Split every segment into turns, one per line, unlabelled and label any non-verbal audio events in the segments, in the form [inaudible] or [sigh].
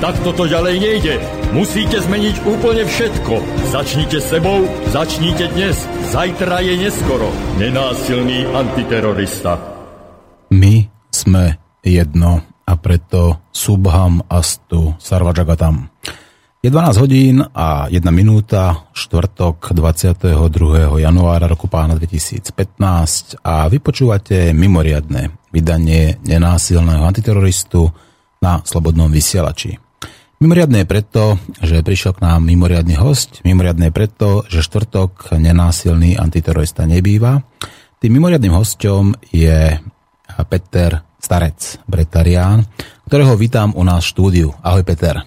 Tak toto ďalej nejde. Musíte zmeniť úplne všetko. Začnite sebou, začnite dnes. Zajtra je neskoro. Nenásilný antiterorista.
My sme jedno a preto Subham Astu Sarvajagatam. Je 12 hodín a 1 minúta, štvrtok 22. januára roku pána 2015 a vypočúvate mimoriadne vydanie nenásilného antiteroristu na Slobodnom vysielači. Mimoriadne je preto, že prišiel k nám mimoriadný host, mimoriadne je preto, že štvrtok nenásilný antiterorista nebýva. Tým mimoriadným hostom je Peter Starec, Bretarián, ktorého vítam u nás v štúdiu. Ahoj Peter.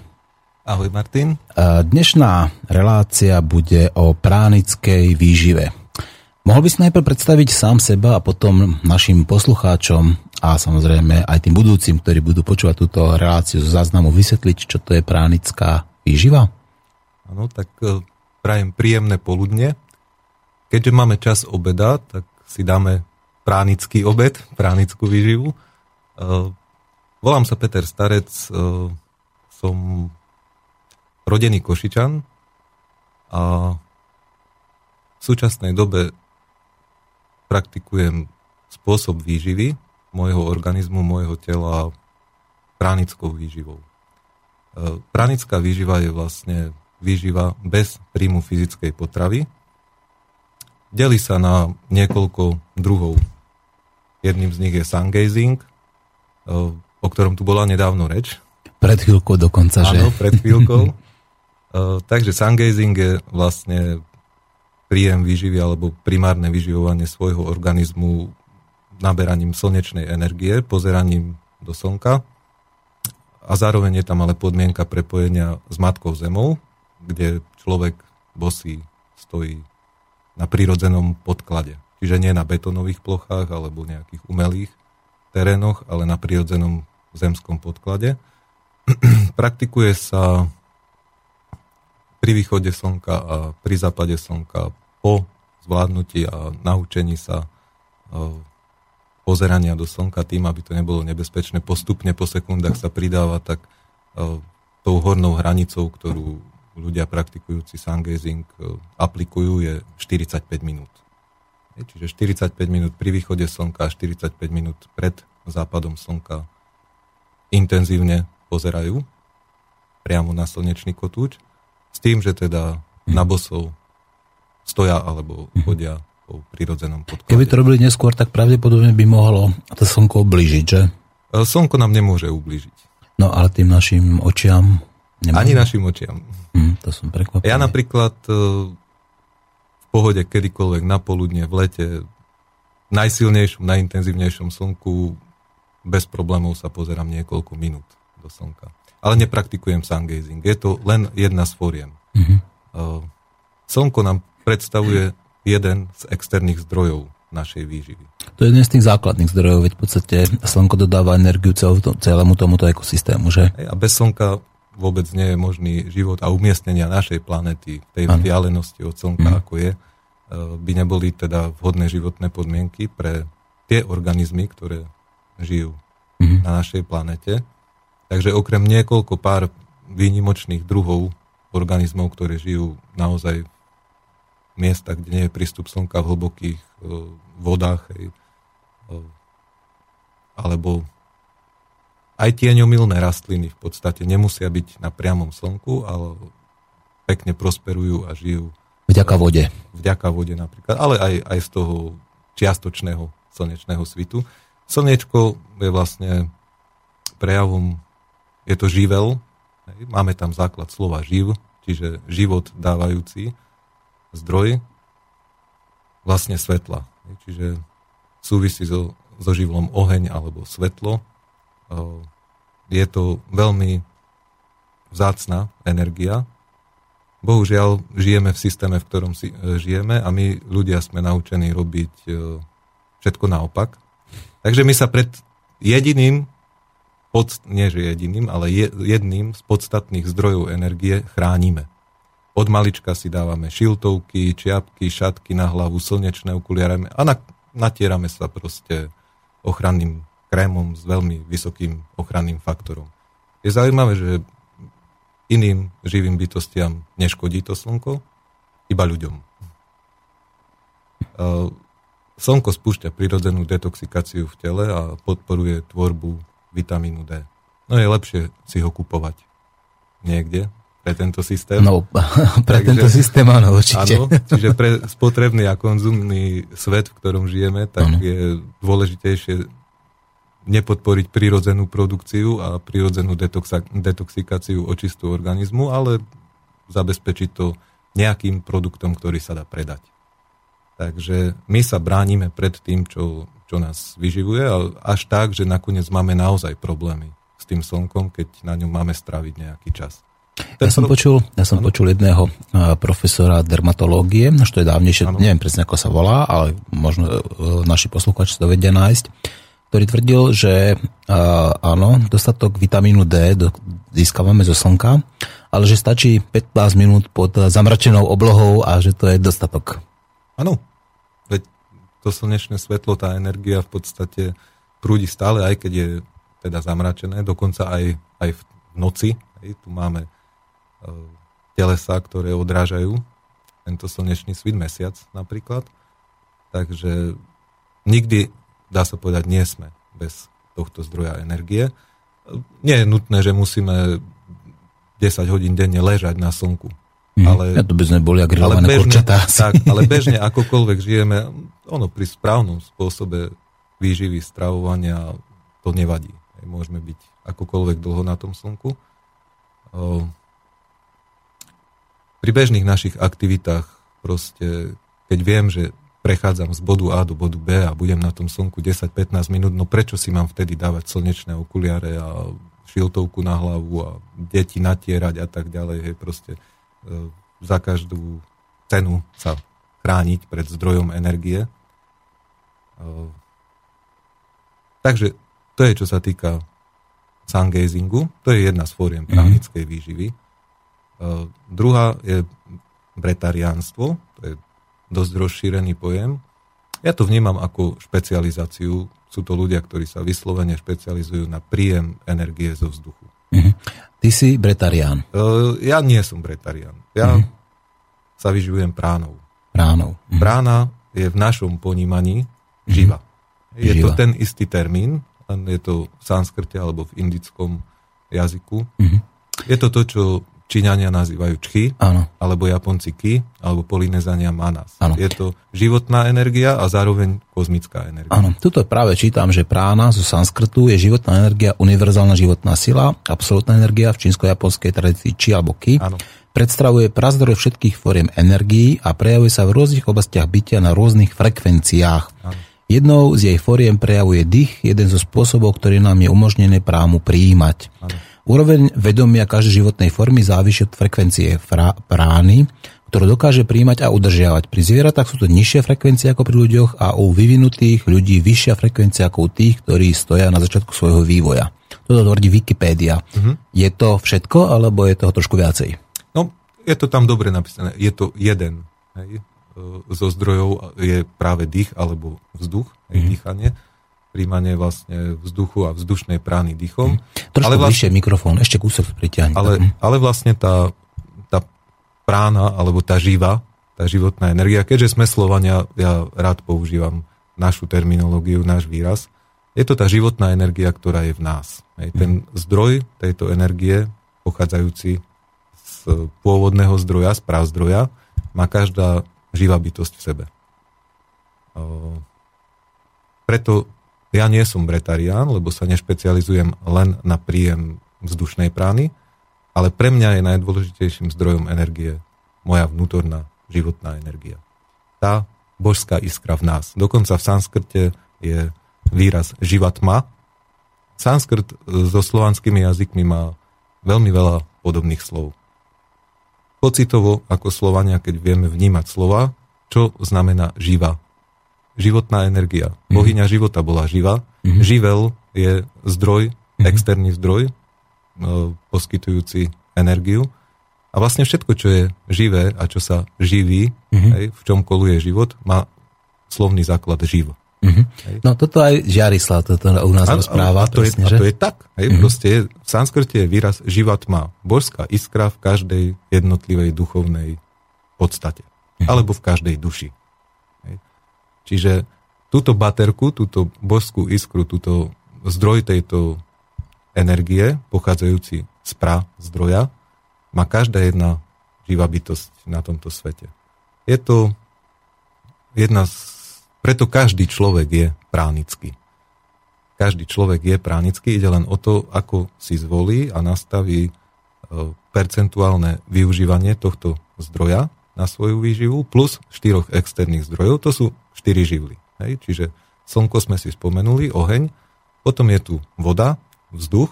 Ahoj Martin.
Dnešná relácia bude o pránickej výžive. Mohol by si najprv predstaviť sám seba a potom našim poslucháčom a samozrejme aj tým budúcim, ktorí budú počúvať túto reláciu z záznamu, vysvetliť, čo to je pránická výživa?
Áno, tak e, prajem príjemné poludne. Keďže máme čas obeda, tak si dáme pránický obed, pránickú výživu. E, volám sa Peter Starec, e, som rodený Košičan a v súčasnej dobe praktikujem spôsob výživy, môjho organizmu, môjho tela pránickou výživou. E, pránická výživa je vlastne výživa bez príjmu fyzickej potravy. Delí sa na niekoľko druhov. Jedným z nich je sun gazing, e, o ktorom tu bola nedávno reč.
Pred chvíľkou dokonca, že?
Áno, pred chvíľkou. [laughs] E, takže sun gazing je vlastne príjem výživy alebo primárne vyživovanie svojho organizmu naberaním slnečnej energie, pozeraním do slnka a zároveň je tam ale podmienka prepojenia s Matkou Zemou, kde človek bosý stojí na prírodzenom podklade. Čiže nie na betonových plochách alebo nejakých umelých terénoch, ale na prírodzenom zemskom podklade. [clears throat] Praktikuje sa pri východe slnka a pri západe slnka po zvládnutí a naučení sa pozerania do slnka tým, aby to nebolo nebezpečné, postupne po sekundách sa pridáva, tak uh, tou hornou hranicou, ktorú ľudia praktikujúci sun gazing uh, aplikujú, je 45 minút. Čiže 45 minút pri východe slnka a 45 minút pred západom slnka intenzívne pozerajú priamo na slnečný kotúč, s tým, že teda na bosov stoja alebo chodia po prirodzenom podklade.
Keby to robili neskôr, tak pravdepodobne by mohlo to slnko oblížiť, že?
E, slnko nám nemôže ublížiť.
No ale tým našim očiam...
Nemôže. Ani našim očiam.
Hm, to som prekvapený.
Ja napríklad e, v pohode kedykoľvek na poludne v lete v najsilnejšom, najintenzívnejšom slnku bez problémov sa pozerám niekoľko minút do slnka. Ale nepraktikujem sun gazing. Je to len jedna z fóriem. Uh-huh. Slnko nám predstavuje jeden z externých zdrojov našej výživy.
To je jeden z tých základných zdrojov, veď v podstate slnko dodáva energiu celému tomuto ekosystému, že?
A bez slnka vôbec nie je možný život a umiestnenia našej planety v tej vzdialenosti od slnka, mm. ako je, e, by neboli teda vhodné životné podmienky pre tie organizmy, ktoré žijú mm. na našej planete. Takže okrem niekoľko pár výnimočných druhov organizmov, ktoré žijú naozaj miesta, kde nie je prístup slnka v hlbokých e, vodách, hej, e, alebo aj tieňomilné rastliny v podstate nemusia byť na priamom slnku, ale pekne prosperujú a žijú.
Vďaka vode.
Vďaka vode napríklad, ale aj, aj z toho čiastočného slnečného svitu. Slniečko je vlastne prejavom, je to živel, máme tam základ slova živ, čiže život dávajúci zdroj vlastne svetla. Čiže súvisí so, so živlom oheň alebo svetlo. Je to veľmi vzácná energia. Bohužiaľ, žijeme v systéme, v ktorom si, e, žijeme a my ľudia sme naučení robiť e, všetko naopak. Takže my sa pred jediným, pod, nie že jediným, ale jedným z podstatných zdrojov energie chránime. Od malička si dávame šiltovky, čiapky, šatky na hlavu, slnečné okuliare a na, natierame sa proste ochranným krémom s veľmi vysokým ochranným faktorom. Je zaujímavé, že iným živým bytostiam neškodí to slnko, iba ľuďom. E, slnko spúšťa prirodzenú detoxikáciu v tele a podporuje tvorbu vitamínu D. No je lepšie si ho kupovať niekde, pre tento systém.
No, [laughs] pre Takže, tento systém áno, určite. Áno,
čiže pre spotrebný a konzumný svet, v ktorom žijeme, tak ano. je dôležitejšie nepodporiť prirodzenú produkciu a prirodzenú detoxikáciu očistú organizmu, ale zabezpečiť to nejakým produktom, ktorý sa dá predať. Takže my sa bránime pred tým, čo, čo nás vyživuje, až tak, že nakoniec máme naozaj problémy s tým slnkom, keď na ňom máme stráviť nejaký čas.
Ja som, počul, ja som počul jedného profesora dermatológie, no to je dávnejšie, ano. neviem presne ako sa volá, ale možno e, naši posluchači to vedia nájsť, ktorý tvrdil, že áno, dostatok vitamínu D získavame zo slnka, ale že stačí 15 minút pod zamračenou oblohou a že to je dostatok.
Áno, veď to slnečné svetlo, tá energia v podstate prúdi stále, aj keď je teda zamračené, dokonca aj, aj v noci. Hej, tu máme telesa, ktoré odrážajú tento slnečný svit, mesiac napríklad. Takže nikdy, dá sa povedať, nie sme bez tohto zdroja energie. Nie je nutné, že musíme 10 hodín denne ležať na slnku.
Mm, ale, ja to by sme boli ale bežne, [laughs]
tak, ale bežne akokoľvek žijeme, ono pri správnom spôsobe výživy, stravovania to nevadí. Môžeme byť akokoľvek dlho na tom slnku. Pri bežných našich aktivitách proste, keď viem, že prechádzam z bodu A do bodu B a budem na tom slnku 10-15 minút, no prečo si mám vtedy dávať slnečné okuliare a šiltovku na hlavu a deti natierať a tak ďalej, hej, proste e, za každú cenu sa chrániť pred zdrojom energie. E, takže to je, čo sa týka sungazingu, to je jedna z fóriem mhm. právnickej výživy. Uh, druhá je bretariánstvo, to je dosť rozšírený pojem. Ja to vnímam ako špecializáciu. Sú to ľudia, ktorí sa vyslovene špecializujú na príjem energie zo vzduchu. Uh-huh.
Ty si bretarián.
Uh, ja nie som bretarián. Ja uh-huh. sa vyživujem pránou.
Pránou.
Uh-huh. Prána je v našom ponímaní živa. Uh-huh. Je živa. to ten istý termín, je to v sanskrte alebo v indickom jazyku. Uh-huh. Je to to, čo Číňania nazývajú čchy, ano. alebo Japonci ki, alebo Polinezania manas. Ano. Je to životná energia a zároveň kozmická energia.
Áno, tuto práve čítam, že prána zo sanskrtu je životná energia, univerzálna životná sila, absolútna energia v čínsko-japonskej tradícii či alebo ki. Ano. Predstavuje prazdroj všetkých fóriem energií a prejavuje sa v rôznych oblastiach bytia na rôznych frekvenciách. Ano. Jednou z jej fóriem prejavuje dých, jeden zo spôsobov, ktorý nám je umožnené prámu prijímať. Ano. Úroveň vedomia každej životnej formy závisí od frekvencie prány, ktorú dokáže príjmať a udržiavať. Pri zvieratách sú to nižšie frekvencie ako pri ľuďoch a u vyvinutých ľudí vyššia frekvencia ako u tých, ktorí stoja na začiatku svojho vývoja. Toto tvrdí Wikipédia. Uh-huh. Je to všetko, alebo je toho trošku viacej?
No, je to tam dobre napísané. Je to jeden hej, e, zo zdrojov, je práve dých alebo vzduch, hej, uh-huh. dýchanie príjmanie vlastne vzduchu a vzdušnej prány dýchom.
Mm. Trošku ale vlastne, mikrofón, ešte kúsok pritiahne.
Ale, mm. ale vlastne tá, tá prána, alebo tá živa, tá životná energia, keďže sme Slovania, ja rád používam našu terminológiu, náš výraz, je to tá životná energia, ktorá je v nás. Hej, ten mm. zdroj tejto energie, pochádzajúci z pôvodného zdroja, z zdroja, má každá živá bytosť v sebe. Preto ja nie som bretarián, lebo sa nešpecializujem len na príjem vzdušnej prány, ale pre mňa je najdôležitejším zdrojom energie moja vnútorná životná energia. Tá božská iskra v nás. Dokonca v sanskrte je výraz živatma. Sanskrt so slovanskými jazykmi má veľmi veľa podobných slov. Pocitovo, ako Slovania, keď vieme vnímať slova, čo znamená živa. Životná energia. Mm-hmm. Bohyňa života bola živa. Mm-hmm. Živel je zdroj, mm-hmm. externý zdroj, no, poskytujúci energiu. A vlastne všetko, čo je živé a čo sa živí, mm-hmm. hej, v čom koluje život, má slovný základ živo.
Mm-hmm. No toto aj Žiarislav toto u nás a, rozpráva.
A to, presne, je, že? a to je tak. Hej, mm-hmm. Proste je, v sanskrte je výraz živa tma. Božská iskra v každej jednotlivej duchovnej podstate. Mm-hmm. Alebo v každej duši. Čiže túto baterku, túto božskú iskru, túto zdroj tejto energie, pochádzajúci z pra zdroja, má každá jedna živá bytosť na tomto svete. Je to jedna z... Preto každý človek je pránický. Každý človek je pránický, ide len o to, ako si zvolí a nastaví e, percentuálne využívanie tohto zdroja na svoju výživu plus štyroch externých zdrojov, to sú štyri živly. Hej? Čiže slnko sme si spomenuli, oheň, potom je tu voda, vzduch,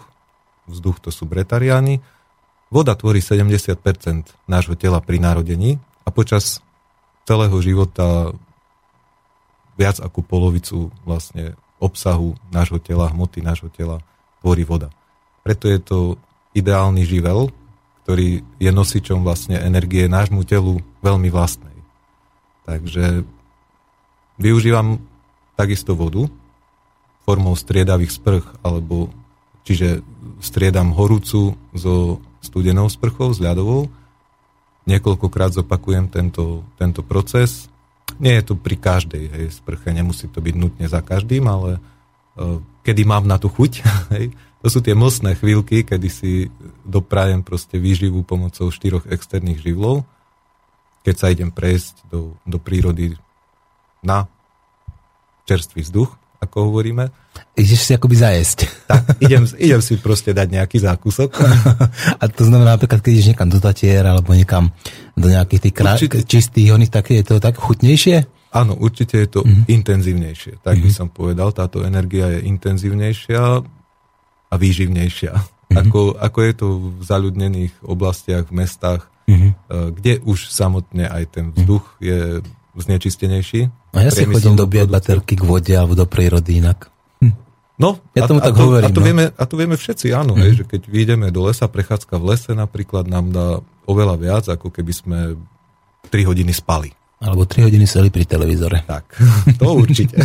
vzduch to sú bretariáni, Voda tvorí 70% nášho tela pri narodení a počas celého života viac ako polovicu vlastne obsahu nášho tela, hmoty nášho tela tvorí voda. Preto je to ideálny živel, ktorý je nosičom vlastne energie nášmu telu veľmi vlastnej. Takže využívam takisto vodu formou striedavých sprch, alebo čiže striedam horúcu so studenou sprchou, s ľadovou. Niekoľkokrát zopakujem tento, tento proces. Nie je to pri každej hej, sprche, nemusí to byť nutne za každým, ale kedy mám na tú chuť. [laughs] Hej. To sú tie mlsné chvíľky, kedy si doprajem proste výživu pomocou štyroch externých živlov, keď sa idem prejsť do, do prírody na čerstvý vzduch, ako hovoríme.
Ideš si akoby zajesť.
Tak, [laughs] idem, idem si proste dať nejaký zákusok.
A to znamená napríklad, keď ideš niekam do Tatier alebo niekam do nejakých tých krá... čistých oných, tak je to tak chutnejšie?
Áno, určite je to mm-hmm. intenzívnejšie. Tak mm-hmm. by mhm. som povedal, táto energia je intenzívnejšia a výživnejšia. Mm-hmm. Ako, ako je to v zaľudnených oblastiach, v mestách, mm-hmm. kde už samotne aj ten vzduch je znečistenejší.
A ja si chodím dobíjať baterky k vode alebo do prírody inak. Hm.
No, ja tomu a, tak a to, hovorím. A to, no. vieme, a to vieme všetci, áno, mm. hej, že keď vyjdeme do lesa, prechádzka v lese napríklad nám dá oveľa viac, ako keby sme 3 hodiny spali.
Alebo 3 hodiny seli pri televízore.
Tak, [laughs] to určite.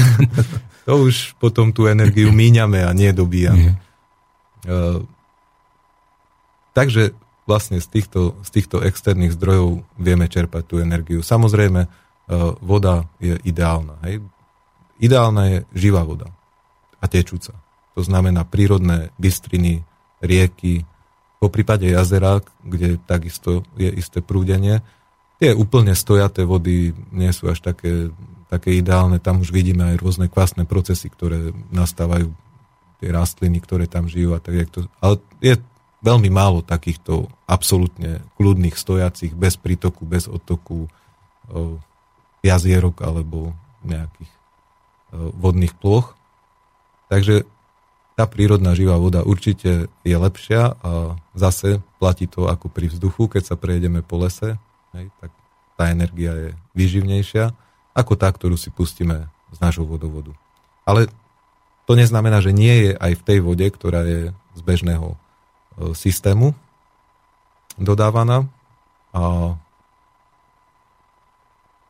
to už potom tú energiu míňame a nie dobíjame. Mm. Uh, takže vlastne z týchto, z týchto externých zdrojov vieme čerpať tú energiu. Samozrejme, E, voda je ideálna. Hej? Ideálna je živá voda a tečúca. To znamená prírodné bystriny, rieky, po prípade jazera, kde takisto je isté prúdenie. Tie úplne stojaté vody nie sú až také, také ideálne. Tam už vidíme aj rôzne kvasné procesy, ktoré nastávajú, tie rastliny, ktoré tam žijú a tak. To, ale je veľmi málo takýchto absolútne kľudných stojacích, bez prítoku, bez odtoku, jazierok alebo nejakých vodných ploch. Takže tá prírodná živá voda určite je lepšia a zase platí to ako pri vzduchu, keď sa prejdeme po lese, hej, tak tá energia je výživnejšia ako tá, ktorú si pustíme z nášho vodovodu. Ale to neznamená, že nie je aj v tej vode, ktorá je z bežného e, systému dodávaná a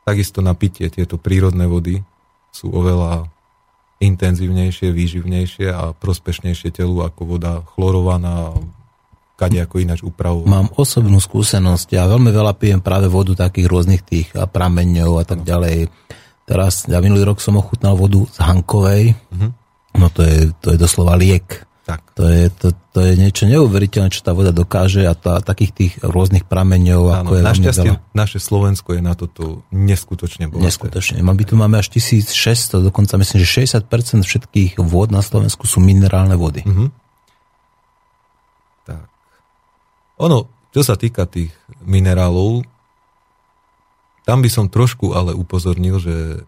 Takisto na pitie tieto prírodné vody sú oveľa intenzívnejšie, výživnejšie a prospešnejšie telu ako voda chlorovaná, kade ako ináč upravovaná.
Mám osobnú skúsenosť, ja veľmi veľa pijem práve vodu takých rôznych tých prameňov a tak no. ďalej. Teraz, ja minulý rok som ochutnal vodu z Hankovej, uh-huh. no to je, to je doslova liek. Tak. To, je, to, to je niečo neuveriteľné, čo tá voda dokáže a tá, takých tých rôznych prameňov. Áno, ako je
našťastie veľa. naše Slovensko je na toto neskutočne bohaté.
Neskutočne. My tu máme až 1600, dokonca myslím, že 60% všetkých vôd na Slovensku sú minerálne vody.
Uh-huh. Tak. Ono, čo sa týka tých minerálov, tam by som trošku ale upozornil, že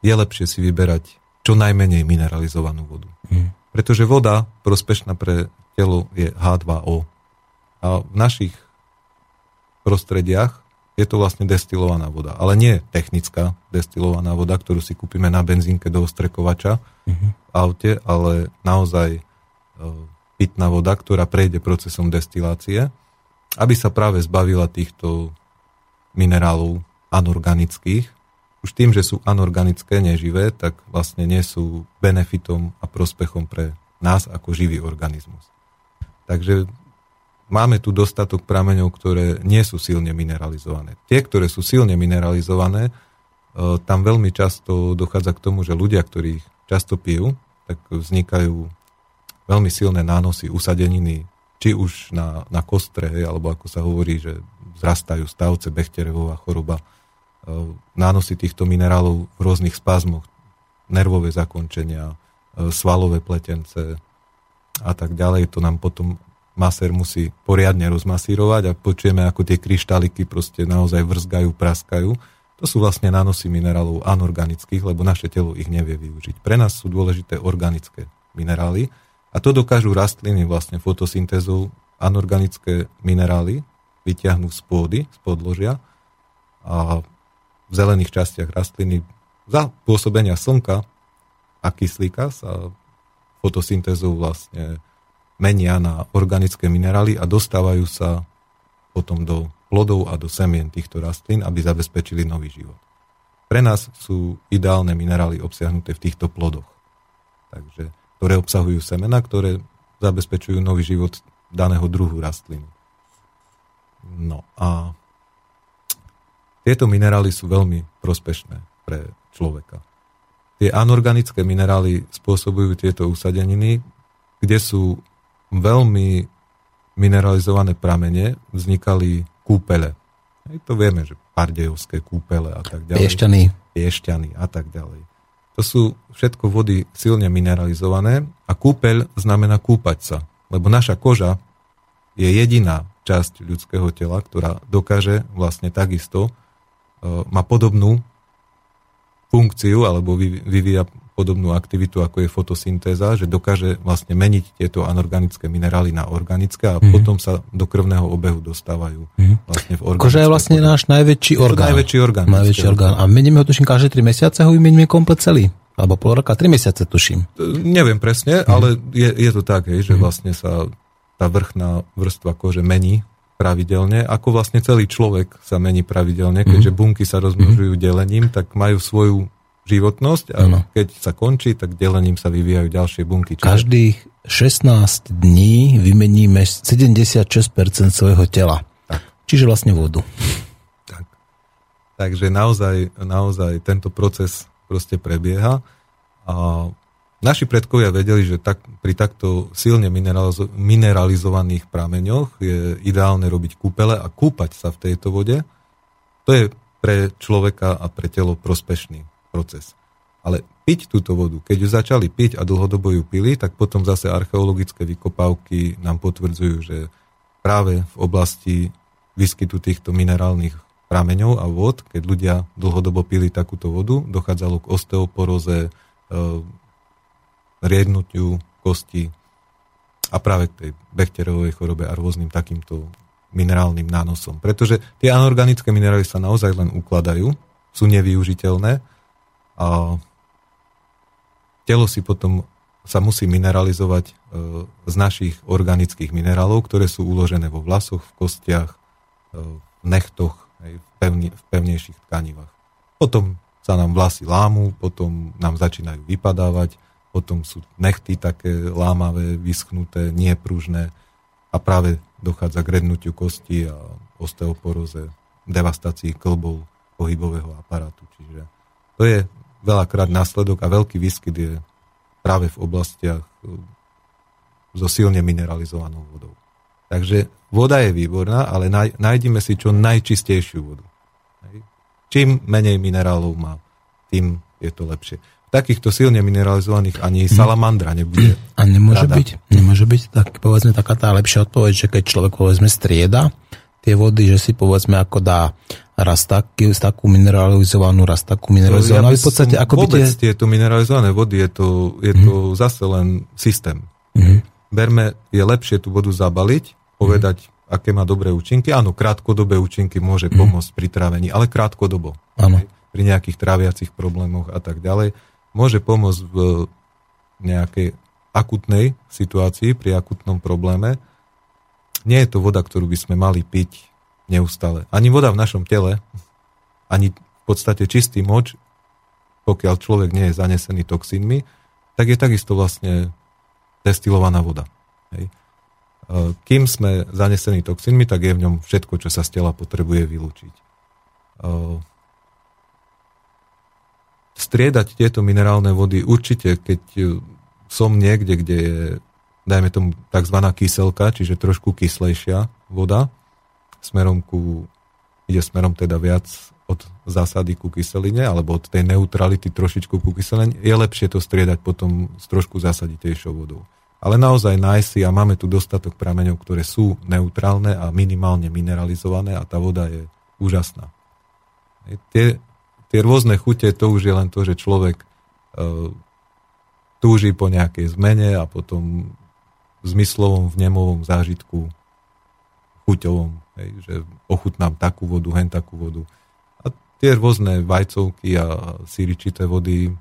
je lepšie si vyberať čo najmenej mineralizovanú vodu. Uh-huh. Pretože voda prospešná pre telo je H2O. A v našich prostrediach je to vlastne destilovaná voda. Ale nie technická destilovaná voda, ktorú si kúpime na benzínke do ostrekovača uh-huh. v aute, ale naozaj e, pitná voda, ktorá prejde procesom destilácie, aby sa práve zbavila týchto minerálov anorganických. Už tým, že sú anorganické, neživé, tak vlastne nie sú benefitom a prospechom pre nás ako živý organizmus. Takže máme tu dostatok prameňov, ktoré nie sú silne mineralizované. Tie, ktoré sú silne mineralizované, e, tam veľmi často dochádza k tomu, že ľudia, ktorí často pijú, tak vznikajú veľmi silné nánosy usadeniny, či už na, na kostre, alebo ako sa hovorí, že vzrastajú stavce, Bechterevová choroba, e, nánosy týchto minerálov v rôznych spazmoch, nervové zakončenia, e, svalové pletence a tak ďalej. To nám potom masér musí poriadne rozmasírovať a počujeme, ako tie kryštáliky proste naozaj vrzgajú, praskajú. To sú vlastne nánosy minerálov anorganických, lebo naše telo ich nevie využiť. Pre nás sú dôležité organické minerály a to dokážu rastliny vlastne fotosyntézou anorganické minerály vyťahnú z pôdy, z podložia a v zelených častiach rastliny za pôsobenia slnka a kyslíka sa fotosyntézou vlastne menia na organické minerály a dostávajú sa potom do plodov a do semien týchto rastlín, aby zabezpečili nový život. Pre nás sú ideálne minerály obsiahnuté v týchto plodoch, takže, ktoré obsahujú semena, ktoré zabezpečujú nový život daného druhu rastliny. No a tieto minerály sú veľmi prospešné pre človeka. Tie anorganické minerály spôsobujú tieto usadeniny, kde sú veľmi mineralizované pramene vznikali kúpele. Aj to vieme, že pardejovské kúpele a tak ďalej.
Piešťany.
Piešťany a tak ďalej. To sú všetko vody silne mineralizované a kúpeľ znamená kúpať sa. Lebo naša koža je jediná časť ľudského tela, ktorá dokáže vlastne takisto, e, má podobnú funkciu alebo vyvíja podobnú aktivitu, ako je fotosyntéza, že dokáže vlastne meniť tieto anorganické minerály na organické a mm-hmm. potom sa do krvného obehu dostávajú mm-hmm. vlastne v
organické. Koža je vlastne pôde. náš najväčší orgán.
Najväčší orgán.
Najväčší orgán. A meníme ho tuším každé 3 mesiace, ho vymeníme komplet celý. Alebo pol roka, 3 mesiace tuším.
Neviem presne, mm-hmm. ale je, je to tak, hej, že mm-hmm. vlastne sa tá vrchná vrstva kože mení pravidelne, ako vlastne celý človek sa mení pravidelne, keďže mm-hmm. bunky sa rozmnožujú mm-hmm. delením, tak majú svoju životnosť a ano. keď sa končí, tak delením sa vyvíjajú ďalšie bunky.
Čiže... Každých 16 dní vymeníme 76% svojho tela. Tak. Čiže vlastne vodu.
Tak. Takže naozaj, naozaj tento proces proste prebieha a naši predkovia vedeli, že tak, pri takto silne mineralizo- mineralizovaných prameňoch je ideálne robiť kúpele a kúpať sa v tejto vode. To je pre človeka a pre telo prospešný proces. Ale piť túto vodu, keď ju začali piť a dlhodobo ju pili, tak potom zase archeologické vykopávky nám potvrdzujú, že práve v oblasti výskytu týchto minerálnych prameňov a vod, keď ľudia dlhodobo pili takúto vodu, dochádzalo k osteoporóze, e, riednutiu kosti a práve k tej Bechterovej chorobe a rôznym takýmto minerálnym nánosom. Pretože tie anorganické minerály sa naozaj len ukladajú, sú nevyužiteľné a telo si potom sa musí mineralizovať e, z našich organických minerálov, ktoré sú uložené vo vlasoch, v kostiach, e, v nechtoch, v, v pevnejších tkanivách. Potom sa nám vlasy lámu, potom nám začínajú vypadávať, potom sú nechty také lámavé, vyschnuté, nepružné a práve dochádza k rednutiu kosti a osteoporóze, devastácii klbov pohybového aparátu. Čiže to je veľakrát následok a veľký výskyt je práve v oblastiach e, so silne mineralizovanou vodou. Takže voda je výborná, ale nájdime si čo najčistejšiu vodu. Čím menej minerálov má, tým je to lepšie. Takýchto silne mineralizovaných ani mhm. salamandra nebude. [clears throat]
A nemôže rada. byť, nemôže byť tak, povedzme, taká tá lepšia odpoveď, že keď človek povedzme strieda tie vody, že si povedzme ako dá raz taký, takú mineralizovanú, raz takú mineralizovanú.
Ja v podstate ako vôbec tie... tieto mineralizované vody, je to, je mm. to mhm. zase len systém. Mm. Berme, je lepšie tú vodu zabaliť, povedať, mm. aké má dobré účinky. Áno, krátkodobé účinky môže mm. pomôcť pri trávení, ale krátkodobo.
Áno.
Pri nejakých tráviacich problémoch a tak ďalej. Môže pomôcť v nejakej akutnej situácii, pri akutnom probléme. Nie je to voda, ktorú by sme mali piť neustále. Ani voda v našom tele, ani v podstate čistý moč, pokiaľ človek nie je zanesený toxínmi, tak je takisto vlastne destilovaná voda. Hej. E, kým sme zanesení toxínmi, tak je v ňom všetko, čo sa z tela potrebuje vylúčiť. E, striedať tieto minerálne vody určite, keď som niekde, kde je, dajme tomu, tzv. kyselka, čiže trošku kyslejšia voda, smerom ku, ide smerom teda viac od zásady ku kyseline, alebo od tej neutrality trošičku ku kyseline, je lepšie to striedať potom s trošku zásaditejšou vodou ale naozaj nájsť si a máme tu dostatok prameňov, ktoré sú neutrálne a minimálne mineralizované a tá voda je úžasná. Tie, tie rôzne chute, to už je len to, že človek uh, túži po nejakej zmene a potom v zmyslovom, vnemovom zážitku chuťovom, hej, že ochutnám takú vodu, hen takú vodu. A tie rôzne vajcovky a síričité vody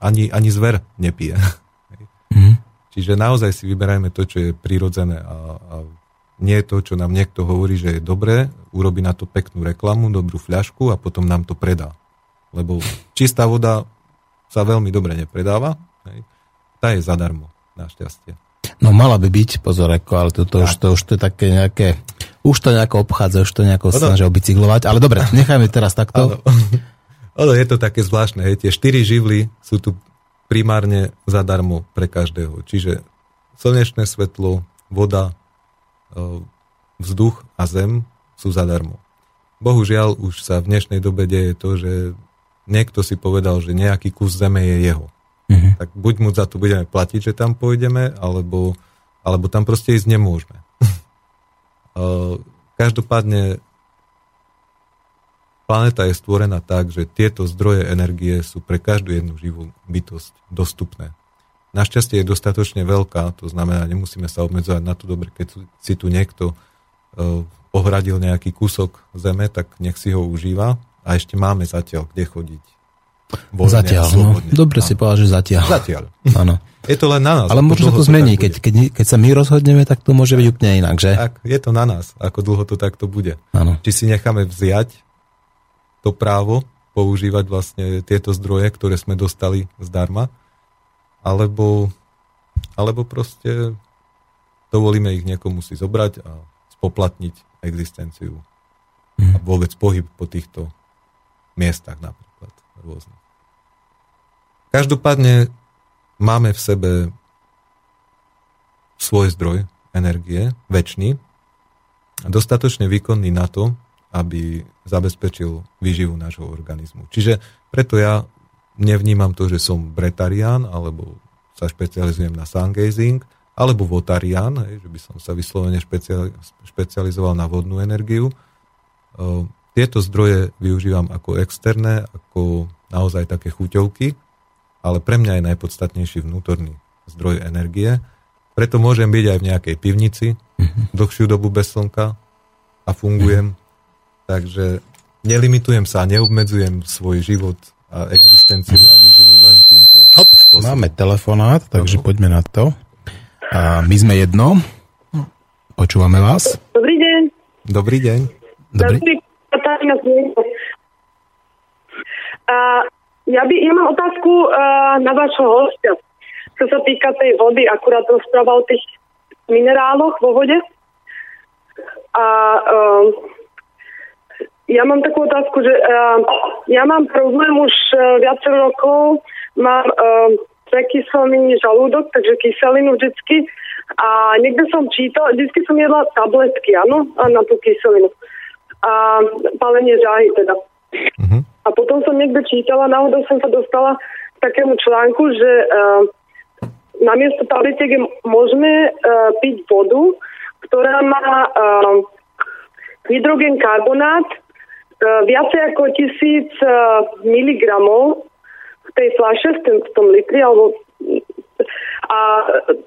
ani, ani zver nepije. [laughs] Mm. Čiže naozaj si vyberajme to, čo je prirodzené a, a nie to, čo nám niekto hovorí, že je dobré, urobi na to peknú reklamu, dobrú fľašku a potom nám to predá. Lebo čistá voda sa veľmi dobre nepredáva, hej. tá je zadarmo, našťastie.
No mala by byť, pozor, ako, ale toto už, to, už to je také nejaké, už to nejako obchádza, už to nejako ono, snažia bicyklovať, ale dobre, [laughs] nechajme teraz takto. [laughs]
Ono je to také zvláštne, hej, tie štyri živly sú tu primárne zadarmo pre každého. Čiže slnečné svetlo, voda, e, vzduch a zem sú zadarmo. Bohužiaľ už sa v dnešnej dobe deje to, že niekto si povedal, že nejaký kus zeme je jeho. Mm-hmm. Tak buď mu za to budeme platiť, že tam pôjdeme, alebo, alebo tam proste ísť nemôžeme. Každopádne Planéta je stvorená tak, že tieto zdroje energie sú pre každú jednu živú bytosť dostupné. Našťastie je dostatočne veľká, to znamená, nemusíme sa obmedzovať na to dobre, keď si tu niekto ohradil nejaký kúsok zeme, tak nech si ho užíva a ešte máme zatiaľ kde chodiť.
Voľne, zatiaľ, no. Dobre no. si povedal, že zatiaľ.
Zatiaľ. [laughs]
Áno.
Je to len na nás.
Ale možno to zmení, keď, keď, keď sa my rozhodneme, tak to môže byť úplne inak, že?
Tak, je to na nás, ako dlho to takto bude.
Áno.
Či si necháme vziať to právo používať vlastne tieto zdroje, ktoré sme dostali zdarma, alebo, alebo proste dovolíme ich niekomu si zobrať a spoplatniť existenciu mm. a vôbec pohyb po týchto miestach napríklad rôznych. Každopádne máme v sebe svoj zdroj energie, väčší, dostatočne výkonný na to, aby zabezpečil výživu nášho organizmu. Čiže preto ja nevnímam to, že som bretarián, alebo sa špecializujem na sungazing, alebo votarián, že by som sa vyslovene špecializoval na vodnú energiu. Tieto zdroje využívam ako externé, ako naozaj také chuťovky, ale pre mňa je najpodstatnejší vnútorný zdroj energie. Preto môžem byť aj v nejakej pivnici mhm. dlhšiu dobu bez slnka a fungujem Takže nelimitujem sa, neobmedzujem svoj život a existenciu a výživu len týmto
Hop, spôsobom. Máme telefonát, takže poďme na to. A my sme jedno. Počúvame vás.
Dobrý deň.
Dobrý deň.
Dobrý.
A ja, by, ja mám otázku uh, na vašho hostia. Čo sa týka tej vody, akurát rozprával o tých mineráloch vo vode. A uh, ja mám takú otázku, že uh, ja mám problém už uh, viacero rokov, mám uh, prekyslený žalúdok, takže kyselinu vždycky. A niekde som čítal, vždycky som jedla tabletky, áno, na tú kyselinu. A palenie žáhy teda. Uh-huh. A potom som niekde čítala, náhodou som sa dostala k takému článku, že uh, namiesto tabletiek je možné uh, piť vodu, ktorá má uh, hydrogen karbonát E, viacej ako tisíc uh, miligramov v tej flaše, v tom, v tom litri, alebo A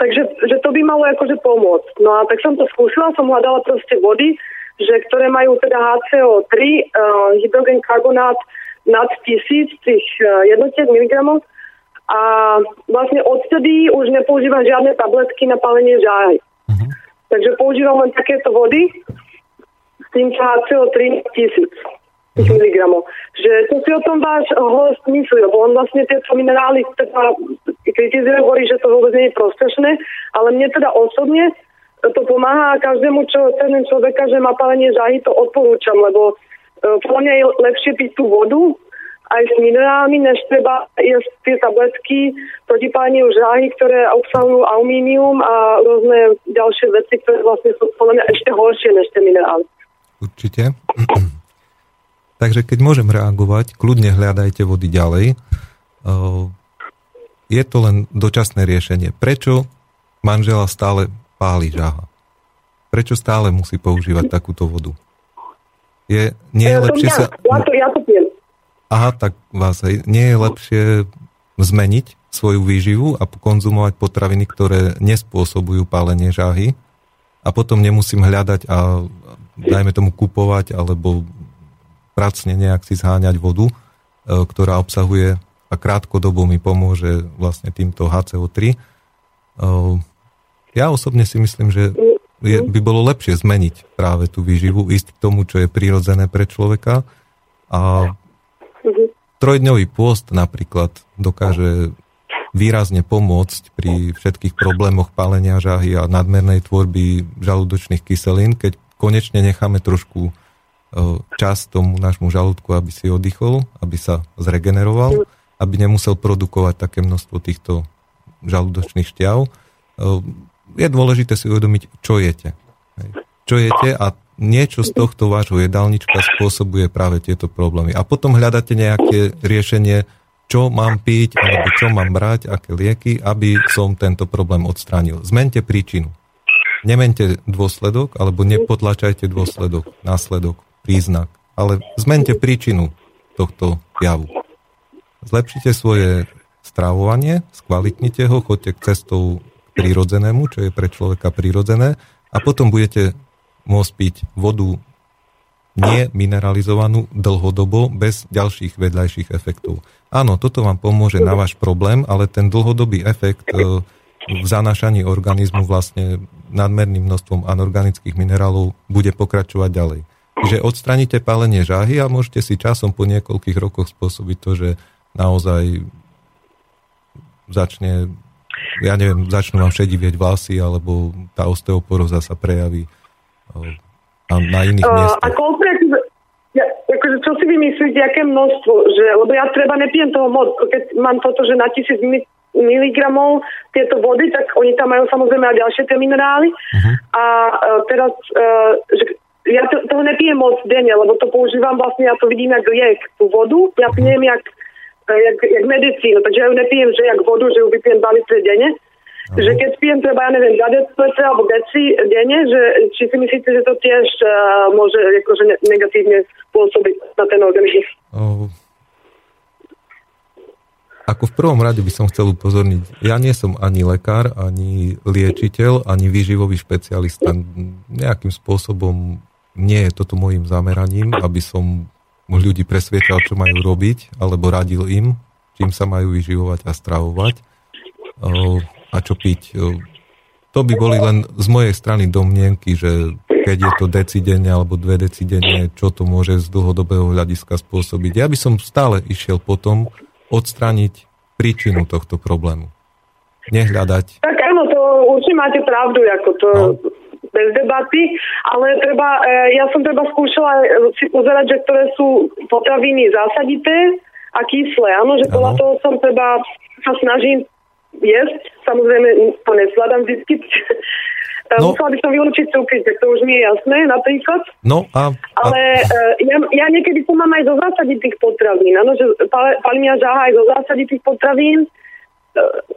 takže že to by malo akože pomôcť. No a tak som to skúsila, som hľadala proste vody, že ktoré majú teda HCO3, uh, eh, hydrogen karbonát nad tisíc tých uh, jednotiek miligramov a vlastne odtedy už nepoužívam žiadne tabletky na palenie žáhy. Uh-huh. Takže používam len takéto vody s tým HCO3 tisíc tých miligramov. Že to si o tom váš host myslí, lebo on vlastne tieto minerály teda kritizuje, hovorí, že to vôbec nie je prospešné, ale mne teda osobne to pomáha každému, čo ten človeka, že má palenie žahy, to odporúčam, lebo uh, podľa mňa je lepšie piť tú vodu aj s minerálmi, než treba jesť tie tabletky proti paleniu žahy, ktoré obsahujú alumínium a rôzne ďalšie veci, ktoré vlastne sú podľa mňa ešte horšie než tie minerály.
Určite. [clears throat] Takže keď môžem reagovať, kľudne hľadajte vody ďalej. Je to len dočasné riešenie. Prečo manžela stále páli žáha? Prečo stále musí používať takúto vodu? Je, nie je lepšie sa...
Ja to, ja to pijem.
Aha, tak vás aj, nie je lepšie zmeniť svoju výživu a konzumovať potraviny, ktoré nespôsobujú pálenie žáhy a potom nemusím hľadať a dajme tomu kupovať alebo pracne nejak si zháňať vodu, e, ktorá obsahuje a krátkodobo mi pomôže vlastne týmto HCO3. E, ja osobne si myslím, že je, by bolo lepšie zmeniť práve tú výživu, ísť k tomu, čo je prirodzené pre človeka. A trojdňový pôst napríklad dokáže výrazne pomôcť pri všetkých problémoch pálenia žahy a nadmernej tvorby žalúdočných kyselín, keď konečne necháme trošku čas tomu nášmu žalúdku, aby si oddychol, aby sa zregeneroval, aby nemusel produkovať také množstvo týchto žalúdočných šťav. Je dôležité si uvedomiť, čo jete. Čo jete a niečo z tohto vášho jedálnička spôsobuje práve tieto problémy. A potom hľadáte nejaké riešenie, čo mám piť, alebo čo mám brať, aké lieky, aby som tento problém odstránil. Zmente príčinu. Nemente dôsledok, alebo nepotlačajte dôsledok, následok príznak, ale zmente príčinu tohto javu. Zlepšite svoje stravovanie, skvalitnite ho, choďte k cestou prírodzenému, čo je pre človeka prírodzené a potom budete môcť piť vodu nemineralizovanú dlhodobo bez ďalších vedľajších efektov. Áno, toto vám pomôže na váš problém, ale ten dlhodobý efekt e, v zanášaní organizmu vlastne nadmerným množstvom anorganických minerálov bude pokračovať ďalej že odstraníte pálenie žáhy a môžete si časom po niekoľkých rokoch spôsobiť to, že naozaj začne, ja neviem, začnú vám šedivieť vlasy, alebo tá osteoporóza sa prejaví na iných uh, miestach.
A konkrétne, ja, akože čo si vymyslíte, aké množstvo? Že, lebo ja treba nepijem toho moc. Keď mám toto, že na tisíc miligramov tieto vody, tak oni tam majú samozrejme aj ďalšie tie minerály. Uh-huh. A uh, teraz, uh, že ja to, toho nepijem moc denne, lebo to používam vlastne, ja to vidím jak liek, tú vodu, ja pijem jak, jak, jak medicínu, takže ja ju nepijem, že jak vodu, že ju vypijem 2 litre denne, Aha. že keď pijem treba, ja neviem, 2 litre alebo deci denne, že či si myslíte, že to tiež uh, môže akože negatívne pôsobiť na ten organizmus? Oh.
Ako v prvom rade by som chcel upozorniť, ja nie som ani lekár, ani liečiteľ, ani výživový špecialista. Nejakým spôsobom nie je toto môjim zameraním, aby som ľudí presviečal, čo majú robiť, alebo radil im, čím sa majú vyživovať a stravovať a čo piť. To by boli len z mojej strany domnienky, že keď je to decidenne alebo dve decidenne, čo to môže z dlhodobého hľadiska spôsobiť. Ja by som stále išiel potom odstraniť príčinu tohto problému. Nehľadať.
Tak áno, to určite máte pravdu, ako to... No bez debaty, ale treba, e, ja som treba skúšala si pozerať, že ktoré sú potraviny zásadité a kyslé. Áno, že podľa toho som treba sa snažím jesť. Samozrejme, to nezvládam vždy. [laughs] E, no. Musela by som vylúčiť cukry, tak to už mi je jasné napríklad.
No a,
a... Ale uh, ja, ja niekedy to mám aj zo zásaditých potravín. Áno, že palí mňa žáha aj zo zásaditých potravín.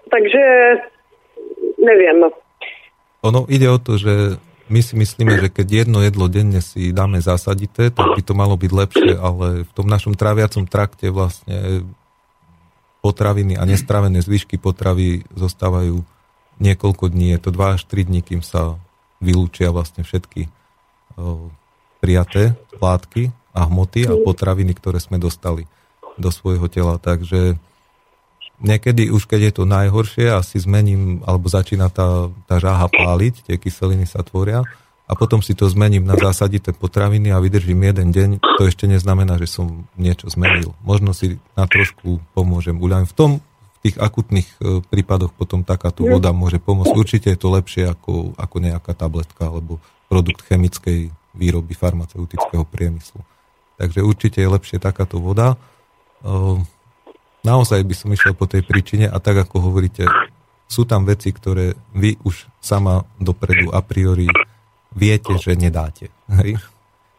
Takže neviem. No.
Ono ide o to, že my si myslíme, že keď jedno jedlo denne si dáme zasadité, tak by to malo byť lepšie, ale v tom našom tráviacom trakte vlastne potraviny a nestravené zvyšky potravy zostávajú niekoľko dní, je to 2 až 3 dní, kým sa vylúčia vlastne všetky prijaté látky a hmoty a potraviny, ktoré sme dostali do svojho tela. Takže niekedy už keď je to najhoršie, asi zmením, alebo začína tá, tá žáha páliť, tie kyseliny sa tvoria a potom si to zmením na zásadité potraviny a vydržím jeden deň, to ešte neznamená, že som niečo zmenil. Možno si na trošku pomôžem uľaň. V tom, v tých akutných e, prípadoch potom takáto voda môže pomôcť. Určite je to lepšie ako, ako nejaká tabletka alebo produkt chemickej výroby farmaceutického priemyslu. Takže určite je lepšie takáto voda. Naozaj by som išiel po tej príčine a tak ako hovoríte, sú tam veci, ktoré vy už sama dopredu a priori viete, že nedáte. Hej?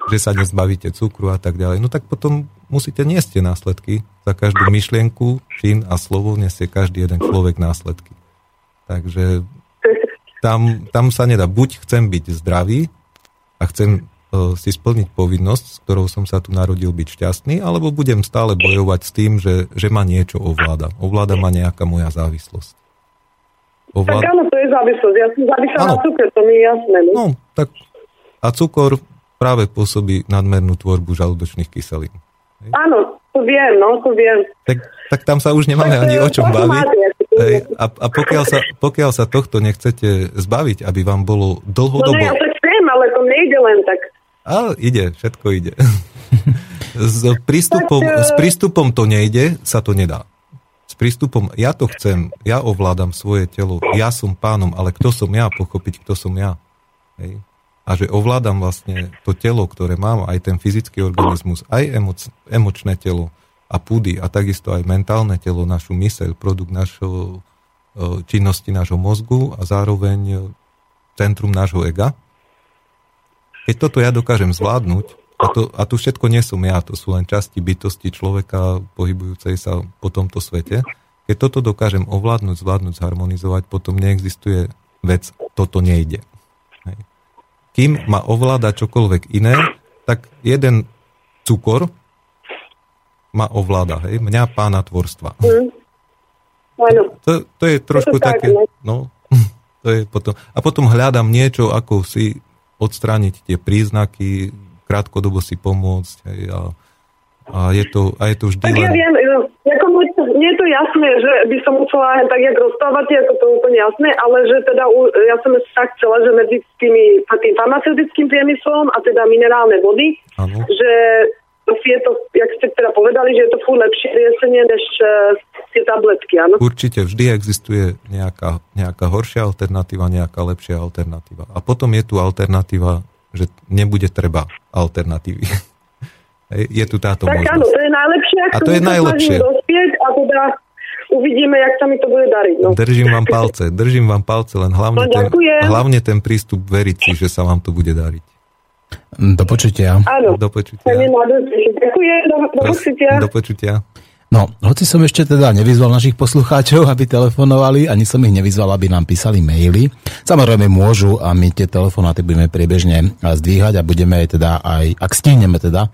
Že sa nezbavíte cukru a tak ďalej. No tak potom musíte niesť následky. Za každú myšlienku, čin a slovo nesie každý jeden človek následky. Takže tam, tam sa nedá. Buď chcem byť zdravý a chcem si splniť povinnosť, s ktorou som sa tu narodil byť šťastný, alebo budem stále bojovať s tým, že, že ma niečo ovláda. Ovláda ma nejaká moja závislosť.
Ovláda... Tak áno, to je závislosť. Ja som závislá na cukor, to mi je jasné. No?
no, tak a cukor práve pôsobí nadmernú tvorbu žalúdočných kyselín.
Áno, to viem, no, to viem.
Tak, tak tam sa už nemáme ani o čom baviť. Hej, a, a pokiaľ, sa, pokiaľ sa tohto nechcete zbaviť, aby vám bolo dlhodobo... No
ne, ja to chcem, ale to nejde len tak.
Ale ide, všetko ide. [laughs] s, prístupom, s prístupom to nejde, sa to nedá. S prístupom, ja to chcem, ja ovládam svoje telo, ja som pánom, ale kto som ja, pochopiť, kto som ja. Hej. A že ovládam vlastne to telo, ktoré mám, aj ten fyzický organizmus, aj emoc, emočné telo a púdy a takisto aj mentálne telo, našu myseľ, produkt našho e, činnosti nášho mozgu a zároveň centrum nášho ega, keď toto ja dokážem zvládnuť, a to, a to všetko nie som ja, to sú len časti bytosti človeka pohybujúcej sa po tomto svete, keď toto dokážem ovládnuť, zvládnuť, zharmonizovať, potom neexistuje vec, toto nejde. Hej. Kým ma ovláda čokoľvek iné, tak jeden cukor ma ovláda, hej, mňa pána tvorstva. Mm. To, to je trošku to také, no, [laughs] to je potom, a potom hľadám niečo, ako si odstrániť tie príznaky, krátkodobo si pomôcť. Hej, a, a, je to, a je to vždy
tak
len...
ja viem, ako, nie je to jasné, že by som musela tak jak rozprávať, ako to úplne jasné, ale že teda ja som sa chcela, že medzi tými, tým farmaceutickým priemyslom a teda minerálne vody, ano. že je to, jak ste teda povedali, že je to fú lepšie riešenie než uh, tie tabletky, áno?
Určite vždy existuje nejaká, nejaká horšia alternatíva, nejaká lepšia alternatíva. A potom je tu alternatíva, že nebude treba alternatívy. [laughs] je tu táto
tak
možnosť.
áno, to je najlepšie,
a to je najlepšie.
Dospieť a teda uvidíme, jak sa mi to bude dariť. No.
Držím vám [laughs] palce, držím vám palce, len hlavne, no, ten, hlavne ten prístup veriť si, že sa vám to bude dariť.
Do počutia.
Áno.
Do počutia.
Ďakujem, do, do počutia.
Do počutia.
No, hoci som ešte teda nevyzval našich poslucháčov, aby telefonovali, ani som ich nevyzval, aby nám písali maily. Samozrejme môžu a my tie telefonáty budeme priebežne zdvíhať a budeme aj teda aj, ak stihneme teda,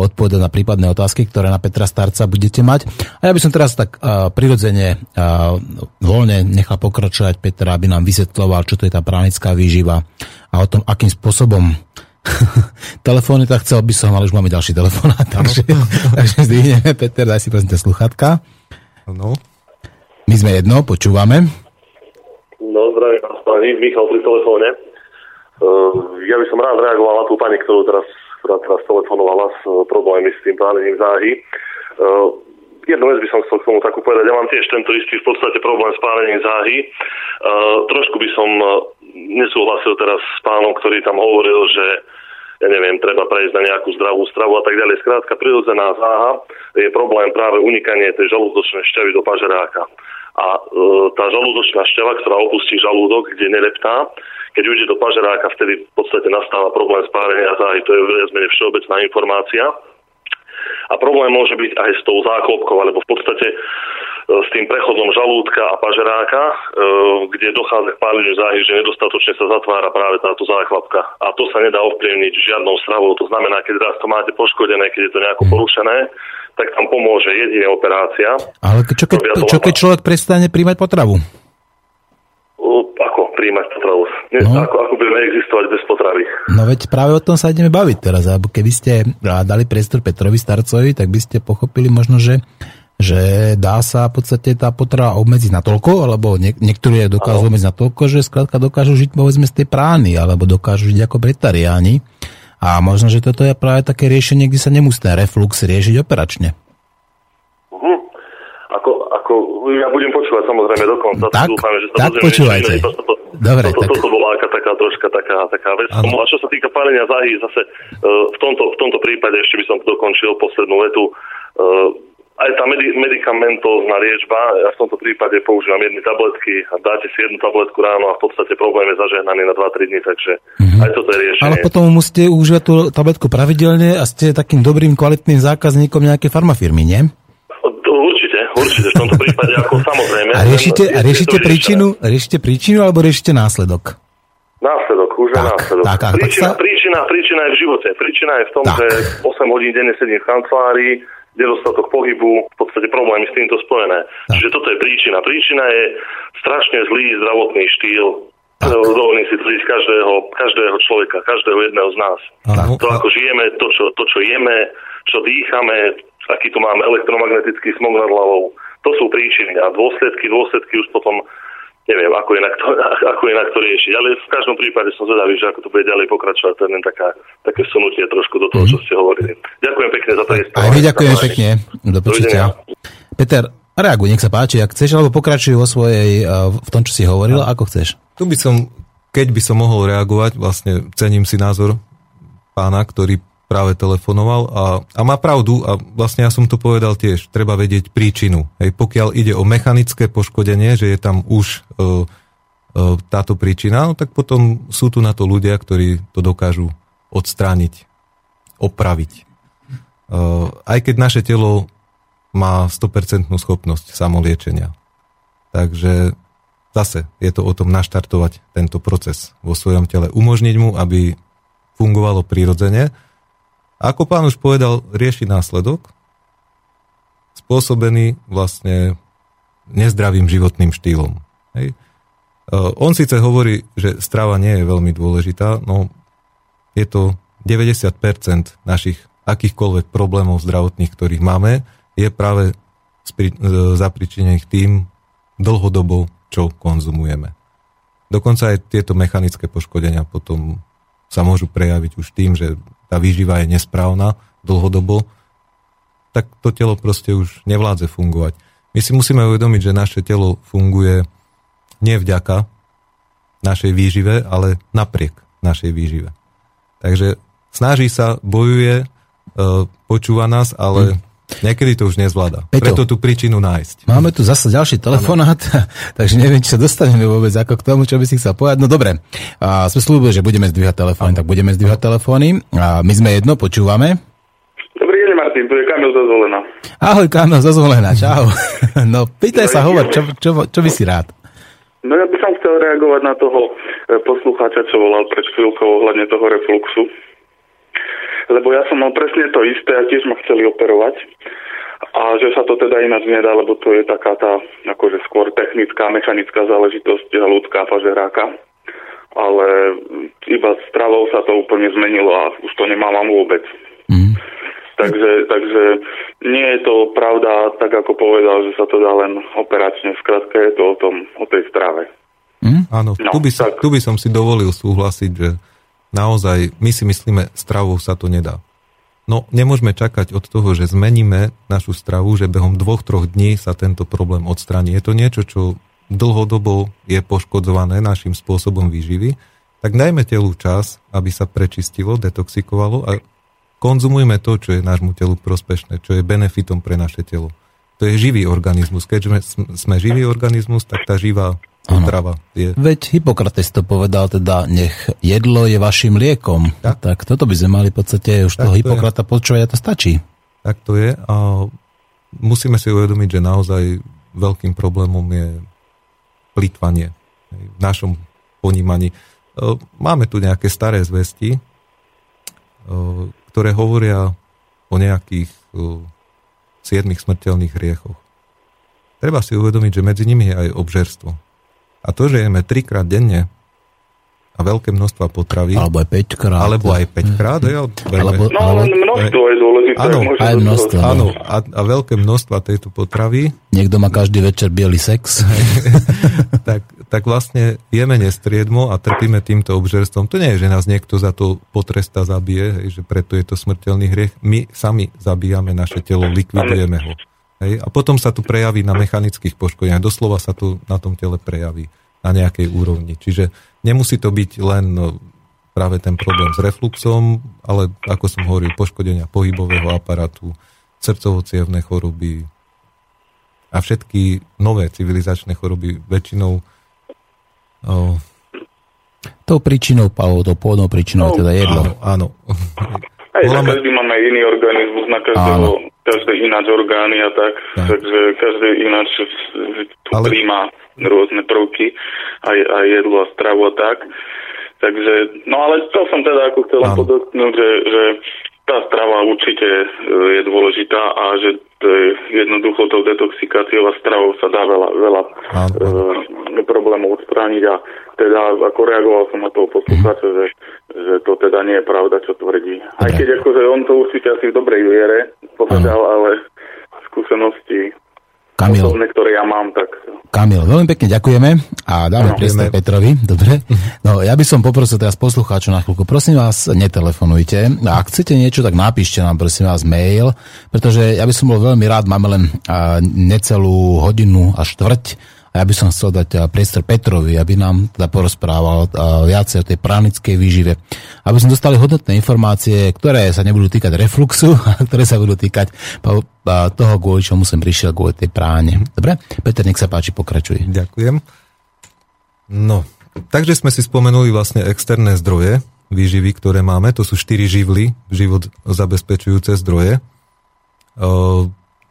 odpovedať na prípadné otázky, ktoré na Petra Starca budete mať. A ja by som teraz tak uh, prirodzene uh, voľne nechal pokračovať Petra, aby nám vysvetloval, čo to je tá pránická výživa a o tom, akým spôsobom [laughs] telefóny, tak chcel by som, ale už máme ďalší telefonát, takže, [laughs] takže zdvihneme. Peter, daj si prosím tie sluchatka.
No.
My sme jedno, počúvame.
No, zdravím vás pani, Michal pri telefóne. Uh, ja by som rád reagoval na tú pani, ktorú teraz, ktorá teraz telefonovala s uh, problémy s tým pánením záhy. Uh, jednu vec by som chcel k tomu takú povedať. Ja mám tiež tento istý v podstate problém s pálením záhy. Uh, trošku by som uh, nesúhlasil teraz s pánom, ktorý tam hovoril, že ja neviem, treba prejsť na nejakú zdravú stravu a tak ďalej. Skrátka, prirodzená záha je problém práve unikanie tej žalúdočnej šťavy do pažeráka. A e, tá žalúdočná šťava, ktorá opustí žalúdok, kde neleptá, keď ujde do pažeráka, vtedy v podstate nastáva problém spárenia záhy. To je menej všeobecná informácia. A problém môže byť aj s tou záklopkou, alebo v podstate s tým prechodom žalúdka a pažeráka, e, kde dochádza k páleniu záhy, že nedostatočne sa zatvára práve táto záklapka. A to sa nedá ovplyvniť žiadnou stravou. To znamená, keď raz to máte poškodené, keď je to nejako mhm. porušené, tak tam pomôže jedine operácia.
Ale čo keď, čo keď človek prestane príjmať potravu?
príjmať potravu. Ne, no. ako, ako budeme existovať bez potravy.
No veď práve o tom sa ideme baviť teraz, keby ste dali priestor Petrovi Starcovi, tak by ste pochopili možno, že že dá sa v podstate tá potrava obmedziť na toľko, alebo nie, niektorí dokážu obmedziť na toľko, že skrátka dokážu žiť povedzme z tej prány, alebo dokážu žiť ako bretariáni. A možno, že toto je práve také riešenie, kde sa nemusí ten reflux riešiť operačne.
Uh-huh. Ako, ako, ja budem počúvať samozrejme dokonca.
Tak,
dúfam, že
tak počúvajte.
To, to, to,
Dobre,
toto,
tak...
toto bola aká, taká troška taká, taká vec. Ano. A čo sa týka pálenia záhy, zase uh, v, tomto, v tomto prípade ešte by som dokončil poslednú vetu. Uh, aj tá medi- medicamentózna liečba, ja v tomto prípade používam jedny tabletky a dáte si jednu tabletku ráno a v podstate problém je zažehnaný na 2-3 dní, takže mm-hmm. aj toto je riešenie.
Ale potom musíte užívať tú tabletku pravidelne a ste takým dobrým, kvalitným zákazníkom nejakej farmafirmy, nie?
Určite, určite, v tomto prípade ako samozrejme.
A riešite, a riešite, príčinu, riešite príčinu alebo riešite následok?
Následok, už tak, následok.
Tak, tak,
príčina,
tak sa...
príčina, príčina je v živote. Príčina je v tom, tak. že 8 hodín denne sedím v kancelárii, nedostatok pohybu, v podstate problémy s týmto spojené. Tak. Čiže toto je príčina. Príčina je strašne zlý zdravotný štýl. Dovolím si tvrdiť každého, každého človeka, každého jedného z nás. Ano. To, ako žijeme, to čo, to, čo jeme, čo dýchame, aký tu máme elektromagnetický smog nad hlavou, to sú príčiny a dôsledky, dôsledky už potom neviem, ako inak, to, [laughs] ako inak to riešiť. Ale v každom prípade som zvedavý, že ako to bude ďalej pokračovať. To je len taká, také sunutie trošku do toho, mm. čo ste hovorili. Ďakujem pekne za to.
Aj my ďakujeme pekne. Do počutia. Peter, reaguj, nech sa páči, ak chceš, alebo pokračuj vo svojej, v tom, čo si hovoril, ako chceš.
Tu by som, keď by som mohol reagovať, vlastne cením si názor pána, ktorý práve telefonoval a, a má pravdu a vlastne ja som to povedal tiež, treba vedieť príčinu. Hej, pokiaľ ide o mechanické poškodenie, že je tam už e, e, táto príčina, no, tak potom sú tu na to ľudia, ktorí to dokážu odstrániť, opraviť. E, aj keď naše telo má 100% schopnosť samoliečenia. Takže zase je to o tom naštartovať tento proces vo svojom tele, umožniť mu, aby fungovalo prirodzene ako pán už povedal, rieši následok, spôsobený vlastne nezdravým životným štýlom. Hej. E, on síce hovorí, že strava nie je veľmi dôležitá, no je to 90% našich akýchkoľvek problémov zdravotných, ktorých máme, je práve e, zapričinených tým dlhodobo, čo konzumujeme. Dokonca aj tieto mechanické poškodenia potom sa môžu prejaviť už tým, že tá výživa je nesprávna dlhodobo, tak to telo proste už nevládze fungovať. My si musíme uvedomiť, že naše telo funguje nevďaka našej výžive, ale napriek našej výžive. Takže snaží sa, bojuje, e, počúva nás, ale hm. Niekedy to už nezvláda. Peťo, Preto tú príčinu nájsť.
Máme tu zase ďalší telefonát, [laughs] takže neviem, či sa dostaneme vôbec ako k tomu, čo by si chcel povedať. No dobre, a sme slúbili, že budeme zdvíhať telefóny, tak budeme zdvíhať telefóny. A my sme jedno, počúvame.
Dobrý deň, Martin, tu je Kamil Zazvolená.
Ahoj, Kamil Zazvolená, čau. [laughs] No, pýtaj sa, hovor, čo, čo, čo by si rád?
No ja by som chcel reagovať na toho e, poslucháča, čo volal pred chvíľkou ohľadne toho refluxu lebo ja som mal presne to isté a tiež ma chceli operovať a že sa to teda ináč nedá, lebo to je taká tá akože skôr technická, mechanická záležitosť ľudská pažeráka. Ale iba stravou sa to úplne zmenilo a už to nemávam vôbec. Mm. Takže, takže nie je to pravda, tak ako povedal, že sa to dá len operačne. Skrátka je to o tom, o tej strave.
Mm? Áno, no, tu, by som, tu by som si dovolil súhlasiť, že naozaj my si myslíme, stravou sa to nedá. No nemôžeme čakať od toho, že zmeníme našu stravu, že behom dvoch, troch dní sa tento problém odstraní. Je to niečo, čo dlhodobo je poškodzované našim spôsobom výživy, tak dajme telu čas, aby sa prečistilo, detoxikovalo a konzumujme to, čo je nášmu telu prospešné, čo je benefitom pre naše telo. To je živý organizmus. Keďže sme, sme živý organizmus, tak tá živá Potrava je.
Veď Hippokrates to povedal teda, nech jedlo je vašim liekom. Tak, tak toto by sme mali v podstate už tak toho Hippokrata počúvať a to stačí.
Tak to je a musíme si uvedomiť, že naozaj veľkým problémom je plýtvanie v našom ponímaní. E, máme tu nejaké staré zvesti, e, ktoré hovoria o nejakých e, siedmých smrteľných hriechoch. Treba si uvedomiť, že medzi nimi je aj obžerstvo A to, že jeme trikrát denne a veľké množstva potravy.
Alebo aj 5 krát.
Alebo aj 5 krát. Ja,
alebo, no, ale množstvo je dôležité.
Áno, aj množstvo. Áno, a, a veľké množstva tejto potravy. [laughs]
Niekto má každý večer biely sex. [laughs]
tak, tak vlastne jeme nestriedmo a trpíme týmto obžerstvom. To nie je, že nás niekto za to potresta zabije, hej, že preto je to smrteľný hriech. My sami zabíjame naše telo, likvidujeme ho. Hej, a potom sa tu prejaví na mechanických poškodeniach. Doslova sa tu na tom tele prejaví na nejakej úrovni. Čiže Nemusí to byť len no, práve ten problém s refluxom, ale ako som hovoril, poškodenia pohybového aparátu, srdcovo choroby a všetky nové civilizačné choroby väčšinou
oh, Tou príčinou, Paolo, tou pôvodnou príčinou no, je teda jedlo.
Áno, áno.
Aj Voláme... každý máme iný organizmus, na každého, každé ináč orgány a tak, tak. takže každý ináč Ale... príjma rôzne prvky, aj, aj jedlo a stravu a tak. Takže, no ale to som teda ako chcel podotknúť, že, že tá strava určite e, je dôležitá a že jednoducho tou detoxikáciou a stravou sa dá veľa, veľa e, problémov odstrániť a teda ako reagoval som na toho poslucháča, mm. že, že to teda nie je pravda, čo tvrdí. Aj keď akože on to určite asi v dobrej viere povedal, ale skúsenosti Kamil. osobné, ktoré ja mám, tak...
Kamil, veľmi pekne ďakujeme a dáme no, priestor Petrovi. Dobre. No, ja by som poprosil teraz poslucháčov na chvíľku. Prosím vás, netelefonujte. Ak chcete niečo, tak napíšte nám, prosím vás, mail, pretože ja by som bol veľmi rád, máme len necelú hodinu a štvrť a ja by som chcel dať eh, priestor Petrovi, aby nám teda porozprával eh, viacej o tej pránickej výžive. Aby sme dostali hodnotné informácie, ktoré sa nebudú týkať refluxu, [laughs] ktoré sa budú týkať eh, toho, kvôli čomu som prišiel, kvôli tej práne. Dobre? Peter, nech sa páči, pokračuj.
Ďakujem. No, takže sme si spomenuli vlastne externé zdroje výživy, ktoré máme. To sú štyri živly, život zabezpečujúce zdroje.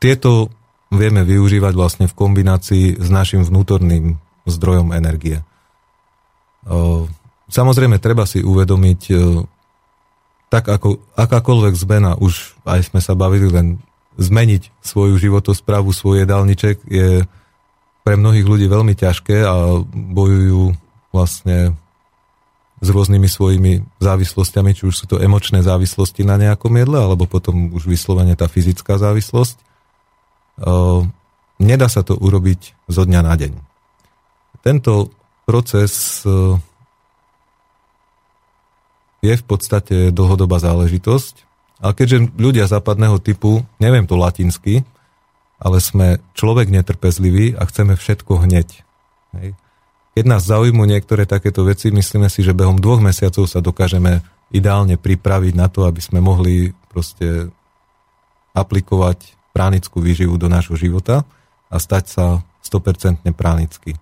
Tieto vieme využívať vlastne v kombinácii s našim vnútorným zdrojom energie. Samozrejme, treba si uvedomiť, tak ako akákoľvek zmena, už aj sme sa bavili, len zmeniť svoju životosprávu, svoj jedálniček je pre mnohých ľudí veľmi ťažké a bojujú vlastne s rôznymi svojimi závislostiami, či už sú to emočné závislosti na nejakom jedle, alebo potom už vyslovene tá fyzická závislosť. Ehm, nedá sa to urobiť zo dňa na deň. Tento proces ehm, je v podstate dlhodobá záležitosá, ale keďže ľudia západného typu, neviem to latinsky, ale sme človek netrpezlivý a chceme všetko hneď. Hej. Keď nás zaujímu niektoré takéto veci, myslíme si, že behom dvoch mesiacov sa dokážeme ideálne pripraviť na to, aby sme mohli proste aplikovať pránickú výživu do nášho života a stať sa 100% pránicky.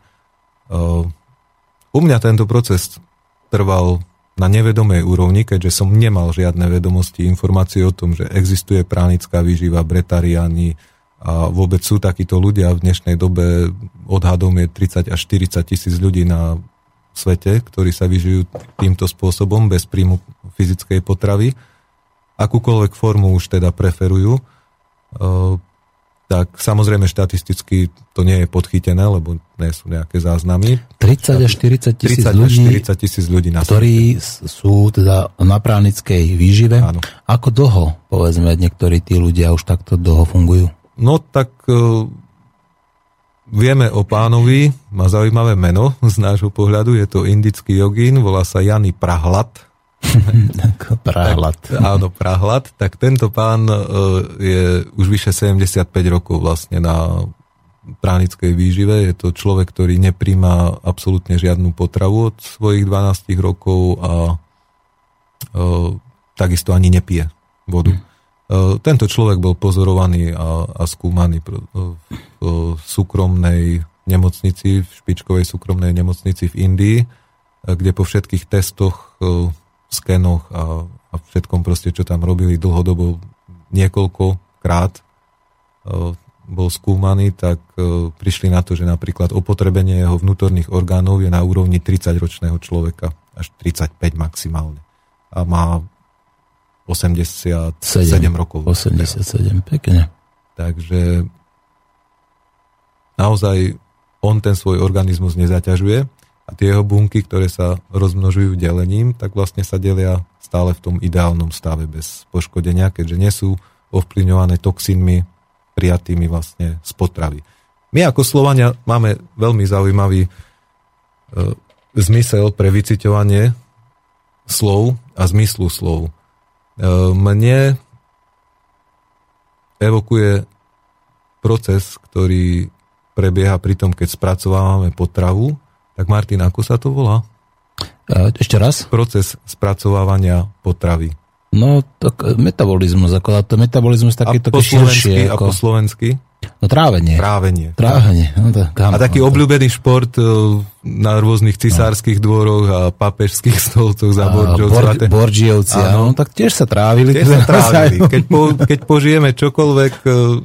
U mňa tento proces trval na nevedomej úrovni, keďže som nemal žiadne vedomosti, informácie o tom, že existuje pránická výživa, bretariáni a vôbec sú takíto ľudia. V dnešnej dobe odhadom je 30 až 40 tisíc ľudí na svete, ktorí sa vyžijú týmto spôsobom bez príjmu fyzickej potravy. Akúkoľvek formu už teda preferujú tak samozrejme štatisticky to nie je podchytené, lebo nie sú nejaké záznamy.
30 až 40 tisíc ľudí,
40 tisíc ľudí na
ktorí svete. sú teda na pránickej výžive. Áno. Ako dlho, povedzme, niektorí tí ľudia už takto dlho fungujú?
No tak uh, vieme o pánovi, má zaujímavé meno z nášho pohľadu, je to indický jogín, volá sa Jany Prahlat,
Prahľad.
Tak, áno, Prahľad. Tak tento pán uh, je už vyše 75 rokov vlastne na pránickej výžive. Je to človek, ktorý nepríjma absolútne žiadnu potravu od svojich 12 rokov a uh, takisto ani nepije vodu. Hmm. Uh, tento človek bol pozorovaný a, a skúmaný v súkromnej nemocnici, v špičkovej súkromnej nemocnici v Indii, kde po všetkých testoch skenoch a, a všetkom proste, čo tam robili dlhodobo niekoľkokrát e, bol skúmaný, tak e, prišli na to, že napríklad opotrebenie jeho vnútorných orgánov je na úrovni 30-ročného človeka, až 35 maximálne. A má 87 7, rokov.
87, pekne.
Takže naozaj on ten svoj organizmus nezaťažuje a tie jeho bunky, ktoré sa rozmnožujú delením, tak vlastne sa delia stále v tom ideálnom stave bez poškodenia, keďže nie sú ovplyvňované toxínmi prijatými vlastne z potravy. My ako Slovania máme veľmi zaujímavý e, zmysel pre vyciťovanie slov a zmyslu slov. E, mne evokuje proces, ktorý prebieha pri tom, keď spracovávame potravu tak Martin, ako sa to volá?
Ešte raz?
Proces spracovávania potravy.
No, tak metabolizmus, ako to metabolizmus také to
širšie. Ako... A po slovensky?
No trávenie.
Trávenie.
Trávenie. No, to,
kam, a taký no, obľúbený šport e, na rôznych cisárskych no. dôroch a papežských [laughs] stolcoch za Borgiovci.
Bor, Borgiovci, áno. tak tiež sa trávili.
Tiež sa [laughs] trávili. Keď, po, keď požijeme čokoľvek,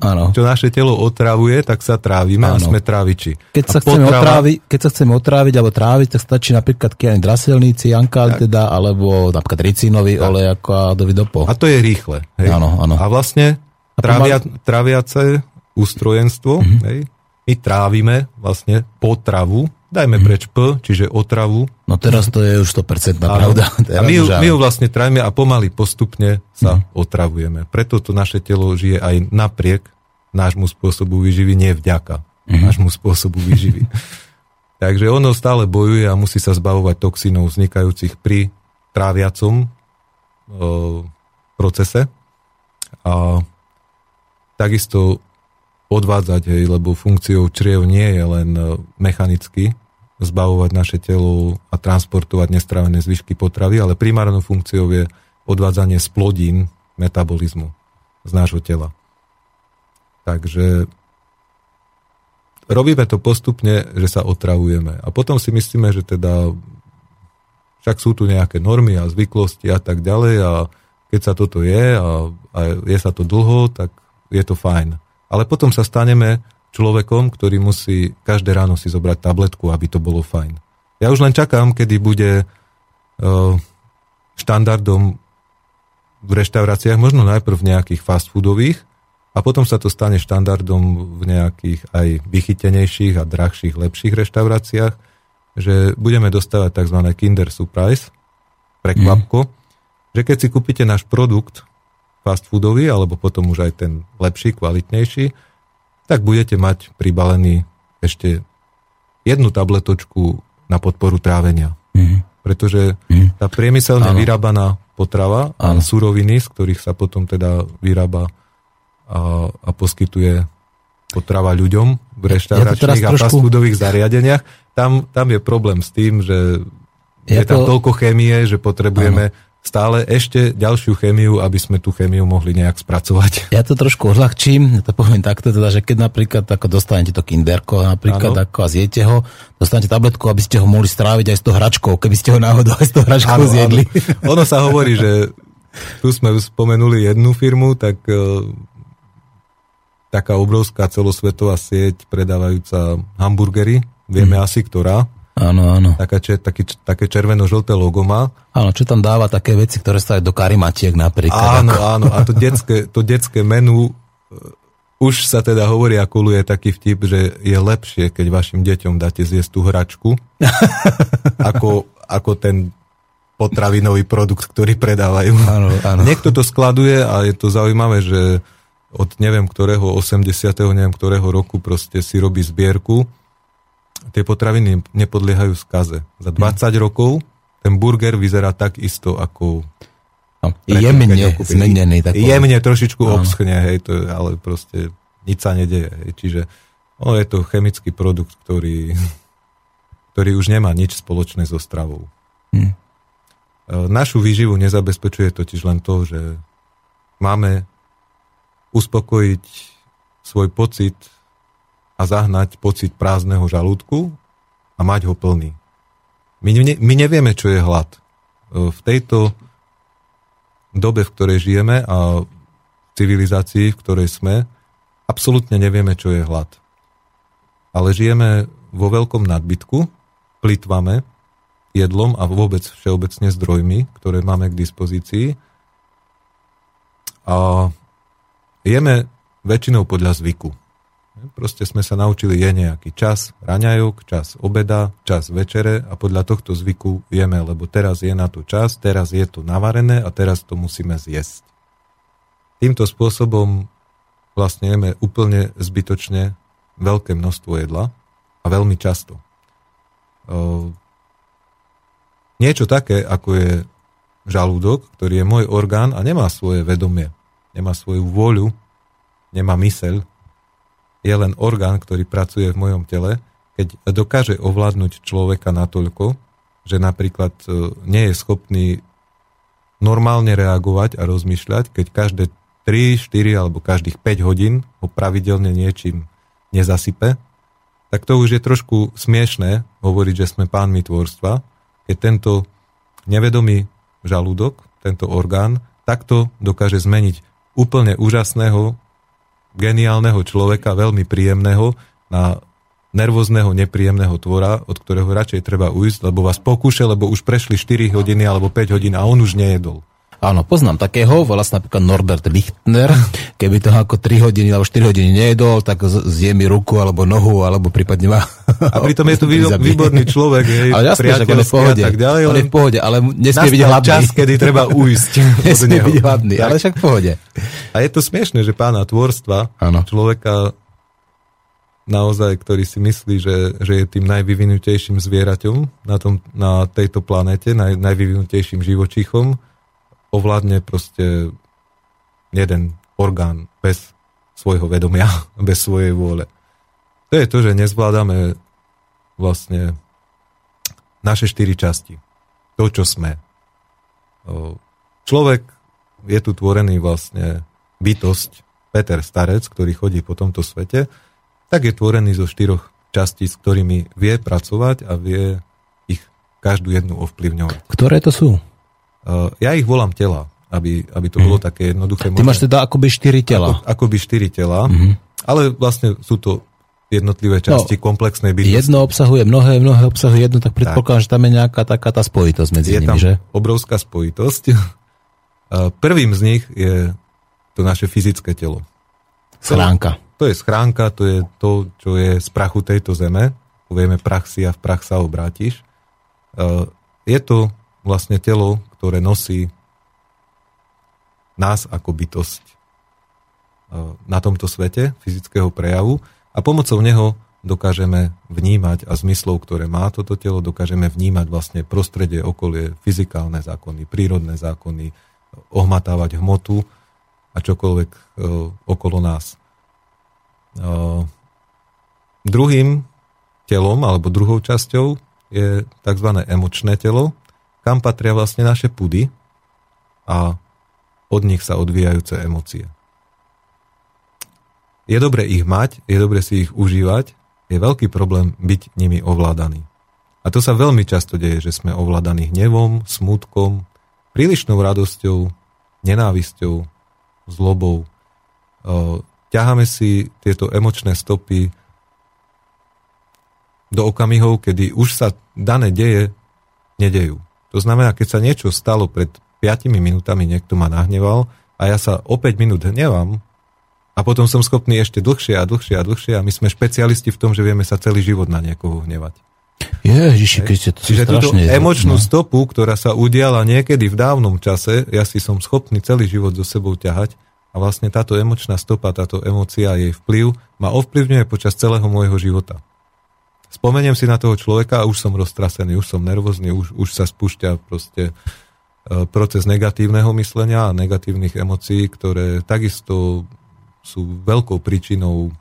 ano. E, čo naše telo otravuje, tak sa trávime ano. a sme tráviči.
Keď sa, chceme potrava... otráviť, keď sa chceme otráviť alebo tráviť, tak stačí napríklad kiaň draselníci, ankál teda, alebo napríklad ricinový olej ako a dovidopo.
A to je rýchle.
Áno, áno.
A vlastne trávia, tráviace ústrojenstvo. Mm-hmm. Hej. My trávime vlastne potravu, dajme mm-hmm. preč P, čiže otravu.
No teraz to je už 100% pravda.
a my ju, my ju vlastne trávime a pomaly postupne sa mm-hmm. otravujeme. Preto to naše telo žije aj napriek nášmu spôsobu výživy, nie vďaka mm-hmm. nášmu spôsobu výživy. [laughs] Takže ono stále bojuje a musí sa zbavovať toxínov vznikajúcich pri tráviacom o, procese. A takisto odvádzať, hej, lebo funkciou čriev nie je len e, mechanicky zbavovať naše telo a transportovať nestravené zvyšky potravy, ale primárnou funkciou je odvádzanie z plodín metabolizmu z nášho tela. Takže robíme to postupne, že sa otravujeme. A potom si myslíme, že teda však sú tu nejaké normy a zvyklosti a tak ďalej a keď sa toto je a, a je sa to dlho, tak je to fajn ale potom sa staneme človekom, ktorý musí každé ráno si zobrať tabletku, aby to bolo fajn. Ja už len čakám, kedy bude uh, štandardom v reštauráciách, možno najprv v nejakých fast foodových, a potom sa to stane štandardom v nejakých aj vychytenejších a drahších, lepších reštauráciách, že budeme dostávať tzv. Kinder Surprise, prekvapko, mm. že keď si kúpite náš produkt fast foodový, alebo potom už aj ten lepší, kvalitnejší, tak budete mať pribalený ešte jednu tabletočku na podporu trávenia. Mm-hmm. Pretože mm-hmm. tá priemyselne ano. vyrábaná potrava ano. a suroviny, z ktorých sa potom teda vyrába a, a poskytuje potrava ľuďom v reštauráčnych ja a fast foodových zariadeniach, tam, tam je problém s tým, že ja je tam to... toľko chémie, že potrebujeme ano stále ešte ďalšiu chémiu, aby sme tú chémiu mohli nejak spracovať.
Ja to trošku odľahčím, ja to poviem takto, teda, že keď napríklad ako dostanete to kinderko, napríklad ano. ako a zjete ho, dostanete tabletku, aby ste ho mohli stráviť aj s tou hračkou, keby ste ho náhodou aj s tou hračkou ano, zjedli.
Ano. Ono sa hovorí, že tu sme spomenuli jednu firmu, tak uh, taká obrovská celosvetová sieť predávajúca hamburgery, vieme hmm. asi ktorá,
Áno, áno.
Taká, če, taký, také červeno-žlté logo má.
Áno, čo tam dáva také veci, ktoré sa aj do karimatiek napríklad.
Áno, ako... áno. A to detské, to detské menu uh, už sa teda hovorí a kuluje taký vtip, že je lepšie, keď vašim deťom dáte zjesť tú hračku, [laughs] ako, ako ten potravinový produkt, ktorý predávajú.
Áno, áno.
Niekto to skladuje a je to zaujímavé, že od neviem ktorého 80. neviem ktorého roku proste si robí zbierku tie potraviny nepodliehajú skaze. Za 20 hmm. rokov ten burger vyzerá tak isto ako...
No, jemne zmenený.
Takový. Jemne trošičku no. obschne, hej, to, ale proste nič sa nedeje. Hej, čiže no, je to chemický produkt, ktorý, [laughs] ktorý už nemá nič spoločné so stravou. Hmm. Našu výživu nezabezpečuje totiž len to, že máme uspokojiť svoj pocit a zahnať pocit prázdneho žalúdku a mať ho plný. My, ne, my nevieme, čo je hlad. E, v tejto dobe, v ktorej žijeme a v civilizácii, v ktorej sme, absolútne nevieme, čo je hlad. Ale žijeme vo veľkom nadbytku, plitvame jedlom a vôbec všeobecne zdrojmi, ktoré máme k dispozícii. A jeme väčšinou podľa zvyku. Proste sme sa naučili, je nejaký čas raňajok, čas obeda, čas večere a podľa tohto zvyku vieme, lebo teraz je na to čas, teraz je to navarené a teraz to musíme zjesť. Týmto spôsobom vlastne jeme úplne zbytočne veľké množstvo jedla a veľmi často. Niečo také, ako je žalúdok, ktorý je môj orgán a nemá svoje vedomie, nemá svoju vôľu, nemá myseľ, je len orgán, ktorý pracuje v mojom tele, keď dokáže ovládnuť človeka natoľko, že napríklad e, nie je schopný normálne reagovať a rozmýšľať, keď každé 3, 4 alebo každých 5 hodín ho pravidelne niečím nezasype, tak to už je trošku smiešné hovoriť, že sme pánmi tvorstva, keď tento nevedomý žalúdok, tento orgán, takto dokáže zmeniť úplne úžasného geniálneho človeka, veľmi príjemného, na nervózneho, nepríjemného tvora, od ktorého radšej treba ujsť, lebo vás pokúše, lebo už prešli 4 hodiny alebo 5 hodín a on už nejedol.
Áno, poznám takého, volá sa napríklad Norbert Lichtner. [laughs] Keby to ako 3 hodiny alebo 4 hodiny nejedol, tak zje mi ruku alebo nohu, alebo prípadne ma...
A pritom je to [laughs] výborný človek, je
ale jasne, že on je v pohode.
tak ďalej.
On je v pohode, ale nesmie byť hladný.
čas, kedy treba [laughs] ujsť
nesmie byť hladný, ale však v pohode.
A je to smiešne, že pána tvorstva, ano. človeka naozaj, ktorý si myslí, že, že je tým najvyvinutejším zvieraťom na, tom, na tejto planete, naj, najvyvinutejším živočíchom, ovládne proste jeden orgán bez svojho vedomia, [laughs] bez svojej vôle. To je to, že nezvládame vlastne naše štyri časti. To, čo sme. Človek je tu tvorený vlastne bytosť, Peter Starec, ktorý chodí po tomto svete, tak je tvorený zo štyroch častí, s ktorými vie pracovať a vie ich každú jednu ovplyvňovať.
Ktoré to sú?
Uh, ja ich volám tela, aby, aby to mm. bolo také jednoduché.
Ty máš teda akoby štyri tela.
Ako, akoby štyri tela, mm-hmm. ale vlastne sú to jednotlivé časti no, komplexnej bytosti.
Jedno obsahuje mnohé, mnohé obsahuje jedno, tak predpokladám, tak. že tam je nejaká taká tá spojitosť medzi
je
nimi,
tam
že?
obrovská spojitosť. [laughs] Prvým z nich je to naše fyzické telo.
Schránka.
To, to je schránka, to je to, čo je z prachu tejto zeme. Povieme prach si a v prach sa obrátiš. Je to vlastne telo, ktoré nosí nás ako bytosť e, na tomto svete fyzického prejavu a pomocou neho dokážeme vnímať a zmyslov, ktoré má toto telo, dokážeme vnímať vlastne prostredie, okolie, fyzikálne zákony, prírodné zákony, ohmatávať hmotu a čokoľvek e, okolo nás. E, druhým telom alebo druhou časťou je tzv. emočné telo, kam patria vlastne naše pudy a od nich sa odvíjajúce emócie. Je dobre ich mať, je dobre si ich užívať, je veľký problém byť nimi ovládaný. A to sa veľmi často deje, že sme ovládaní hnevom, smutkom, prílišnou radosťou, nenávisťou, zlobou. Ťaháme si tieto emočné stopy do okamihov, kedy už sa dané deje nedejú. To znamená, keď sa niečo stalo pred 5 minútami niekto ma nahneval a ja sa o 5 minút hnevám a potom som schopný ešte dlhšie a dlhšie a dlhšie a my sme špecialisti v tom, že vieme sa celý život na niekoho hnevať.
Ježiši, Kriste, to
Čiže túto emočnú no. stopu, ktorá sa udiala niekedy v dávnom čase, ja si som schopný celý život so sebou ťahať a vlastne táto emočná stopa, táto emócia, jej vplyv ma ovplyvňuje počas celého môjho života. Spomeniem si na toho človeka a už som roztrasený, už som nervózny, už, už sa spúšťa proste E, proces negatívneho myslenia a negatívnych emócií, ktoré takisto sú veľkou príčinou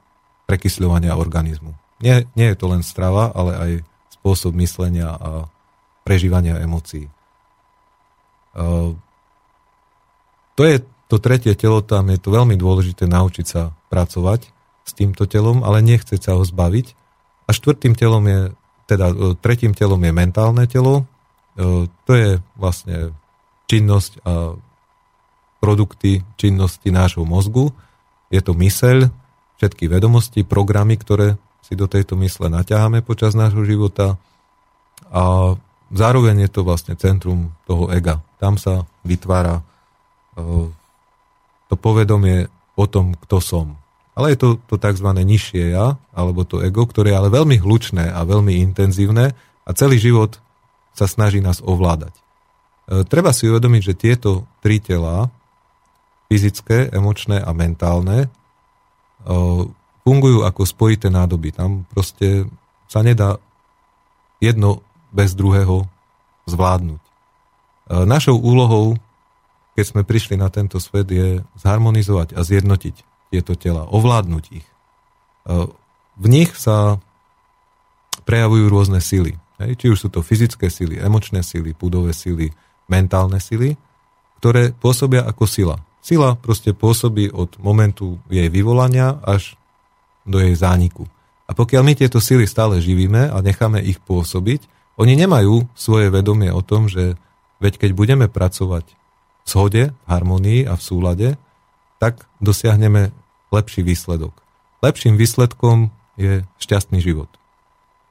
prekysľovania organizmu. Nie, nie je to len strava, ale aj spôsob myslenia a prežívania emócií. E, to je to tretie telo, tam je to veľmi dôležité naučiť sa pracovať s týmto telom, ale nechceť sa ho zbaviť. A štvrtým telom je, teda e, tretím telom je mentálne telo. To je vlastne činnosť a produkty činnosti nášho mozgu. Je to myseľ, všetky vedomosti, programy, ktoré si do tejto mysle naťaháme počas nášho života a zároveň je to vlastne centrum toho ega. Tam sa vytvára e, to povedomie o tom, kto som. Ale je to to tzv. nižšie ja, alebo to ego, ktoré je ale veľmi hlučné a veľmi intenzívne a celý život sa snaží nás ovládať. E, treba si uvedomiť, že tieto tri tela, fyzické, emočné a mentálne, e, fungujú ako spojité nádoby. Tam proste sa nedá jedno bez druhého zvládnuť. E, našou úlohou, keď sme prišli na tento svet, je zharmonizovať a zjednotiť tieto tela, ovládnuť ich. E, v nich sa prejavujú rôzne sily. Či už sú to fyzické sily, emočné sily, púdové sily, mentálne sily, ktoré pôsobia ako sila. Sila proste pôsobí od momentu jej vyvolania až do jej zániku. A pokiaľ my tieto sily stále živíme a necháme ich pôsobiť, oni nemajú svoje vedomie o tom, že veď keď budeme pracovať v shode, v harmonii a v súlade, tak dosiahneme lepší výsledok. Lepším výsledkom je šťastný život.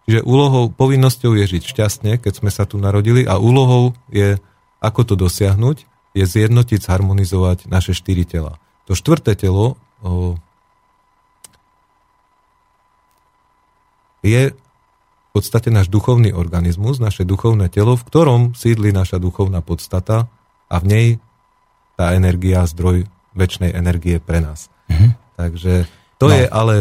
Čiže úlohou, povinnosťou je žiť šťastne, keď sme sa tu narodili a úlohou je, ako to dosiahnuť, je zjednotiť, zharmonizovať naše štyri tela. To štvrté telo je v podstate náš duchovný organizmus, naše duchovné telo, v ktorom sídli naša duchovná podstata a v nej tá energia, zdroj väčšnej energie pre nás. Mhm. Takže to no. je ale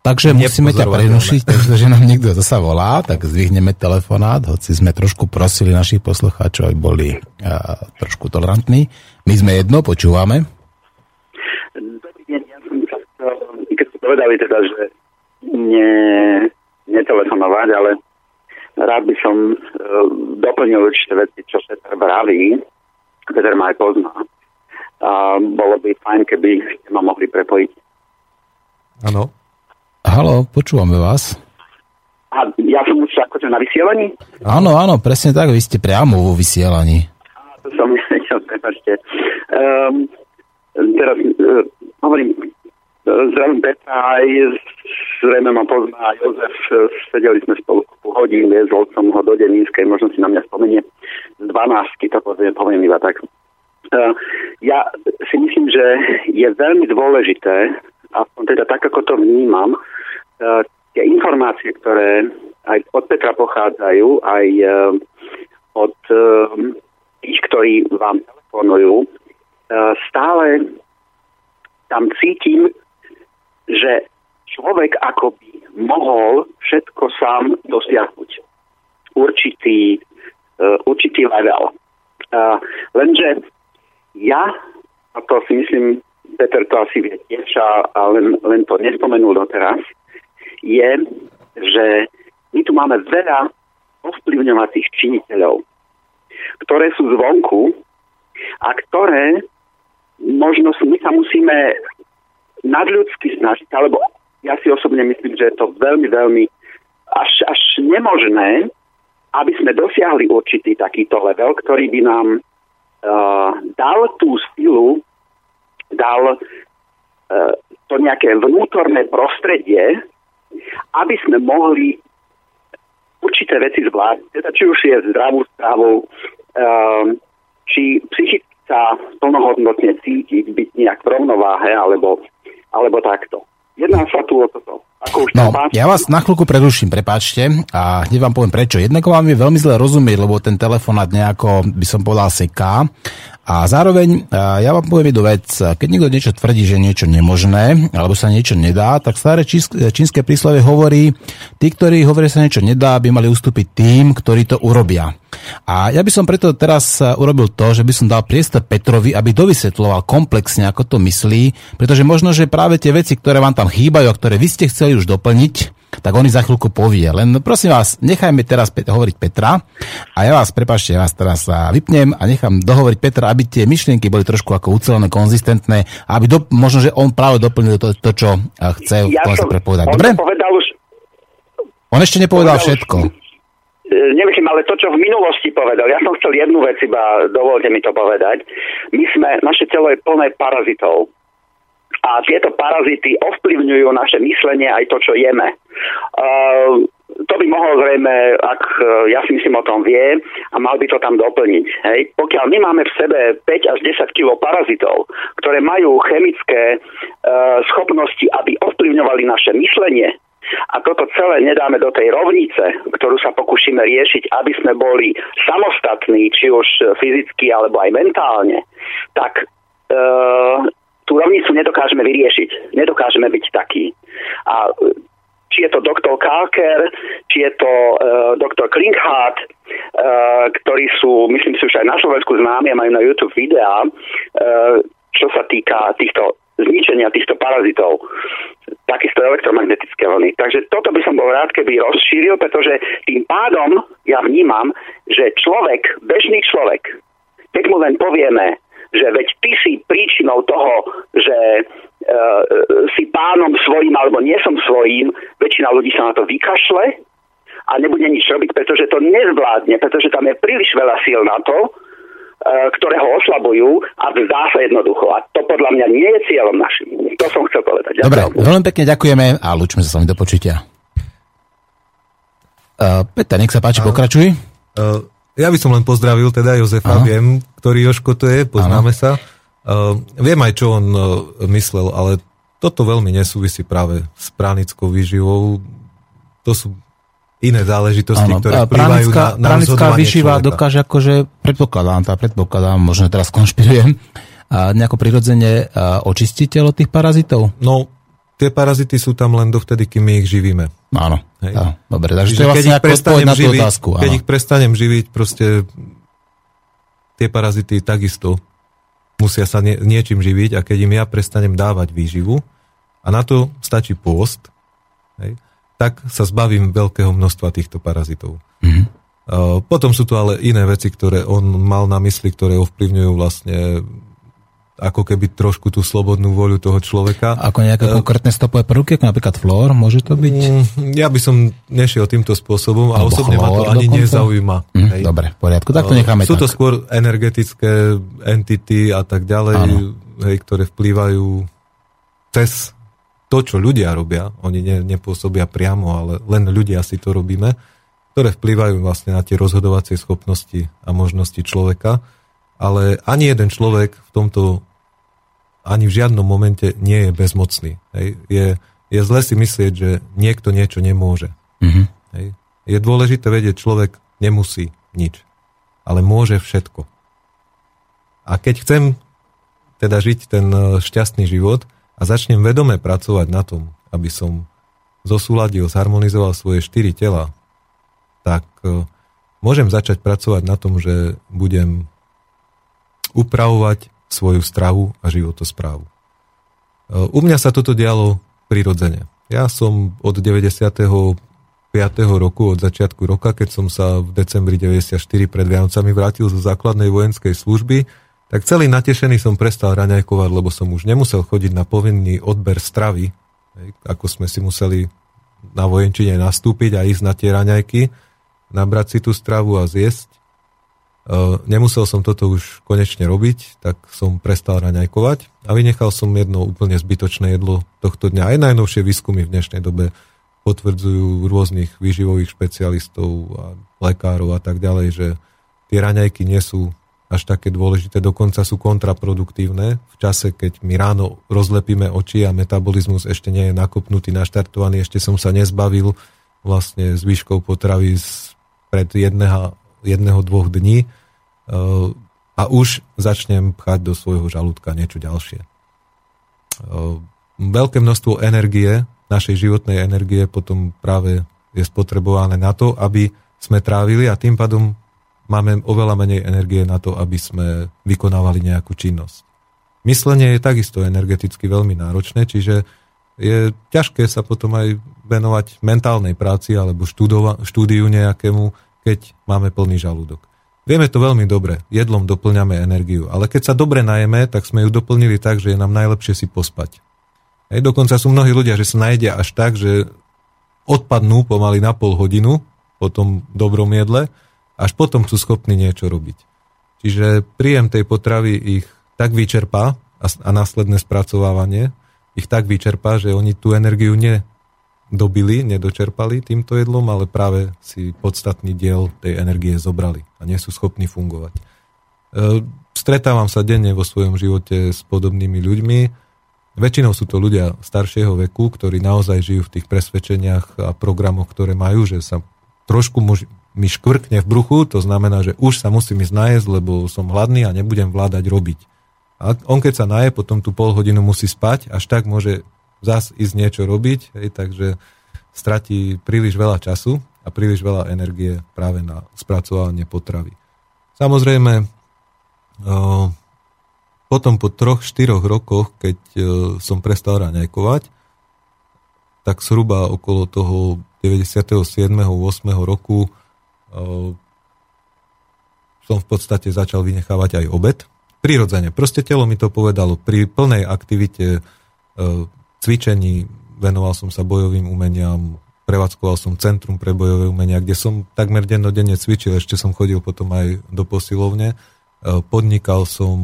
Takže musíme ťa prenušiť, takže nám niekto zasa volá, tak zdvihneme telefonát, hoci sme trošku prosili našich poslucháčov, aby boli uh, trošku tolerantní. My sme jedno, počúvame.
Dobrý deň, ja som keď ste povedali teda, že ne, netelefonovať, ale rád by som e, doplnil určité veci, čo Peter vraví. Peter ma aj pozná. A bolo by fajn, keby ste ma mohli prepojiť.
Áno.
Halo, počúvame vás.
A ja som už akože na vysielaní?
Áno, áno, presne tak, vy ste priamo vo vysielaní.
A to som [laughs] nevedel, prepačte. Um, teraz uh, hovorím, Zdravím Petra, aj zrejme ma pozná Jozef, sedeli sme spolu po hodín, viezol som ho do Denínskej, možno si na mňa spomenie z 12, to poviem, poviem iba tak. Uh, ja si myslím, že je veľmi dôležité, aspoň teda tak, ako to vnímam, uh, tie informácie, ktoré aj od Petra pochádzajú, aj uh, od tých, ktorí vám telefonujú, stále tam cítim že človek akoby mohol všetko sám dosiahnuť. Určitý, určitý level. Lenže ja, a to si myslím, Peter to asi vie tiež, a len, len to nespomenul doteraz, je, že my tu máme veľa ovplyvňovacích činiteľov, ktoré sú zvonku a ktoré možno my sa musíme nadľudsky snažiť, alebo ja si osobne myslím, že je to veľmi, veľmi až, až nemožné, aby sme dosiahli určitý takýto level, ktorý by nám uh, dal tú silu, dal uh, to nejaké vnútorné prostredie, aby sme mohli určité veci zvládnuť. Teda či už je zdravú stravou, uh, či psychicky sa plnohodnotne cítiť, byť nejak v rovnováhe, alebo alebo takto. Jedná sa tu o toto. Ako už
no, ja vás na chvíľku preruším, prepáčte, a hneď vám poviem prečo. Jednako vám je veľmi zle rozumieť, lebo ten telefonát nejako, by som povedal, seká. A zároveň, ja vám poviem jednu vec, keď niekto niečo tvrdí, že niečo nemožné, alebo sa niečo nedá, tak staré čínske príslovie hovorí, tí, ktorí hovoria, sa niečo nedá, by mali ustúpiť tým, ktorí to urobia. A ja by som preto teraz eh, urobil to, že by som dal priestor Petrovi, aby dovysvetloval komplexne, ako to myslí, pretože možno, že práve tie veci, ktoré vám tam chýbajú a ktoré vy ste chceli už doplniť, tak oni za chvíľku povie. Len prosím vás, nechajme teraz hovoriť Petra a ja vás, prepašte, ja vás teraz vypnem a nechám dohovoriť Petra, aby tie myšlienky boli trošku ako ucelené, konzistentné aby do, možno, že on práve doplnil to, to čo chce ja som, prepovedať. Dobre?
Povedal už,
on ešte nepovedal povedal všetko. Už,
E, neviem, ale to, čo v minulosti povedal, ja som chcel jednu vec, iba dovolte mi to povedať. My sme, naše telo je plné parazitov. A tieto parazity ovplyvňujú naše myslenie aj to, čo jeme. Uh, to by mohol zrejme, ak e, ja si myslím o tom vie a mal by to tam doplniť. Hej. Pokiaľ my máme v sebe 5 až 10 kg parazitov, ktoré majú chemické e, schopnosti, aby ovplyvňovali naše myslenie, a toto celé nedáme do tej rovnice, ktorú sa pokúšime riešiť, aby sme boli samostatní, či už fyzicky alebo aj mentálne, tak e, tú rovnicu nedokážeme vyriešiť. Nedokážeme byť takí. A či je to doktor Kalker, či je to uh, doktor Klinkhardt, uh, ktorí sú, myslím si, už aj na Slovensku známi a majú na YouTube videá, uh, čo sa týka týchto zničenia týchto parazitov, takisto elektromagnetické vlny. Takže toto by som bol rád, keby rozšíril, pretože tým pádom ja vnímam, že človek, bežný človek, keď mu len povieme, že veď ty si príčinou toho, že e, e, si pánom svojím alebo nie som svojím, väčšina ľudí sa na to vykašle a nebude nič robiť, pretože to nezvládne, pretože tam je príliš veľa síl na to, e, ktoré ho oslabujú a vzdá sa jednoducho. A to podľa mňa nie je cieľom našim. To som chcel povedať.
Ďakujem. Dobre, veľmi pekne ďakujeme a lúčme sa s vami do počutia. Uh, Peter, nech sa páči, uh, pokračuj. Uh,
ja by som len pozdravil teda Jozefa, Aha. viem, ktorý Joško to je, poznáme Aha. sa. Uh, viem aj, čo on uh, myslel, ale toto veľmi nesúvisí práve s pránickou výživou. To sú iné záležitosti, ano, ktoré vplyvajú na, na
Pránická výživa človeka. dokáže akože, predpokladám, tá predpokladám, možno teraz konšpirujem, a nejako prirodzene očistiť telo tých parazitov?
No, tie parazity sú tam len dovtedy, kým my ich živíme.
Áno. Hej. Áno. Dobre, takže to je vlastne keď ich na živiť, otázku.
Áno. Keď ich prestanem živiť, proste tie parazity takisto musia sa nie, niečím živiť a keď im ja prestanem dávať výživu a na to stačí pôst, hej, tak sa zbavím veľkého množstva týchto parazitov. Mm-hmm. Potom sú tu ale iné veci, ktoré on mal na mysli, ktoré ovplyvňujú vlastne ako keby trošku tú slobodnú voľu toho človeka.
Ako nejaké uh, konkrétne stopové prvky, ako napríklad flór, môže to byť?
Mm, ja by som nešiel týmto spôsobom a osobne ma to ani dokonca? nezaujíma.
Mm, hej. Dobre, v poriadku, tak to necháme
Sú tak. to skôr energetické entity a tak ďalej, hej, ktoré vplývajú cez to, čo ľudia robia. Oni ne, nepôsobia priamo, ale len ľudia si to robíme, ktoré vplývajú vlastne na tie rozhodovacie schopnosti a možnosti človeka ale ani jeden človek v tomto ani v žiadnom momente nie je bezmocný. Hej. Je, je zle si myslieť, že niekto niečo nemôže. Mm-hmm. Hej. Je dôležité vedieť, človek nemusí nič, ale môže všetko. A keď chcem teda žiť ten e, šťastný život a začnem vedome pracovať na tom, aby som zosúladil, zharmonizoval svoje štyri tela, tak e, môžem začať pracovať na tom, že budem upravovať svoju stravu a životosprávu. E, u mňa sa toto dialo prirodzene. Ja som od 95. roku, od začiatku roka, keď som sa v decembri 94 pred Vianocami vrátil zo základnej vojenskej služby, tak celý natešený som prestal raňajkovať, lebo som už nemusel chodiť na povinný odber stravy, ako sme si museli na vojenčine nastúpiť a ísť na tie raňajky, nabrať si tú stravu a zjesť. Uh, nemusel som toto už konečne robiť, tak som prestal raňajkovať a vynechal som jedno úplne zbytočné jedlo tohto dňa. Aj najnovšie výskumy v dnešnej dobe potvrdzujú rôznych výživových špecialistov a lekárov a tak ďalej, že tie raňajky nie sú až také dôležité, dokonca sú kontraproduktívne v čase, keď my ráno rozlepíme oči a metabolizmus ešte nie je nakopnutý, naštartovaný, ešte som sa nezbavil vlastne zvyškov potravy z pred jedného, jedného, dvoch dní a už začnem pchať do svojho žalúdka niečo ďalšie. Eh, veľké množstvo energie, našej životnej energie potom práve je spotrebované na to, aby sme trávili a tým pádom máme oveľa menej energie na to, aby sme vykonávali nejakú činnosť. Myslenie je takisto energeticky veľmi náročné, čiže je ťažké sa potom aj venovať mentálnej práci alebo štúdiu nejakému, keď máme plný žalúdok. Vieme to veľmi dobre, jedlom doplňame energiu, ale keď sa dobre najeme, tak sme ju doplnili tak, že je nám najlepšie si pospať. Hej, dokonca sú mnohí ľudia, že sa najedia až tak, že odpadnú pomaly na pol hodinu po tom dobrom jedle, až potom sú schopní niečo robiť. Čiže príjem tej potravy ich tak vyčerpá a, následné spracovávanie ich tak vyčerpá, že oni tú energiu ne, dobili, nedočerpali týmto jedlom, ale práve si podstatný diel tej energie zobrali a nie sú schopní fungovať. E, stretávam sa denne vo svojom živote s podobnými ľuďmi. Väčšinou sú to ľudia staršieho veku, ktorí naozaj žijú v tých presvedčeniach a programoch, ktoré majú, že sa trošku mi škvrkne v bruchu, to znamená, že už sa musím ísť najesť, lebo som hladný a nebudem vládať robiť. A on keď sa naje, potom tú pol hodinu musí spať, až tak môže zás ísť niečo robiť, hej, takže stratí príliš veľa času a príliš veľa energie práve na spracovanie potravy. Samozrejme, potom po troch, štyroch rokoch, keď som prestal raňajkovať, tak zhruba okolo toho 97. 8. roku som v podstate začal vynechávať aj obed. Prirodzene. Proste telo mi to povedalo. Pri plnej aktivite cvičení venoval som sa bojovým umeniam, prevádzkoval som Centrum pre bojové umenia, kde som takmer dennodenne cvičil, ešte som chodil potom aj do posilovne. Podnikal som,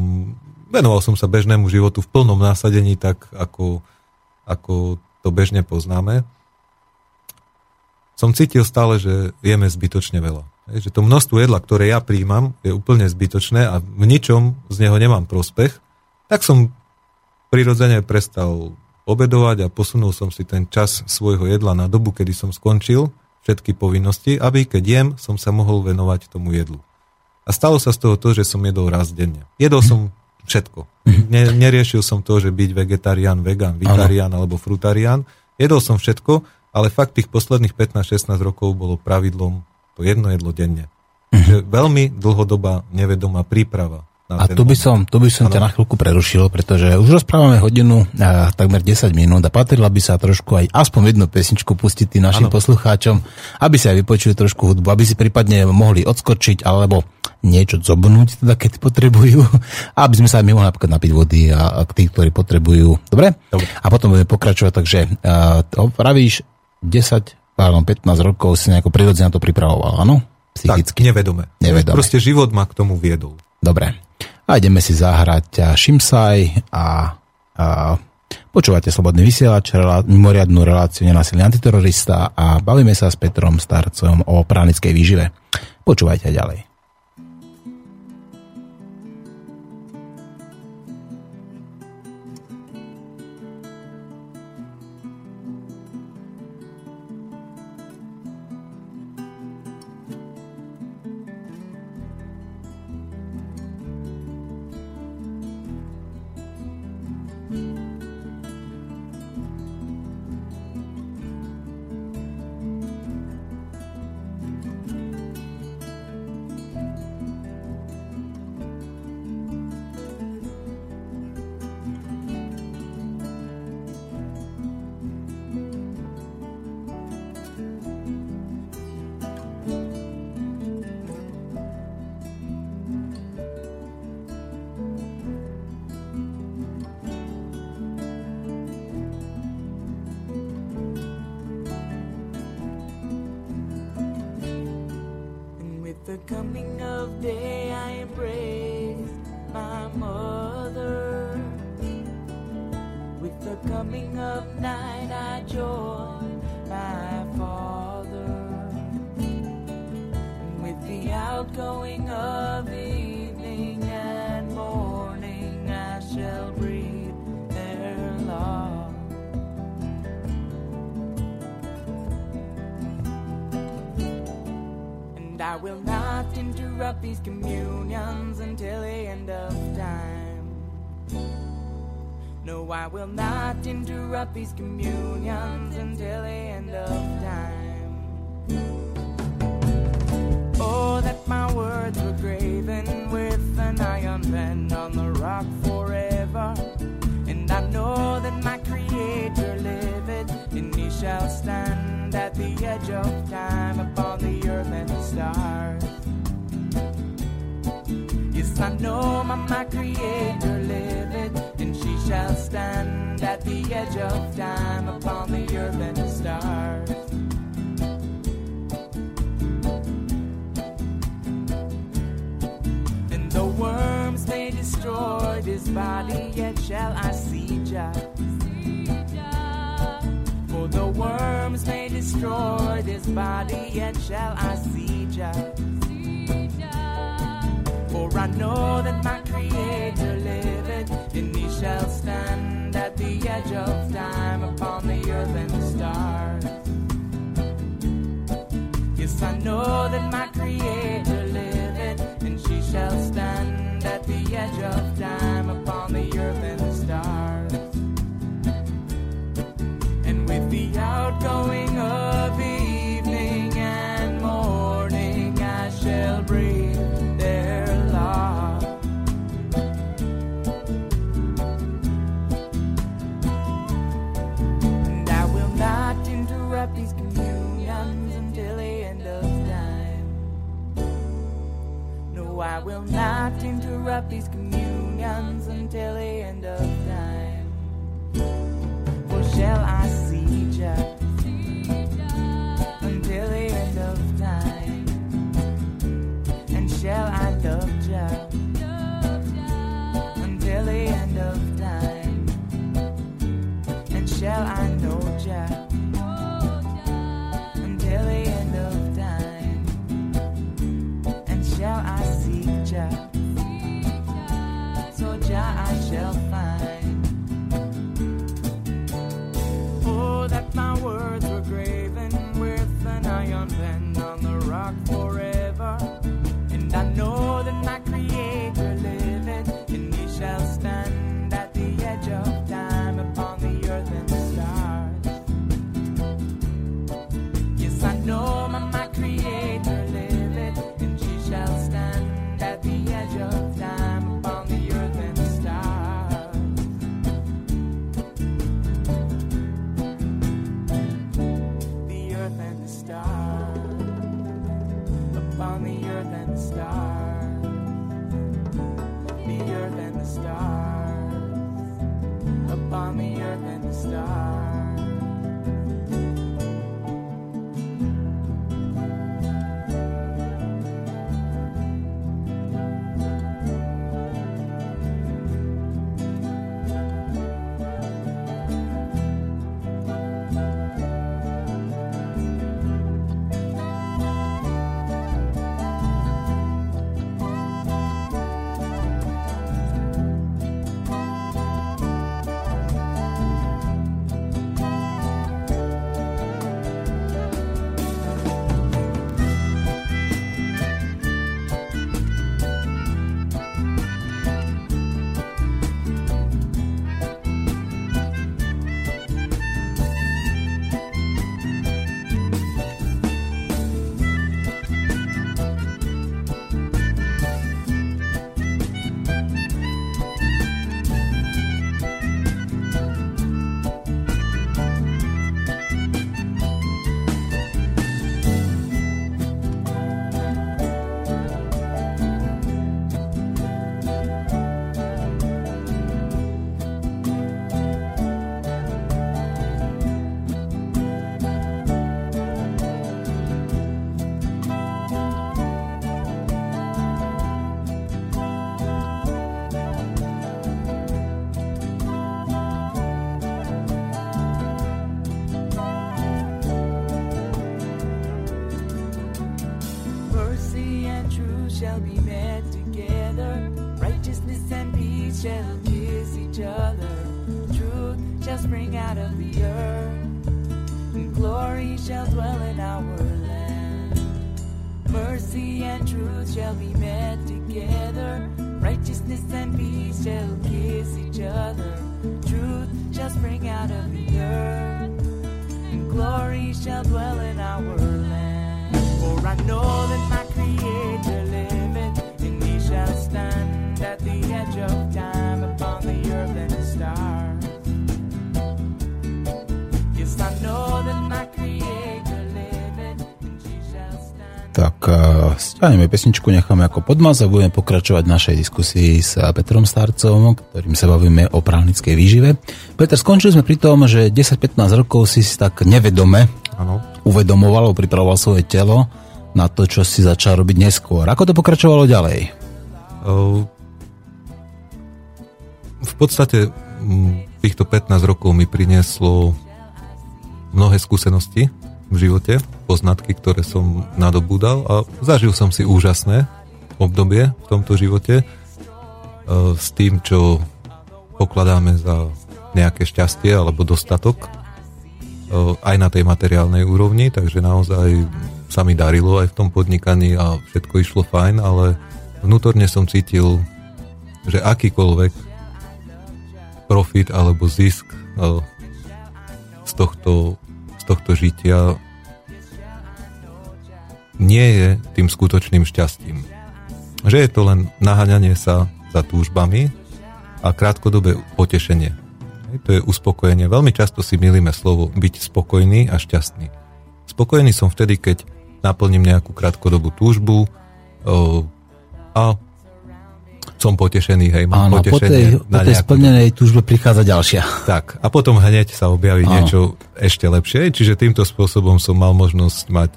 venoval som sa bežnému životu v plnom násadení, tak ako, ako to bežne poznáme som cítil stále, že jeme zbytočne veľa. Že to množstvo jedla, ktoré ja príjmam, je úplne zbytočné a v ničom z neho nemám prospech, tak som prirodzene prestal obedovať a posunul som si ten čas svojho jedla na dobu, kedy som skončil všetky povinnosti, aby keď jem, som sa mohol venovať tomu jedlu. A stalo sa z toho to, že som jedol raz denne. Jedol som všetko. Ne, neriešil som to, že byť vegetarián, vegan, vitarián alebo frutarián. Jedol som všetko ale fakt tých posledných 15-16 rokov bolo pravidlom to jedno jedlo denne. Mm-hmm. Že veľmi dlhodobá nevedomá príprava.
Na a tu by, som, tu by som ťa na chvíľku prerušil, pretože už rozprávame hodinu a takmer 10 minút a patrila by sa trošku aj aspoň jednu pesničku pustiť tým našim ano. poslucháčom, aby si aj vypočuli trošku hudbu, aby si prípadne mohli odskočiť alebo niečo zobnúť, teda keď potrebujú, [laughs] aby sme sa aj my mohli napríklad napiť vody a, a tí, ktorí potrebujú. Dobre? Dobre? A potom budeme pokračovať, takže uh, pravíš, 10, pardon, 15 rokov si nejako prirodzene to pripravoval, áno?
Psychicky. Tak, nevedome. nevedome. Proste život ma k tomu viedol.
Dobre. A ideme si zahrať Šimsaj a, a počúvate Slobodný vysielač, relá, mimoriadnú reláciu nenasilný antiterorista a bavíme sa s Petrom Starcom o pránickej výžive. Počúvajte ďalej.
coming of day. These communions until the end of
Stiahneme pesničku, necháme ako podmaz a budeme pokračovať v našej diskusii s Petrom Starcom, ktorým sa bavíme o právnickej výžive. Peter, skončili sme pri tom, že 10-15 rokov si tak nevedome
ano.
uvedomoval, pripravoval svoje telo na to, čo si začal robiť neskôr. Ako to pokračovalo ďalej?
Ehm, v podstate mm, týchto 15 rokov mi prinieslo mnohé skúsenosti, v živote, poznatky, ktoré som nadobúdal a zažil som si úžasné obdobie v tomto živote e, s tým, čo pokladáme za nejaké šťastie alebo dostatok e, aj na tej materiálnej úrovni, takže naozaj sa mi darilo aj v tom podnikaní a všetko išlo fajn, ale vnútorne som cítil, že akýkoľvek profit alebo zisk e, z tohto, tohto žitia nie je tým skutočným šťastím. Že je to len naháňanie sa za túžbami a krátkodobé potešenie. To je uspokojenie. Veľmi často si milíme slovo byť spokojný a šťastný. Spokojný som vtedy, keď naplním nejakú krátkodobú túžbu a som potešený, hej, mám
Áno, po tej, po tej splnenej túžbe prichádza ďalšia.
Tak, a potom hneď sa objaví Áno. niečo ešte lepšie, čiže týmto spôsobom som mal možnosť mať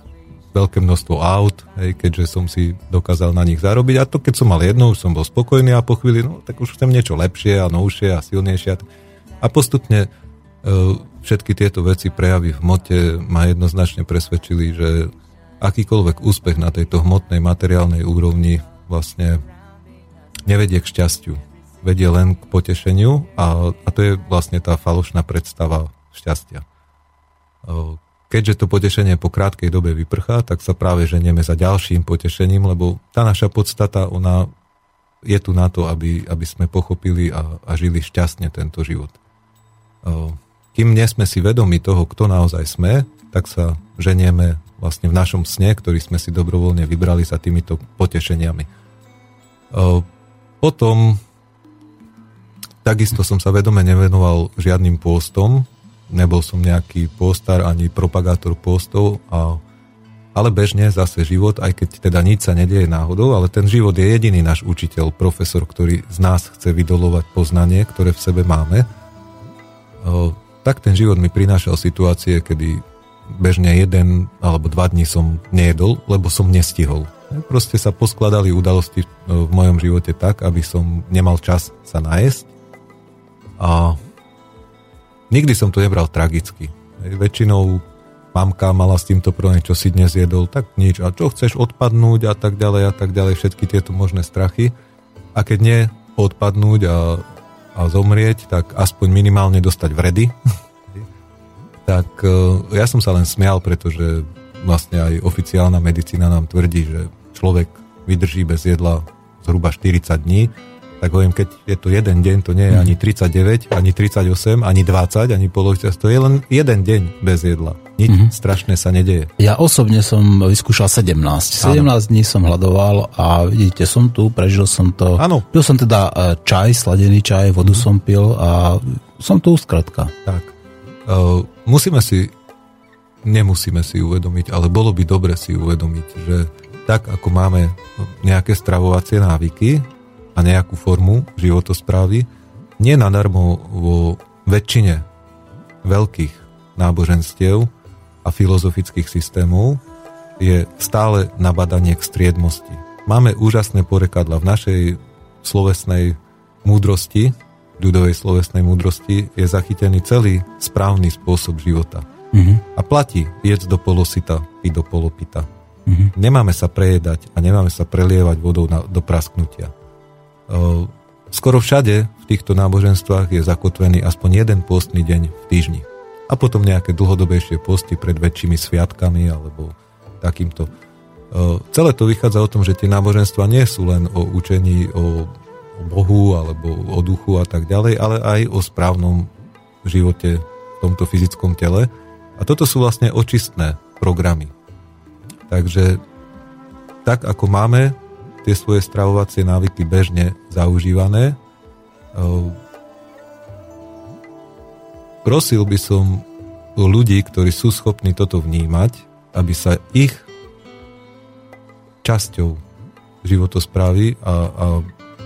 veľké množstvo aut, hej, keďže som si dokázal na nich zarobiť a to keď som mal jedno, už som bol spokojný a po chvíli, no tak už chcem niečo lepšie a novšie a silnejšie a postupne e, všetky tieto veci prejavy v mote ma jednoznačne presvedčili, že akýkoľvek úspech na tejto hmotnej materiálnej úrovni vlastne nevedie k šťastiu. Vedie len k potešeniu a, a to je vlastne tá falošná predstava šťastia. Keďže to potešenie po krátkej dobe vyprchá, tak sa práve ženieme za ďalším potešením, lebo tá naša podstata, ona je tu na to, aby, aby sme pochopili a, a žili šťastne tento život. Kým nie sme si vedomi toho, kto naozaj sme, tak sa ženieme vlastne v našom sne, ktorý sme si dobrovoľne vybrali sa týmito potešeniami. Potom takisto som sa vedome nevenoval žiadnym pôstom, nebol som nejaký postar ani propagátor postov, a, ale bežne zase život, aj keď teda nič sa nedieje náhodou, ale ten život je jediný náš učiteľ, profesor, ktorý z nás chce vydolovať poznanie, ktoré v sebe máme. O, tak ten život mi prinášal situácie, kedy bežne jeden alebo dva dní som nejedol, lebo som nestihol Proste sa poskladali udalosti v mojom živote tak, aby som nemal čas sa najesť. A nikdy som to nebral tragicky. Väčšinou mamka mala s týmto problém, čo si dnes jedol, tak nič. A čo chceš odpadnúť a tak ďalej a tak ďalej, všetky tieto možné strachy. A keď nie odpadnúť a, a zomrieť, tak aspoň minimálne dostať vredy. [laughs] tak e, ja som sa len smial, pretože vlastne aj oficiálna medicína nám tvrdí, že človek vydrží bez jedla zhruba 40 dní, tak hovorím, keď je to jeden deň, to nie je ani 39, ani 38, ani 20, ani polovica, to je len jeden deň bez jedla. Nič mm-hmm. strašné sa nedeje.
Ja osobne som vyskúšal 17. Áno. 17 dní som hľadoval a vidíte, som tu, prežil som to.
Áno.
Pil som teda e, čaj, sladený čaj, vodu mm-hmm. som pil a som tu skratka.
Tak. Uh, musíme si, nemusíme si uvedomiť, ale bolo by dobre si uvedomiť, že tak ako máme nejaké stravovacie návyky a nejakú formu životosprávy, nie nadarmo vo väčšine veľkých náboženstiev a filozofických systémov je stále nabadanie k striedmosti. Máme úžasné porekadla v našej slovesnej múdrosti, ľudovej slovesnej múdrosti je zachytený celý správny spôsob života. Mm-hmm. A platí jedz do polosita, i do polopita. Mm-hmm. Nemáme sa prejedať a nemáme sa prelievať vodou na, do prasknutia. Skoro všade v týchto náboženstvách je zakotvený aspoň jeden postný deň v týždni. A potom nejaké dlhodobejšie posty pred väčšími sviatkami alebo takýmto. Celé to vychádza o tom, že tie náboženstva nie sú len o učení o, o Bohu alebo o duchu a tak ďalej, ale aj o správnom živote v tomto fyzickom tele. A toto sú vlastne očistné programy. Takže tak ako máme tie svoje stravovacie návyky bežne zaužívané, eh, prosil by som ľudí, ktorí sú schopní toto vnímať, aby sa ich časťou životosprávy a, a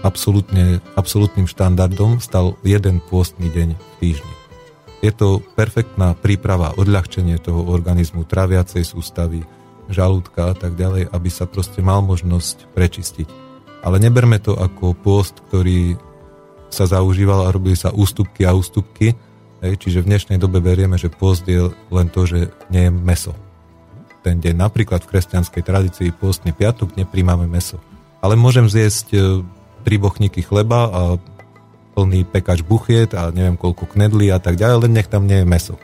absolútne, absolútnym štandardom stal jeden pôstny deň v týždni. Je to perfektná príprava, odľahčenie toho organizmu, traviacej sústavy, žalúdka a tak ďalej, aby sa proste mal možnosť prečistiť. Ale neberme to ako pôst, ktorý sa zaužíval a robili sa ústupky a ústupky, Hej, čiže v dnešnej dobe berieme, že pôst je len to, že nie je meso. Ten deň napríklad v kresťanskej tradícii pôstny piatok nepríjmame meso. Ale môžem zjesť e, tri bochníky chleba a plný pekač buchiet a neviem koľko knedlí a tak ďalej, len nech tam nie je meso.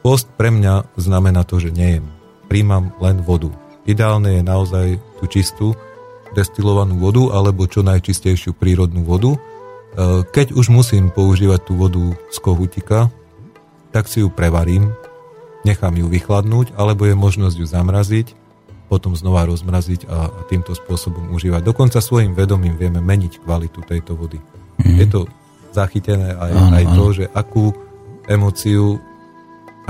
Post pre mňa znamená to, že nejem. Príjmam len vodu. Ideálne je naozaj tú čistú destilovanú vodu alebo čo najčistejšiu prírodnú vodu, E, keď už musím používať tú vodu z kohutika, tak si ju prevarím, nechám ju vychladnúť, alebo je možnosť ju zamraziť, potom znova rozmraziť a, a týmto spôsobom užívať. Dokonca svojim vedomím vieme meniť kvalitu tejto vody. Mm-hmm. Je to zachytené aj, áno, aj to, že akú emóciu,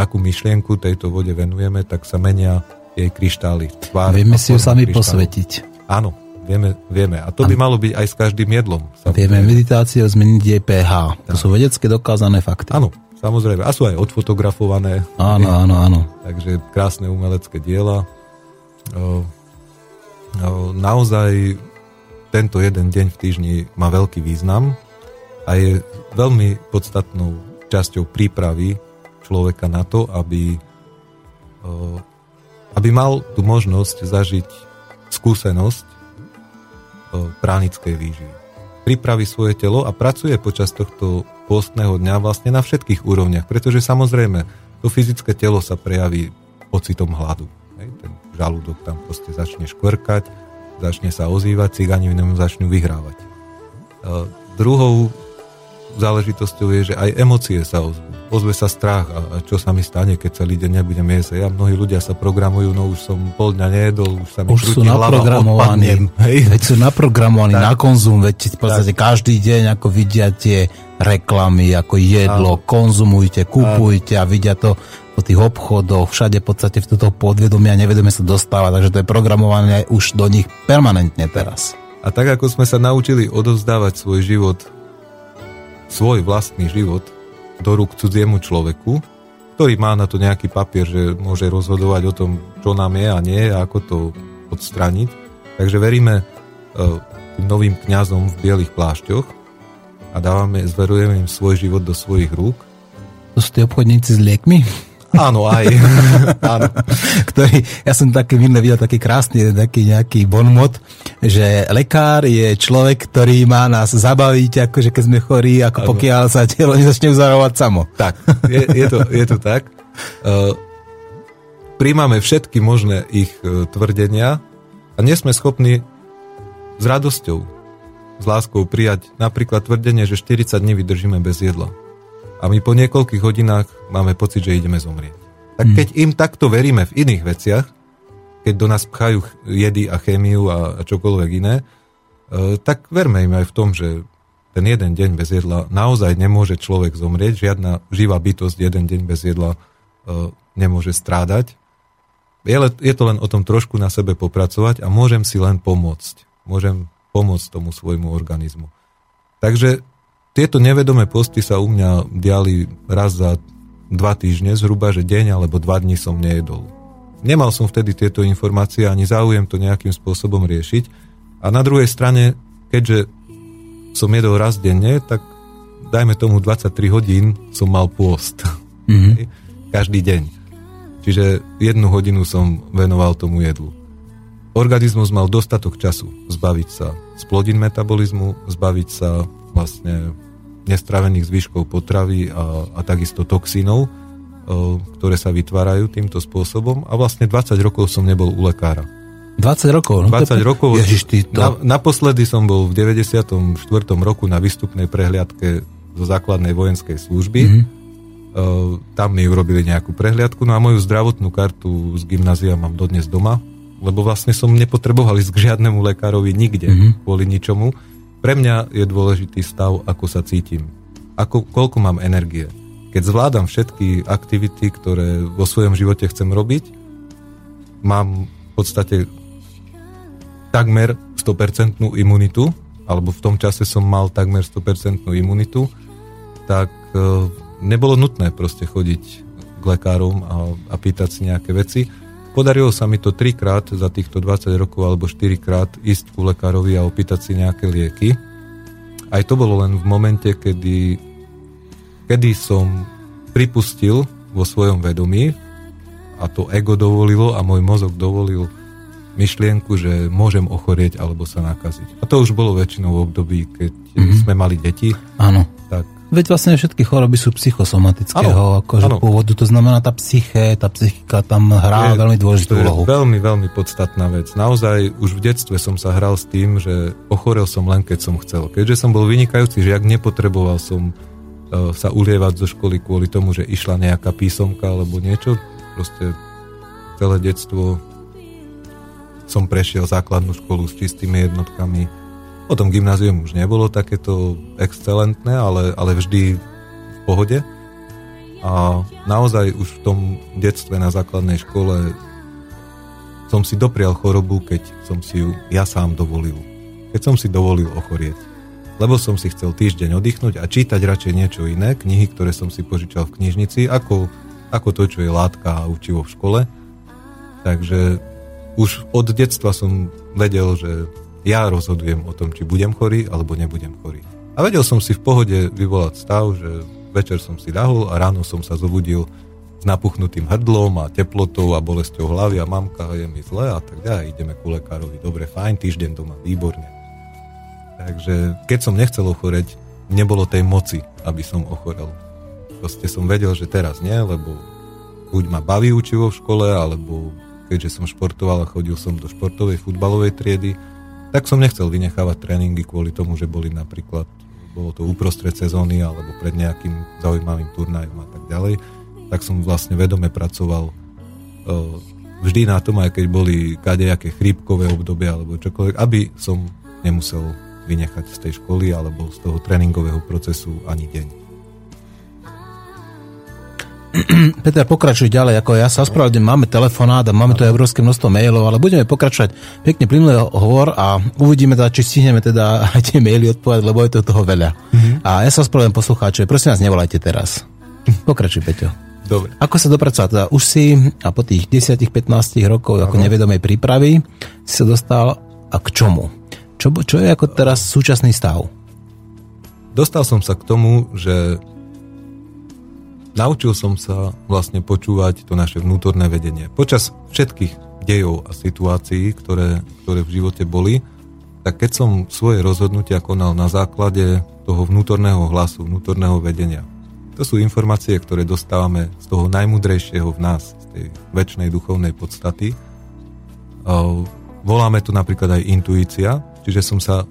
akú myšlienku tejto vode venujeme, tak sa menia jej kryštály.
Tvár Vieme si ju sami kryštálu. posvetiť.
Áno, Vieme, vieme. A to by malo byť aj s každým jedlom.
Samozrejme. Vieme meditáciou zmeniť jej pH. To sú vedecké dokázané fakty.
Áno, samozrejme. A sú aj odfotografované.
Áno, áno, áno.
Takže krásne umelecké diela. O, o, naozaj tento jeden deň v týždni má veľký význam a je veľmi podstatnou časťou prípravy človeka na to, aby, aby mal tú možnosť zažiť skúsenosť pránickej výživy. Pripraví svoje telo a pracuje počas tohto postného dňa vlastne na všetkých úrovniach, pretože samozrejme to fyzické telo sa prejaví pocitom hladu. Ten žalúdok tam proste začne škvrkať, začne sa ozývať, cigáni v začnú vyhrávať. druhou záležitosťou je, že aj emócie sa ozvú. Ozve sa strach a, a čo sa mi stane, keď celý deň nebudem jesť. Ja mnohí ľudia sa programujú, no už som pol dňa nejedol, už sa mi
už sú naprogramovaní, [laughs] veď sú naprogramovaní tak. na konzum, veď v podstate tak. každý deň ako vidia tie reklamy, ako jedlo, Áno. konzumujte, kupujte Áno. a vidia to po tých obchodoch, všade v podstate v toto podvedomia nevedome sa dostáva, takže to je programované už do nich permanentne teraz.
A tak ako sme sa naučili odovzdávať svoj život svoj vlastný život do rúk cudziemu človeku, ktorý má na to nejaký papier, že môže rozhodovať o tom, čo nám je a nie a ako to odstraniť. Takže veríme uh, tým novým kňazom v bielých plášťoch a dávame, zverujeme im svoj život do svojich rúk.
To sú tie obchodníci s liekmi?
Áno, aj. [laughs] Áno.
Ktorý, ja som také minulé videl taký krásny taký nejaký bonmot, že lekár je človek, ktorý má nás zabaviť, akože keď sme chorí, ako pokiaľ sa telo nezačne uzarovať samo.
Tak, je, je, to, je to tak. Uh, príjmame všetky možné ich uh, tvrdenia a nie sme schopní s radosťou, s láskou prijať napríklad tvrdenie, že 40 dní vydržíme bez jedla a my po niekoľkých hodinách máme pocit, že ideme zomrieť. Tak hmm. keď im takto veríme v iných veciach, keď do nás pchajú jedy a chémiu a, a čokoľvek iné, e, tak verme im aj v tom, že ten jeden deň bez jedla naozaj nemôže človek zomrieť, žiadna živá bytosť jeden deň bez jedla e, nemôže strádať. Je, je to len o tom trošku na sebe popracovať a môžem si len pomôcť. Môžem pomôcť tomu svojmu organizmu. Takže tieto nevedomé posty sa u mňa diali raz za dva týždne, zhruba, že deň alebo dva dní som nejedol. Nemal som vtedy tieto informácie ani záujem to nejakým spôsobom riešiť. A na druhej strane, keďže som jedol raz denne, tak dajme tomu 23 hodín som mal pôst. Mm-hmm. Každý deň. Čiže jednu hodinu som venoval tomu jedlu. Organizmus mal dostatok času zbaviť sa splodín metabolizmu, zbaviť sa vlastne nestravených zvyškov potravy a, a takisto toxínov, e, ktoré sa vytvárajú týmto spôsobom a vlastne 20 rokov som nebol u lekára.
20 rokov?
No 20 to... rokov. Ježiš, ty to... na, naposledy som bol v 94. roku na výstupnej prehliadke zo základnej vojenskej služby. Mm-hmm. Tam mi urobili nejakú prehliadku, no a moju zdravotnú kartu z gymnázia mám dodnes doma, lebo vlastne som nepotreboval ísť k žiadnemu lekárovi nikde, mm-hmm. kvôli ničomu. Pre mňa je dôležitý stav, ako sa cítim. Ako, koľko mám energie. Keď zvládam všetky aktivity, ktoré vo svojom živote chcem robiť, mám v podstate takmer 100% imunitu, alebo v tom čase som mal takmer 100% imunitu, tak e, nebolo nutné proste chodiť k lekárom a, a pýtať si nejaké veci Podarilo sa mi to trikrát za týchto 20 rokov alebo 4 krát ísť ku lekárovi a opýtať si nejaké lieky. Aj to bolo len v momente, kedy, kedy som pripustil vo svojom vedomí, a to ego dovolilo a môj mozog dovolil myšlienku, že môžem ochorieť alebo sa nakaziť. A to už bolo väčšinou v období, keď mm-hmm. sme mali deti.
Áno.
Tak
Veď vlastne všetky choroby sú psychosomatického akože pôvodu, to znamená tá psyché, tá psychika tam hrá je, veľmi dôležitú úlohu.
veľmi, veľmi podstatná vec. Naozaj už v detstve som sa hral s tým, že ochorel som len keď som chcel. Keďže som bol vynikajúci žiak, nepotreboval som uh, sa ulievať zo školy kvôli tomu, že išla nejaká písomka alebo niečo. Proste celé detstvo som prešiel základnú školu s čistými jednotkami, Potom gymnázium už nebolo takéto excelentné, ale, ale vždy v pohode. A naozaj už v tom detstve na základnej škole som si doprial chorobu, keď som si ju ja sám dovolil. Keď som si dovolil ochorieť. Lebo som si chcel týždeň oddychnúť a čítať radšej niečo iné, knihy, ktoré som si požičal v knižnici, ako, ako to, čo je látka a učivo v škole. Takže už od detstva som vedel, že ja rozhodujem o tom, či budem chorý alebo nebudem chorý. A vedel som si v pohode vyvolať stav, že večer som si dahol a ráno som sa zobudil s napuchnutým hrdlom a teplotou a bolesťou hlavy a mamka je mi zle a tak ďalej. Ideme ku lekárovi. Dobre, fajn, týždeň doma, výborne. Takže keď som nechcel ochoreť, nebolo tej moci, aby som ochorel. Proste som vedel, že teraz nie, lebo buď ma baví učivo v škole, alebo keďže som športoval a chodil som do športovej futbalovej triedy, tak som nechcel vynechávať tréningy kvôli tomu, že boli napríklad, bolo to uprostred sezóny alebo pred nejakým zaujímavým turnajom a tak ďalej, tak som vlastne vedome pracoval uh, vždy na tom, aj keď boli kadejaké chrípkové obdobia alebo čokoľvek, aby som nemusel vynechať z tej školy alebo z toho tréningového procesu ani deň. [clears throat]
Peter, pokračuj ďalej, ako ja sa ospravedlňujem, máme telefonát a máme tu obrovské množstvo mailov, ale budeme pokračovať pekne plynulý hovor a uvidíme teda, či stihneme teda [laughs] aj tie maily odpovedať, lebo je to toho veľa. Mm-hmm. A ja sa ospravedlňujem poslucháčov, prosím vás, nevolajte teraz. Pokračuj, Peťo.
Dobre.
Ako sa dopracovať? Teda už si a po tých 10-15 rokov ako nevedomej prípravy si sa dostal a k čomu? Čo, čo je ako teraz súčasný stav?
Dostal som sa k tomu, že naučil som sa vlastne počúvať to naše vnútorné vedenie. Počas všetkých dejov a situácií, ktoré, ktoré v živote boli, tak keď som svoje rozhodnutia konal na základe toho vnútorného hlasu, vnútorného vedenia. To sú informácie, ktoré dostávame z toho najmudrejšieho v nás, z tej väčšnej duchovnej podstaty. Voláme tu napríklad aj intuícia, čiže som sa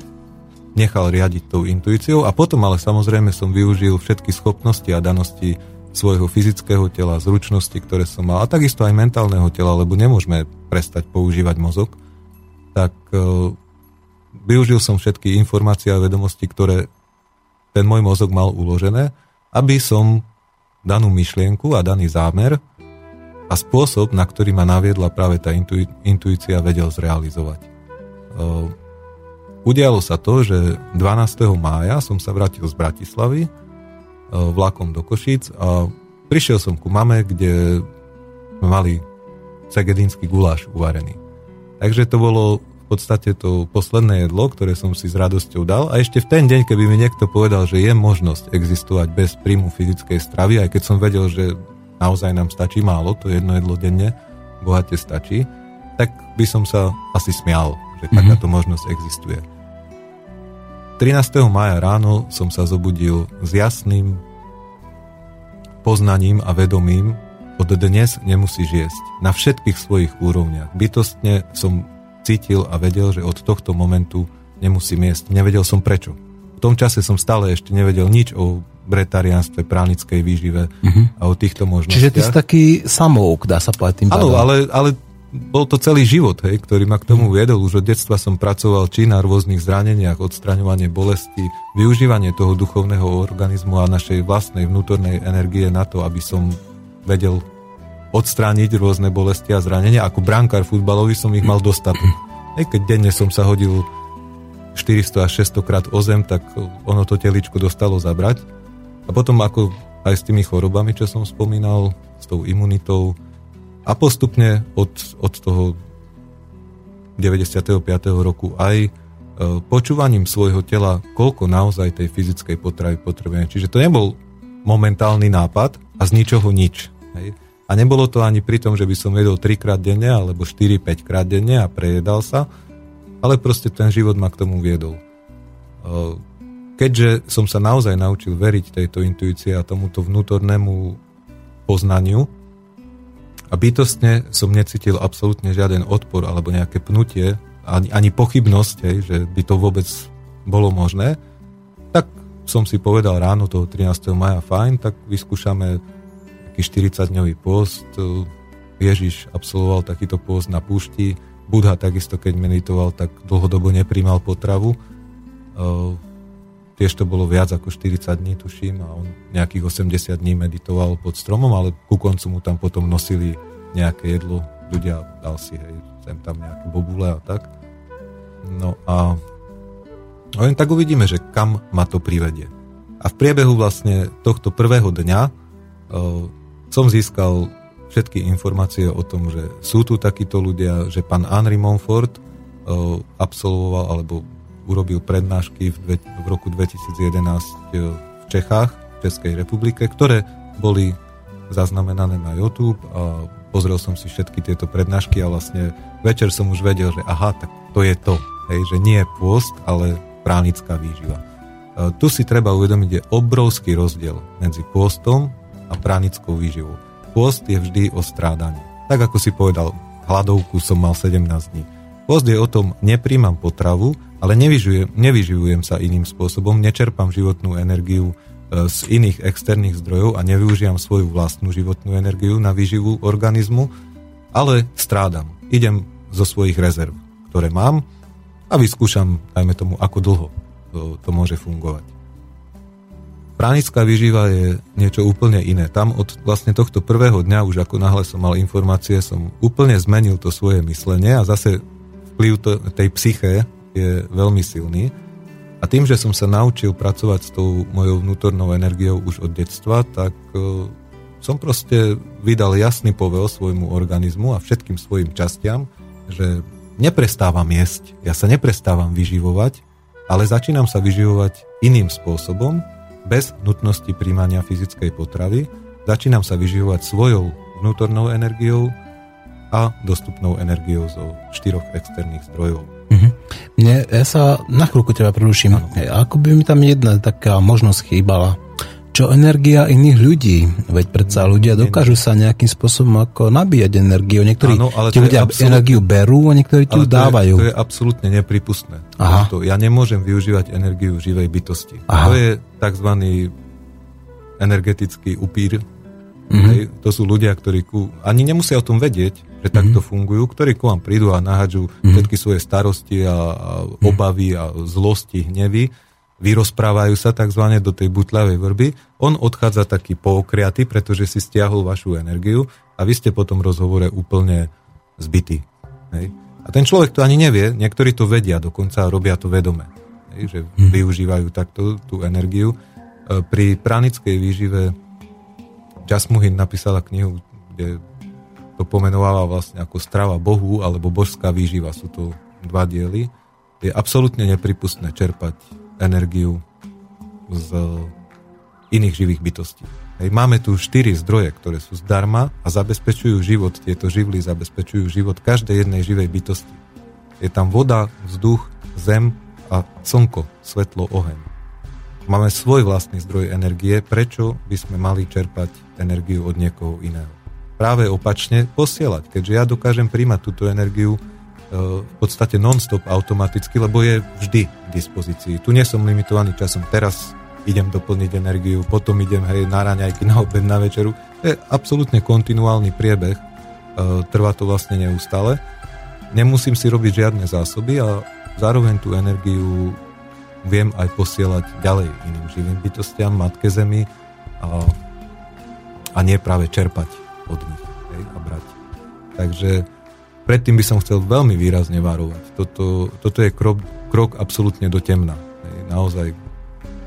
nechal riadiť tou intuíciou a potom ale samozrejme som využil všetky schopnosti a danosti svojho fyzického tela, zručnosti, ktoré som mal, a takisto aj mentálneho tela, lebo nemôžeme prestať používať mozog, tak uh, využil som všetky informácie a vedomosti, ktoré ten môj mozog mal uložené, aby som danú myšlienku a daný zámer a spôsob, na ktorý ma naviedla práve tá intu, intuícia, vedel zrealizovať. Uh, udialo sa to, že 12. mája som sa vrátil z Bratislavy E, vlakom do Košíc a prišiel som ku mame, kde sme mali segedínsky guláš uvarený. Takže to bolo v podstate to posledné jedlo, ktoré som si s radosťou dal a ešte v ten deň, keby mi niekto povedal, že je možnosť existovať bez príjmu fyzickej stravy, aj keď som vedel, že naozaj nám stačí málo, to jedno jedlo denne, bohate stačí, tak by som sa asi smial, že mm-hmm. takáto možnosť existuje. 13. maja ráno som sa zobudil s jasným poznaním a vedomím, od dnes nemusíš jesť. Na všetkých svojich úrovniach. Bytostne som cítil a vedel, že od tohto momentu nemusím jesť. Nevedel som prečo. V tom čase som stále ešte nevedel nič o bretariánstve, pránickej výžive uh-huh. a o týchto možnostiach.
Čiže ty si taký samouk, dá sa povedať tým
Áno, ale, ale bol to celý život, hej, ktorý ma k tomu viedol. Už od detstva som pracoval či na rôznych zraneniach, odstraňovanie bolesti, využívanie toho duchovného organizmu a našej vlastnej vnútornej energie na to, aby som vedel odstrániť rôzne bolesti a zranenia. Ako brankár futbalový som ich mal dostatok. Hej, keď denne som sa hodil 400 až 600 krát o zem, tak ono to teličko dostalo zabrať. A potom ako aj s tými chorobami, čo som spomínal, s tou imunitou, a postupne od, od toho 95. roku aj e, počúvaním svojho tela, koľko naozaj tej fyzickej potravy potrebujeme. Čiže to nebol momentálny nápad a z ničoho nič. Hej. A nebolo to ani pri tom, že by som jedol 3 krát denne alebo 4-5 krát denne a prejedal sa, ale proste ten život ma k tomu viedol. Keďže som sa naozaj naučil veriť tejto intuícii a tomuto vnútornému poznaniu a bytostne som necítil absolútne žiaden odpor alebo nejaké pnutie, ani, ani pochybnosť, hej, že by to vôbec bolo možné, tak som si povedal ráno toho 13. maja, fajn, tak vyskúšame taký 40-dňový post. Ježiš absolvoval takýto post na púšti. Budha takisto, keď meditoval, tak dlhodobo nepríjmal potravu. Tiež to bolo viac ako 40 dní, tuším, a on nejakých 80 dní meditoval pod stromom, ale ku koncu mu tam potom nosili nejaké jedlo, ľudia dal si, hej, sem tam nejaké bobule a tak. No a len tak uvidíme, že kam ma to privedie. A v priebehu vlastne tohto prvého dňa uh, som získal všetky informácie o tom, že sú tu takíto ľudia, že pán Henri Monfort uh, absolvoval alebo urobil prednášky v, dve, v roku 2011 v Čechách, v Českej republike, ktoré boli zaznamenané na YouTube a pozrel som si všetky tieto prednášky a vlastne večer som už vedel, že aha, tak to je to. Hej, že nie je pôst, ale pránická výživa. E, tu si treba uvedomiť, je obrovský rozdiel medzi pôstom a pránickou výživou. Pôst je vždy o strádaní. Tak ako si povedal, hladovku som mal 17 dní. Pôst je o tom, nepríjmam potravu, ale nevyživujem, nevyživujem sa iným spôsobom, nečerpám životnú energiu e, z iných externých zdrojov a nevyužívam svoju vlastnú životnú energiu na výživu organizmu, ale strádam. Idem zo svojich rezerv, ktoré mám a vyskúšam, dajme tomu, ako dlho to, to môže fungovať. Pránická výživa je niečo úplne iné. Tam od vlastne tohto prvého dňa, už ako náhle som mal informácie, som úplne zmenil to svoje myslenie a zase vplyv tej psyché je veľmi silný. A tým, že som sa naučil pracovať s tou mojou vnútornou energiou už od detstva, tak uh, som proste vydal jasný povel svojmu organizmu a všetkým svojim častiam, že neprestávam jesť, ja sa neprestávam vyživovať, ale začínam sa vyživovať iným spôsobom, bez nutnosti príjmania fyzickej potravy, začínam sa vyživovať svojou vnútornou energiou a dostupnou energiou zo štyroch externých zdrojov.
Mm-hmm. Mne, ja sa na chvíľku teba preruším. Ako by mi tam jedna taká možnosť chýbala čo energia iných ľudí. Veď predsa ľudia dokážu sa nejakým spôsobom ako nabíjať energiu. Niektorí Áno, ale ľudia absolútne, energiu berú a niektorí ti ju dávajú.
To je, to je absolútne nepripustné. Aha. Ja nemôžem využívať energiu živej bytosti. Aha. To je tzv. energetický upír. Mm-hmm. Hej, to sú ľudia, ktorí ku, ani nemusia o tom vedieť, že mm-hmm. takto fungujú, ktorí ku vám prídu a nahádžu mm-hmm. všetky svoje starosti a, a obavy a zlosti, hnevy vyrozprávajú sa tzv. do tej butľavej vrby, on odchádza taký pookriaty, pretože si stiahol vašu energiu a vy ste potom rozhovore úplne zbytí. Hej? A ten človek to ani nevie, niektorí to vedia, dokonca robia to vedome, hej? že hmm. využívajú takto tú energiu. E, pri pranickej výžive Jasmuhin napísala knihu, kde to pomenováva vlastne ako strava Bohu alebo božská výživa, sú to dva diely. Je absolútne nepripustné čerpať energiu z iných živých bytostí. Hej, máme tu štyri zdroje, ktoré sú zdarma a zabezpečujú život, tieto živly zabezpečujú život každej jednej živej bytosti. Je tam voda, vzduch, zem a slnko, svetlo, oheň. Máme svoj vlastný zdroj energie, prečo by sme mali čerpať energiu od niekoho iného. Práve opačne posielať, keďže ja dokážem príjmať túto energiu v podstate non-stop automaticky, lebo je vždy k dispozícii. Tu nie som limitovaný časom, teraz idem doplniť energiu, potom idem hej, na raňajky, [laughs] na obed, na večeru. To je absolútne kontinuálny priebeh, e, trvá to vlastne neustále. Nemusím si robiť žiadne zásoby a zároveň tú energiu viem aj posielať ďalej iným živým bytostiam, matke zemi a, a nie práve čerpať od nich hej, a brať. Takže predtým by som chcel veľmi výrazne varovať. Toto, toto je krok, krok absolútne do temna. Naozaj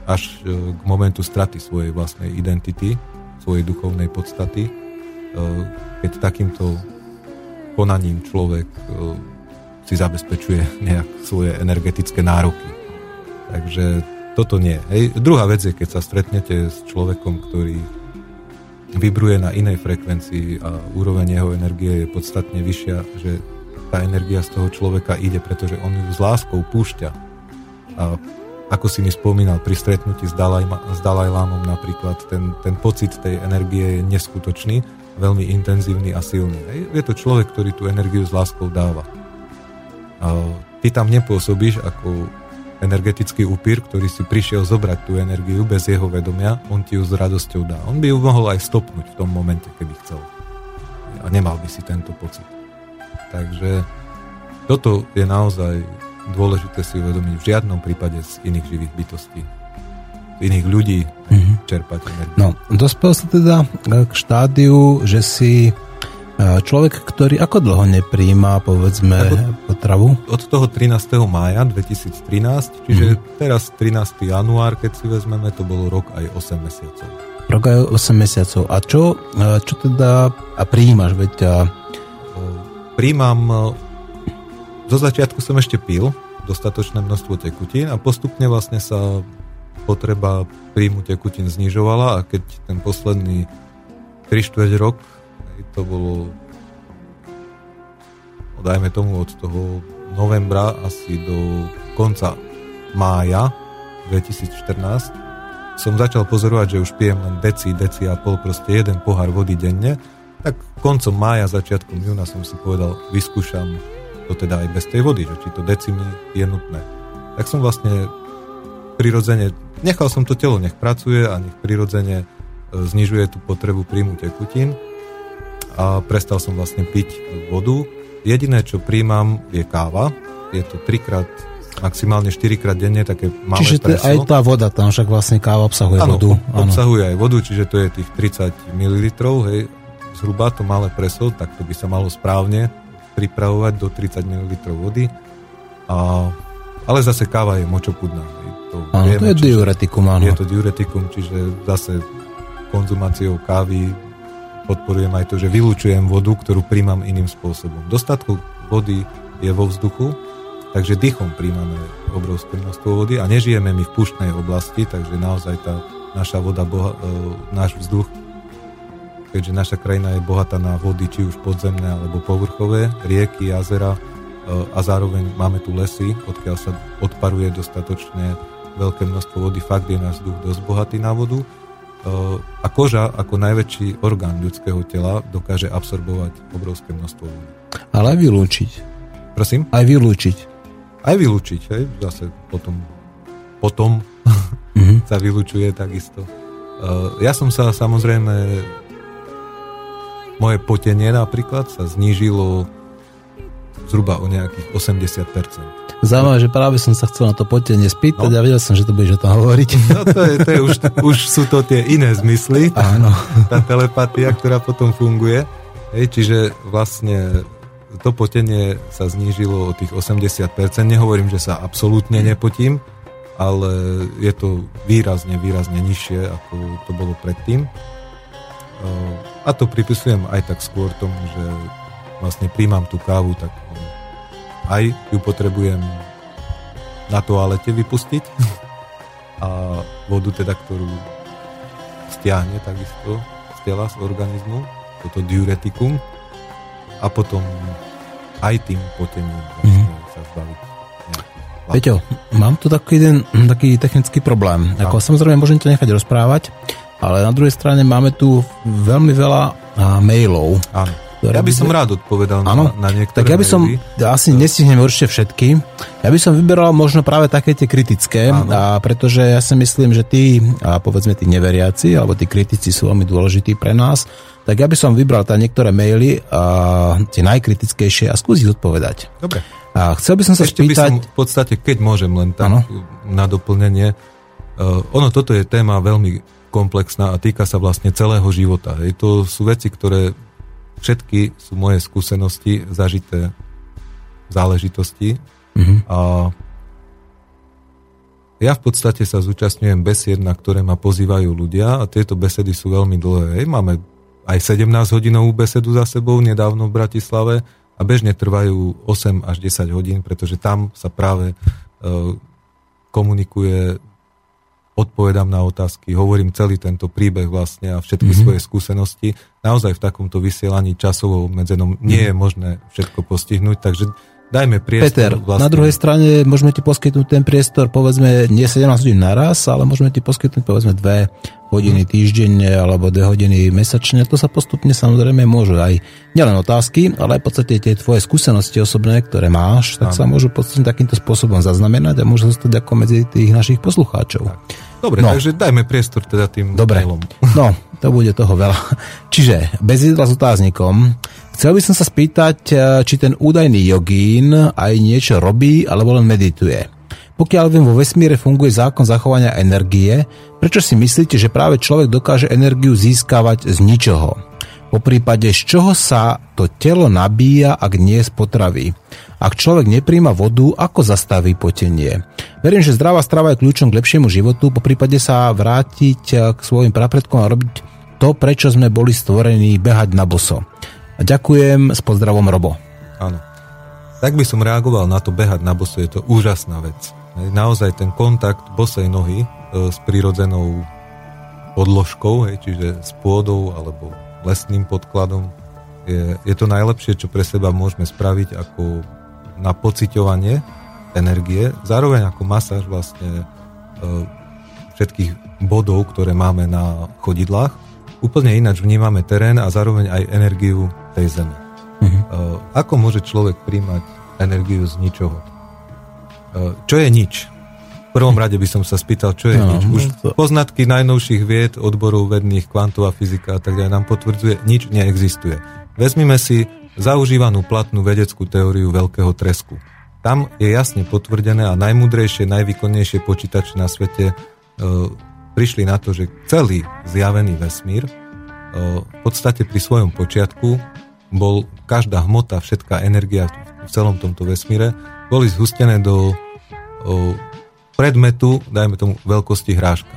až e, k momentu straty svojej vlastnej identity, svojej duchovnej podstaty, e, keď takýmto konaním človek e, si zabezpečuje nejak svoje energetické nároky. Takže toto nie. Hej. Druhá vec je, keď sa stretnete s človekom, ktorý vibruje na inej frekvencii a úroveň jeho energie je podstatne vyššia, že tá energia z toho človeka ide, pretože on ju s láskou púšťa. A ako si mi spomínal pri stretnutí s, Dalaj, s Dalajlámom napríklad, ten, ten pocit tej energie je neskutočný, veľmi intenzívny a silný. Je to človek, ktorý tú energiu s láskou dáva. A ty tam nepôsobíš ako energetický upír, ktorý si prišiel zobrať tú energiu bez jeho vedomia, on ti ju s radosťou dá. On by ju mohol aj stopnúť v tom momente, keby chcel. A nemal by si tento pocit. Takže toto je naozaj dôležité si uvedomiť v žiadnom prípade z iných živých bytostí iných ľudí mm-hmm. čerpať energiu.
No, dospel sa teda k štádiu, že si človek, ktorý ako dlho nepríjma, povedzme, od, potravu?
Od toho 13. mája 2013, čiže mm-hmm. teraz 13. január, keď si vezmeme, to bolo rok aj 8 mesiacov.
Rok aj 8 mesiacov. A čo, e, čo teda a príjmaš? Veď a...
Príjmam zo začiatku som ešte pil dostatočné množstvo tekutín a postupne vlastne sa potreba príjmu tekutín znižovala a keď ten posledný 3 4 rok, to bolo dajme tomu od toho novembra asi do konca mája 2014 som začal pozorovať, že už pijem len deci, deci a pol, proste jeden pohár vody denne, tak koncom mája, začiatkom júna som si povedal, vyskúšam to teda aj bez tej vody, že či to decimi je nutné. Tak som vlastne prirodzene, nechal som to telo, nech pracuje a nech prirodzene e, znižuje tú potrebu príjmu tekutín a prestal som vlastne piť vodu. Jediné, čo príjmam, je káva. Je to trikrát maximálne 4 krát denne, také malé
Čiže
preso.
aj tá voda, tam však vlastne káva obsahuje
ano,
vodu.
Áno, obsahuje aj vodu, čiže to je tých 30 ml, hej, zhruba to malé preso, tak to by sa malo správne pripravovať do 30 ml vody. A, ale zase káva je močopudná.
To, áno, vieme, to je diuretikum, áno.
Je to diuretikum, čiže zase konzumáciou kávy podporujem aj to, že vylúčujem vodu, ktorú príjmam iným spôsobom. Dostatku vody je vo vzduchu, takže dýchom príjmame obrovské množstvo vody a nežijeme my v púštnej oblasti, takže naozaj tá naša voda, boha, e, náš vzduch keďže naša krajina je bohatá na vody, či už podzemné alebo povrchové, rieky, jazera e, a zároveň máme tu lesy, odkiaľ sa odparuje dostatočne veľké množstvo vody, fakt je náš vzduch dosť bohatý na vodu. A koža ako najväčší orgán ľudského tela dokáže absorbovať obrovské množstvo vody.
Ale aj vylúčiť.
Prosím?
Aj vylúčiť.
Aj vylúčiť, hej? zase potom, potom mm-hmm. [laughs] sa vylúčuje takisto. E, ja som sa samozrejme moje potenie napríklad sa znížilo zhruba o nejakých 80%.
Zaujímavé, že práve som sa chcel na to potenie spýtať no. a vedel som, že to budeš o tom hovoriť. [laughs]
No to je, to je už, už sú to tie iné zmysly, Áno. [laughs] tá telepatia, ktorá potom funguje. Hej, čiže vlastne to potenie sa znížilo o tých 80%. Nehovorím, že sa absolútne nepotím, ale je to výrazne, výrazne nižšie, ako to bolo predtým. A to pripisujem aj tak skôr tomu, že vlastne príjmam tú kávu, tak aj ju potrebujem na toalete vypustiť a vodu teda, ktorú stiahne takisto z tela, z organizmu, toto diuretikum a potom aj tým potením vlastne mm-hmm. sa zbaviť.
Peťo, mám tu taký jeden taký technický problém. Ako, samozrejme, môžem to nechať rozprávať, ale na druhej strane máme tu veľmi veľa mailov.
Áno. Ja by som rád odpovedal na, na niektoré
Tak ja by som,
maily.
asi nestihnem určite všetky, ja by som vyberal možno práve také tie kritické, a pretože ja si myslím, že tí, a povedzme tí neveriaci, alebo tí kritici sú veľmi dôležití pre nás, tak ja by som vybral tá niektoré maily, a tie najkritickejšie a skúsiť odpovedať.
Dobre.
A chcel by som sa
Ešte
spýtať...
by som v podstate, keď môžem len tak ano? na doplnenie, uh, ono toto je téma veľmi komplexná a týka sa vlastne celého života. Hej. To sú veci, ktoré všetky sú moje skúsenosti, zažité záležitosti. Mm-hmm. A ja v podstate sa zúčastňujem besied, na ktoré ma pozývajú ľudia a tieto besedy sú veľmi dlhé. Máme aj 17 hodinovú besedu za sebou nedávno v Bratislave a bežne trvajú 8 až 10 hodín, pretože tam sa práve e, komunikuje odpovedám na otázky, hovorím celý tento príbeh vlastne a všetky mm-hmm. svoje skúsenosti. Naozaj v takomto vysielaní časovo obmedzenom nie je možné všetko postihnúť, takže dajme priestor.
Peter, vlastne. na druhej strane môžeme ti poskytnúť ten priestor, povedzme, nie 17 hodín naraz, ale môžeme ti poskytnúť povedzme 2 hodiny týždenne alebo 2 hodiny mesačne. To sa postupne samozrejme môžu aj nielen otázky, ale aj v podstate tie tvoje skúsenosti osobné, ktoré máš, tak Áno. sa môžu podstate takýmto spôsobom zaznamenať a môžu zostať ako medzi tých našich poslucháčov.
Dobre, no. takže dajme priestor teda tým
Dobre. mailom. No, to bude toho veľa. Čiže, bez jedla s otáznikom, Chcel by som sa spýtať, e, či ten údajný jogín aj niečo robí, alebo len medituje. Pokiaľ viem, vo vesmíre funguje zákon zachovania energie, prečo si myslíte, že práve človek dokáže energiu získavať z ničoho? Po prípade, z čoho sa to telo nabíja, ak nie z potravy? Ak človek nepríjma vodu, ako zastaví potenie? Verím, že zdravá strava je kľúčom k lepšiemu životu, po prípade sa vrátiť e, k svojim prapredkom a robiť to, prečo sme boli stvorení behať na boso. A ďakujem, s pozdravom Robo.
Áno. Tak by som reagoval na to behať na boso, je to úžasná vec. Naozaj ten kontakt bosej nohy e, s prirodzenou podložkou, čiže s pôdou alebo lesným podkladom je, je to najlepšie, čo pre seba môžeme spraviť ako na pociťovanie energie, zároveň ako masáž vlastne e, všetkých bodov, ktoré máme na chodidlách. Úplne ináč vnímame terén a zároveň aj energiu tej zeme. Uh-huh. Ako môže človek príjmať energiu z ničoho? Uh, čo je nič? V prvom rade by som sa spýtal, čo je no, nič. Už to... poznatky najnovších vied, odborov vedných, kvantová fyzika a tak ďalej nám potvrdzuje, nič neexistuje. Vezmime si zaužívanú platnú vedeckú teóriu veľkého tresku. Tam je jasne potvrdené a najmudrejšie, najvýkonnejšie počítače na svete uh, prišli na to, že celý zjavený vesmír uh, v podstate pri svojom počiatku bol každá hmota, všetká energia v celom tomto vesmíre boli zhustené do o, predmetu, dajme tomu, veľkosti hráška.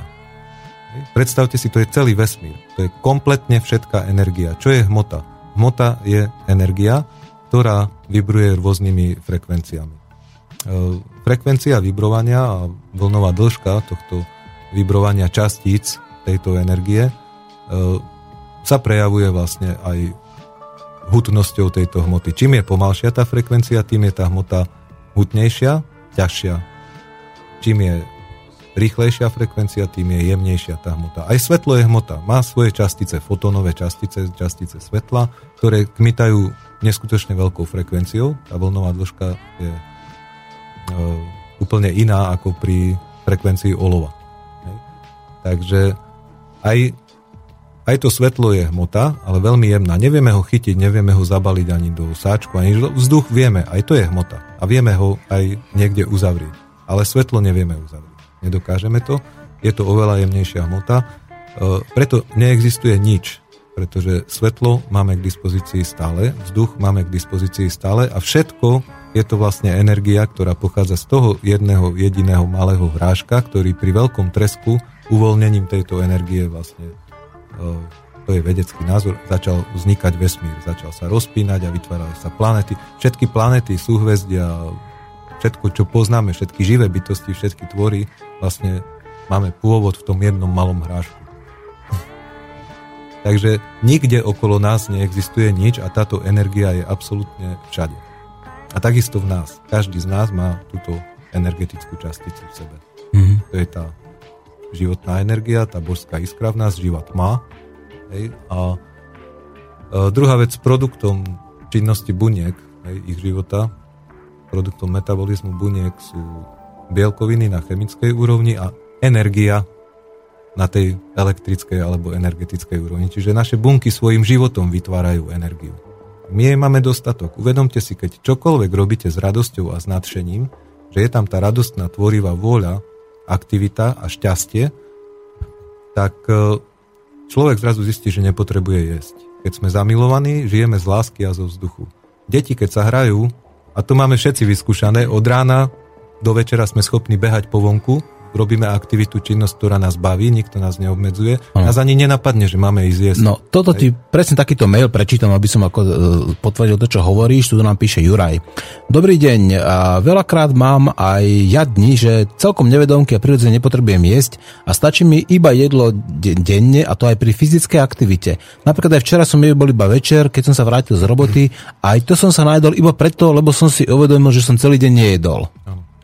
Predstavte si, to je celý vesmír. To je kompletne všetká energia. Čo je hmota? Hmota je energia, ktorá vibruje rôznymi frekvenciami. E, frekvencia vibrovania a vlnová dĺžka tohto vibrovania častíc tejto energie e, sa prejavuje vlastne aj hutnosťou tejto hmoty. Čím je pomalšia tá frekvencia, tým je tá hmota hutnejšia, ťažšia. Čím je rýchlejšia frekvencia, tým je jemnejšia tá hmota. Aj svetlo je hmota. Má svoje častice, fotónové častice, častice svetla, ktoré kmitajú neskutočne veľkou frekvenciou. Tá vlnová dĺžka je e, úplne iná ako pri frekvencii olova. Hej. Takže aj aj to svetlo je hmota, ale veľmi jemná. Nevieme ho chytiť, nevieme ho zabaliť ani do sáčku, ani vzduch vieme, aj to je hmota. A vieme ho aj niekde uzavrieť. Ale svetlo nevieme uzavrieť. Nedokážeme to. Je to oveľa jemnejšia hmota. E, preto neexistuje nič, pretože svetlo máme k dispozícii stále, vzduch máme k dispozícii stále a všetko je to vlastne energia, ktorá pochádza z toho jedného jediného malého hráška, ktorý pri veľkom tresku uvoľnením tejto energie vlastne to je vedecký názor, začal vznikať vesmír, začal sa rozpínať a vytvárali sa planety. Všetky planety, súhvezdia, všetko, čo poznáme, všetky živé bytosti, všetky tvory, vlastne máme pôvod v tom jednom malom hrášku. [laughs] Takže nikde okolo nás neexistuje nič a táto energia je absolútne všade. A takisto v nás. Každý z nás má túto energetickú časticu v sebe. Mm-hmm. To je tá životná energia, tá božská iskra v nás, živá tma. Hej, a, a druhá vec, produktom činnosti buniek, hej, ich života, produktom metabolizmu buniek sú bielkoviny na chemickej úrovni a energia na tej elektrickej alebo energetickej úrovni. Čiže naše bunky svojim životom vytvárajú energiu. My jej máme dostatok. Uvedomte si, keď čokoľvek robíte s radosťou a s nadšením, že je tam tá radostná tvorivá vôľa, aktivita a šťastie, tak e, človek zrazu zistí, že nepotrebuje jesť. Keď sme zamilovaní, žijeme z lásky a zo vzduchu. Deti, keď sa hrajú, a to máme všetci vyskúšané, od rána do večera sme schopní behať po vonku, robíme aktivitu, činnosť, ktorá nás baví, nikto nás neobmedzuje, ano. nás ani nenapadne, že máme ísť jesť.
No, toto ti presne takýto mail prečítam, aby som ako e, potvrdil to, čo hovoríš. Tu nám píše Juraj. Dobrý deň. A veľakrát mám aj ja dni, že celkom nevedomky a prirodzene nepotrebujem jesť a stačí mi iba jedlo denne a to aj pri fyzickej aktivite. Napríklad aj včera som bol iba večer, keď som sa vrátil z roboty a aj to som sa najedol iba preto, lebo som si uvedomil, že som celý deň nejedol.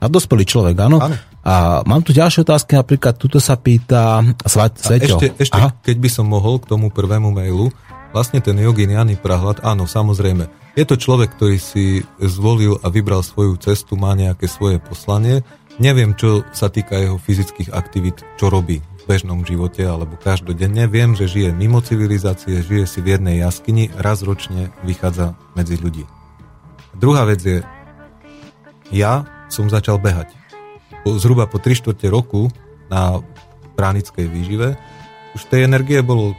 A dospelý človek, áno. áno. A mám tu ďalšie otázky, napríklad tuto sa pýta Sveťo.
Ešte, ešte keď by som mohol k tomu prvému mailu, vlastne ten jogin Jany Prahľad, áno, samozrejme, je to človek, ktorý si zvolil a vybral svoju cestu, má nejaké svoje poslanie. Neviem, čo sa týka jeho fyzických aktivít, čo robí v bežnom živote alebo každodenne. Viem, že žije mimo civilizácie, žije si v jednej jaskyni, raz ročne vychádza medzi ľudí. Druhá vec je, ja som začal behať po, zhruba po 3 čtvrte roku na pránickej výžive už tej energie bolo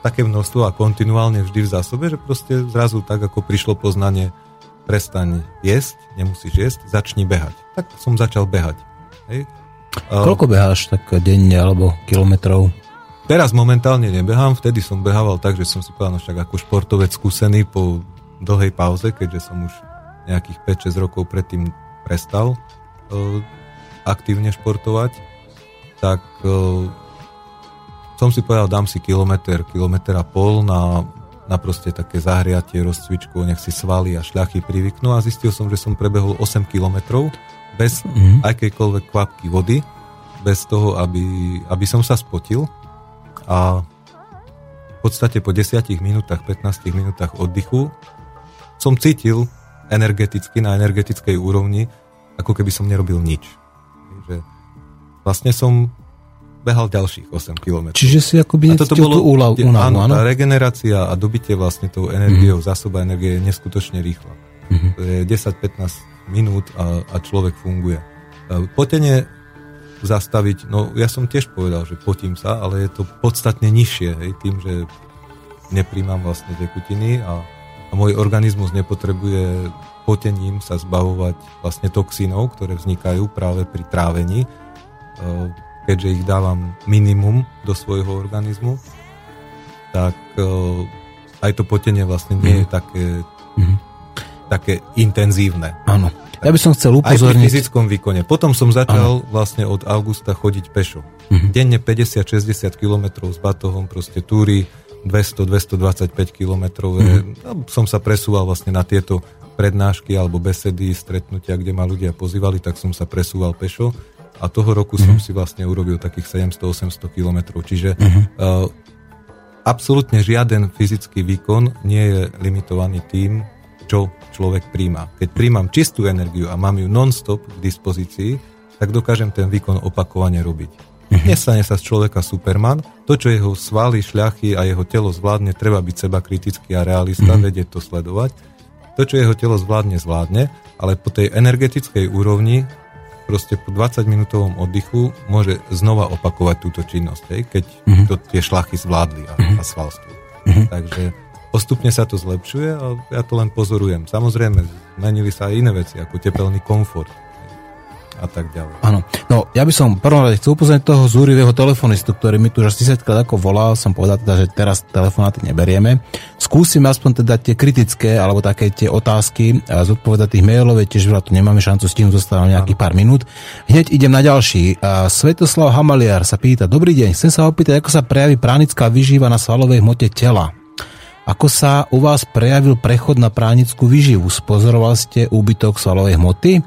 také množstvo a kontinuálne vždy v zásobe, že proste zrazu tak, ako prišlo poznanie, prestaň jesť, nemusíš jesť, začni behať. Tak som začal behať. Hej.
Koľko beháš tak denne alebo kilometrov?
Teraz momentálne nebehám, vtedy som behával tak, že som si povedal, no však ako športovec skúsený po dlhej pauze, keďže som už nejakých 5-6 rokov predtým prestal aktívne športovať, tak e, som si povedal, dám si kilometr, kilometr a pol na, na proste také zahriatie, rozcvičku, nech si svaly a šľachy privyknú a zistil som, že som prebehol 8 kilometrov bez mm. akejkoľvek kvapky vody, bez toho, aby, aby som sa spotil a v podstate po 10 minútach, 15 minútach oddychu som cítil energeticky, na energetickej úrovni, ako keby som nerobil nič. Že vlastne som behal ďalších 8 km.
Čiže si akoby
toto bolo, tú úľav, úľav, áno, áno, tá regenerácia a dobitie vlastne tou energiou, mm-hmm. zásoba energie je neskutočne rýchla. Mm-hmm. To je 10-15 minút a, a človek funguje. Potenie zastaviť, no ja som tiež povedal, že potím sa, ale je to podstatne nižšie, hej, tým, že nepríjmam vlastne tekutiny a, a môj organizmus nepotrebuje potením sa zbavovať vlastne toxínov, ktoré vznikajú práve pri trávení, e, keďže ich dávam minimum do svojho organizmu, tak e, aj to potenie vlastne nie je mhm. také, mm. také intenzívne.
Áno. Ja by som chcel upozorniť...
Aj pri fyzickom výkone. Potom som začal ano. vlastne od augusta chodiť pešo. Mm-hmm. Denne 50-60 km s batohom, proste túry 200-225 km. Mm-hmm. Som sa presúval vlastne na tieto prednášky alebo besedy, stretnutia, kde ma ľudia pozývali, tak som sa presúval pešo a toho roku mm-hmm. som mhm. si vlastne urobil takých 700-800 kilometrov. Čiže mm-hmm. uh, absolútne žiaden fyzický výkon nie je limitovaný tým, čo človek príjma. Keď príjmam čistú energiu a mám ju non-stop k dispozícii, tak dokážem ten výkon opakovane robiť. Mm-hmm. Nestane sa z človeka superman. To, čo jeho svaly, šľachy a jeho telo zvládne, treba byť seba kritický a realista, mm-hmm. vedieť to sledovať to, čo jeho telo zvládne, zvládne, ale po tej energetickej úrovni proste po 20 minútovom oddychu môže znova opakovať túto činnosť, hej, keď mm-hmm. to tie šlachy zvládli a, mm-hmm. a svalstvo. Mm-hmm. Takže postupne sa to zlepšuje a ja to len pozorujem. Samozrejme, zmenili sa aj iné veci, ako tepelný komfort a tak ďalej.
Áno. No, ja by som prvom rade chcel upozorniť toho zúrivého telefonistu, ktorý mi tu už 10 krát ako volal, som povedal teda, že teraz telefonáty neberieme. Skúsim aspoň teda tie kritické, alebo také tie otázky a zodpovedať tých mailov, tiež veľa tu nemáme šancu s tým zostávať nejakých pár minút. Hneď idem na ďalší. A Svetoslav Hamaliar sa pýta, dobrý deň, chcem sa opýtať, ako sa prejaví pránická vyžíva na svalovej hmote tela. Ako sa u vás prejavil prechod na pránickú výživu? Spozoroval ste úbytok svalovej hmoty?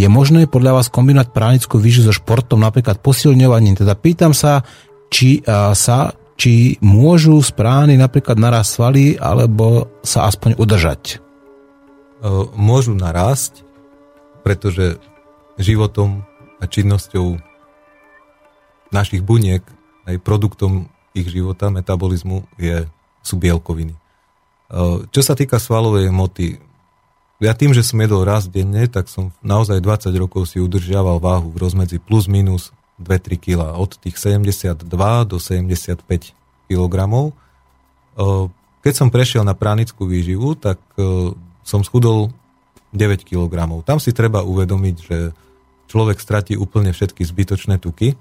Je možné podľa vás kombinovať pránickú výživu so športom, napríklad posilňovaním? Teda pýtam sa, či a, sa, či môžu z prány napríklad narast svaly, alebo sa aspoň udržať?
Môžu narásť, pretože životom a činnosťou našich buniek, aj produktom ich života, metabolizmu je sú bielkoviny. E, čo sa týka svalovej hmoty, ja tým, že som jedol raz denne, tak som naozaj 20 rokov si udržiaval váhu v rozmedzi plus minus 2-3 kg. Od tých 72 do 75 kg. E, keď som prešiel na pránickú výživu, tak e, som schudol 9 kg. Tam si treba uvedomiť, že človek stratí úplne všetky zbytočné tuky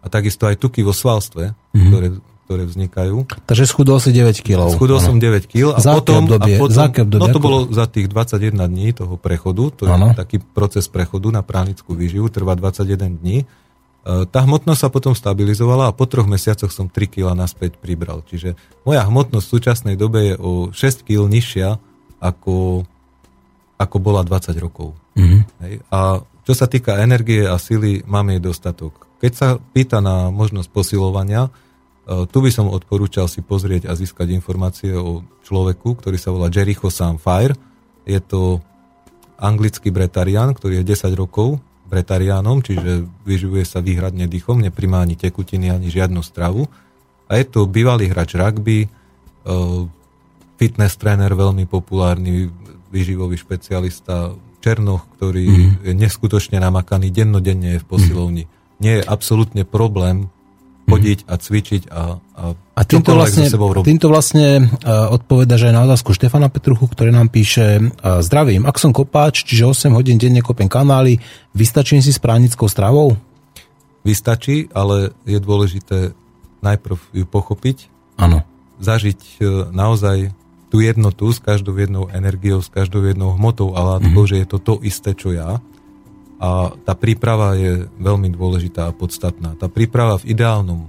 a takisto aj tuky vo svalstve, mm-hmm. ktoré, ktoré vznikajú.
Takže schudol si 9 kg.
Schudol som 9 kg a
za
potom,
obdobie,
a potom
za obdobie,
no to bolo za tých 21 dní toho prechodu, to je
Áno.
taký proces prechodu na pránickú výživu, trvá 21 dní. E, Tá hmotnosť sa potom stabilizovala a po troch mesiacoch som 3 kg naspäť pribral. Čiže moja hmotnosť v súčasnej dobe je o 6 kg nižšia ako, ako bola 20 rokov.
Mhm.
Hej. A čo sa týka energie a sily, máme jej dostatok. Keď sa pýta na možnosť posilovania, tu by som odporúčal si pozrieť a získať informácie o človeku, ktorý sa volá Jericho Samfire. Je to anglický bretarián, ktorý je 10 rokov bretariánom, čiže vyživuje sa výhradne dýchom, neprimá ani tekutiny, ani žiadnu stravu. A je to bývalý hráč rugby, e, fitness tréner veľmi populárny, výživový špecialista, Černoch, ktorý
Mhm.
mm. je neskutočne namakaný, dennodenne je v posilovni. Nie je absolútne problém chodiť a cvičiť a, a,
A týmto vlastne,
so sebou robiť.
týmto vlastne uh, odpoveda, že aj na otázku Štefana Petruchu, ktorý nám píše uh, Zdravím, ak som kopáč, čiže 8 hodín denne kopem kanály, vystačím si s pránickou stravou?
Vystačí, ale je dôležité najprv ju pochopiť,
Áno.
zažiť e, naozaj tú jednotu s každou jednou energiou, s každou jednou hmotou a látkou, mm-hmm. že je to to isté, čo ja. A tá príprava je veľmi dôležitá a podstatná. Tá príprava v ideálnom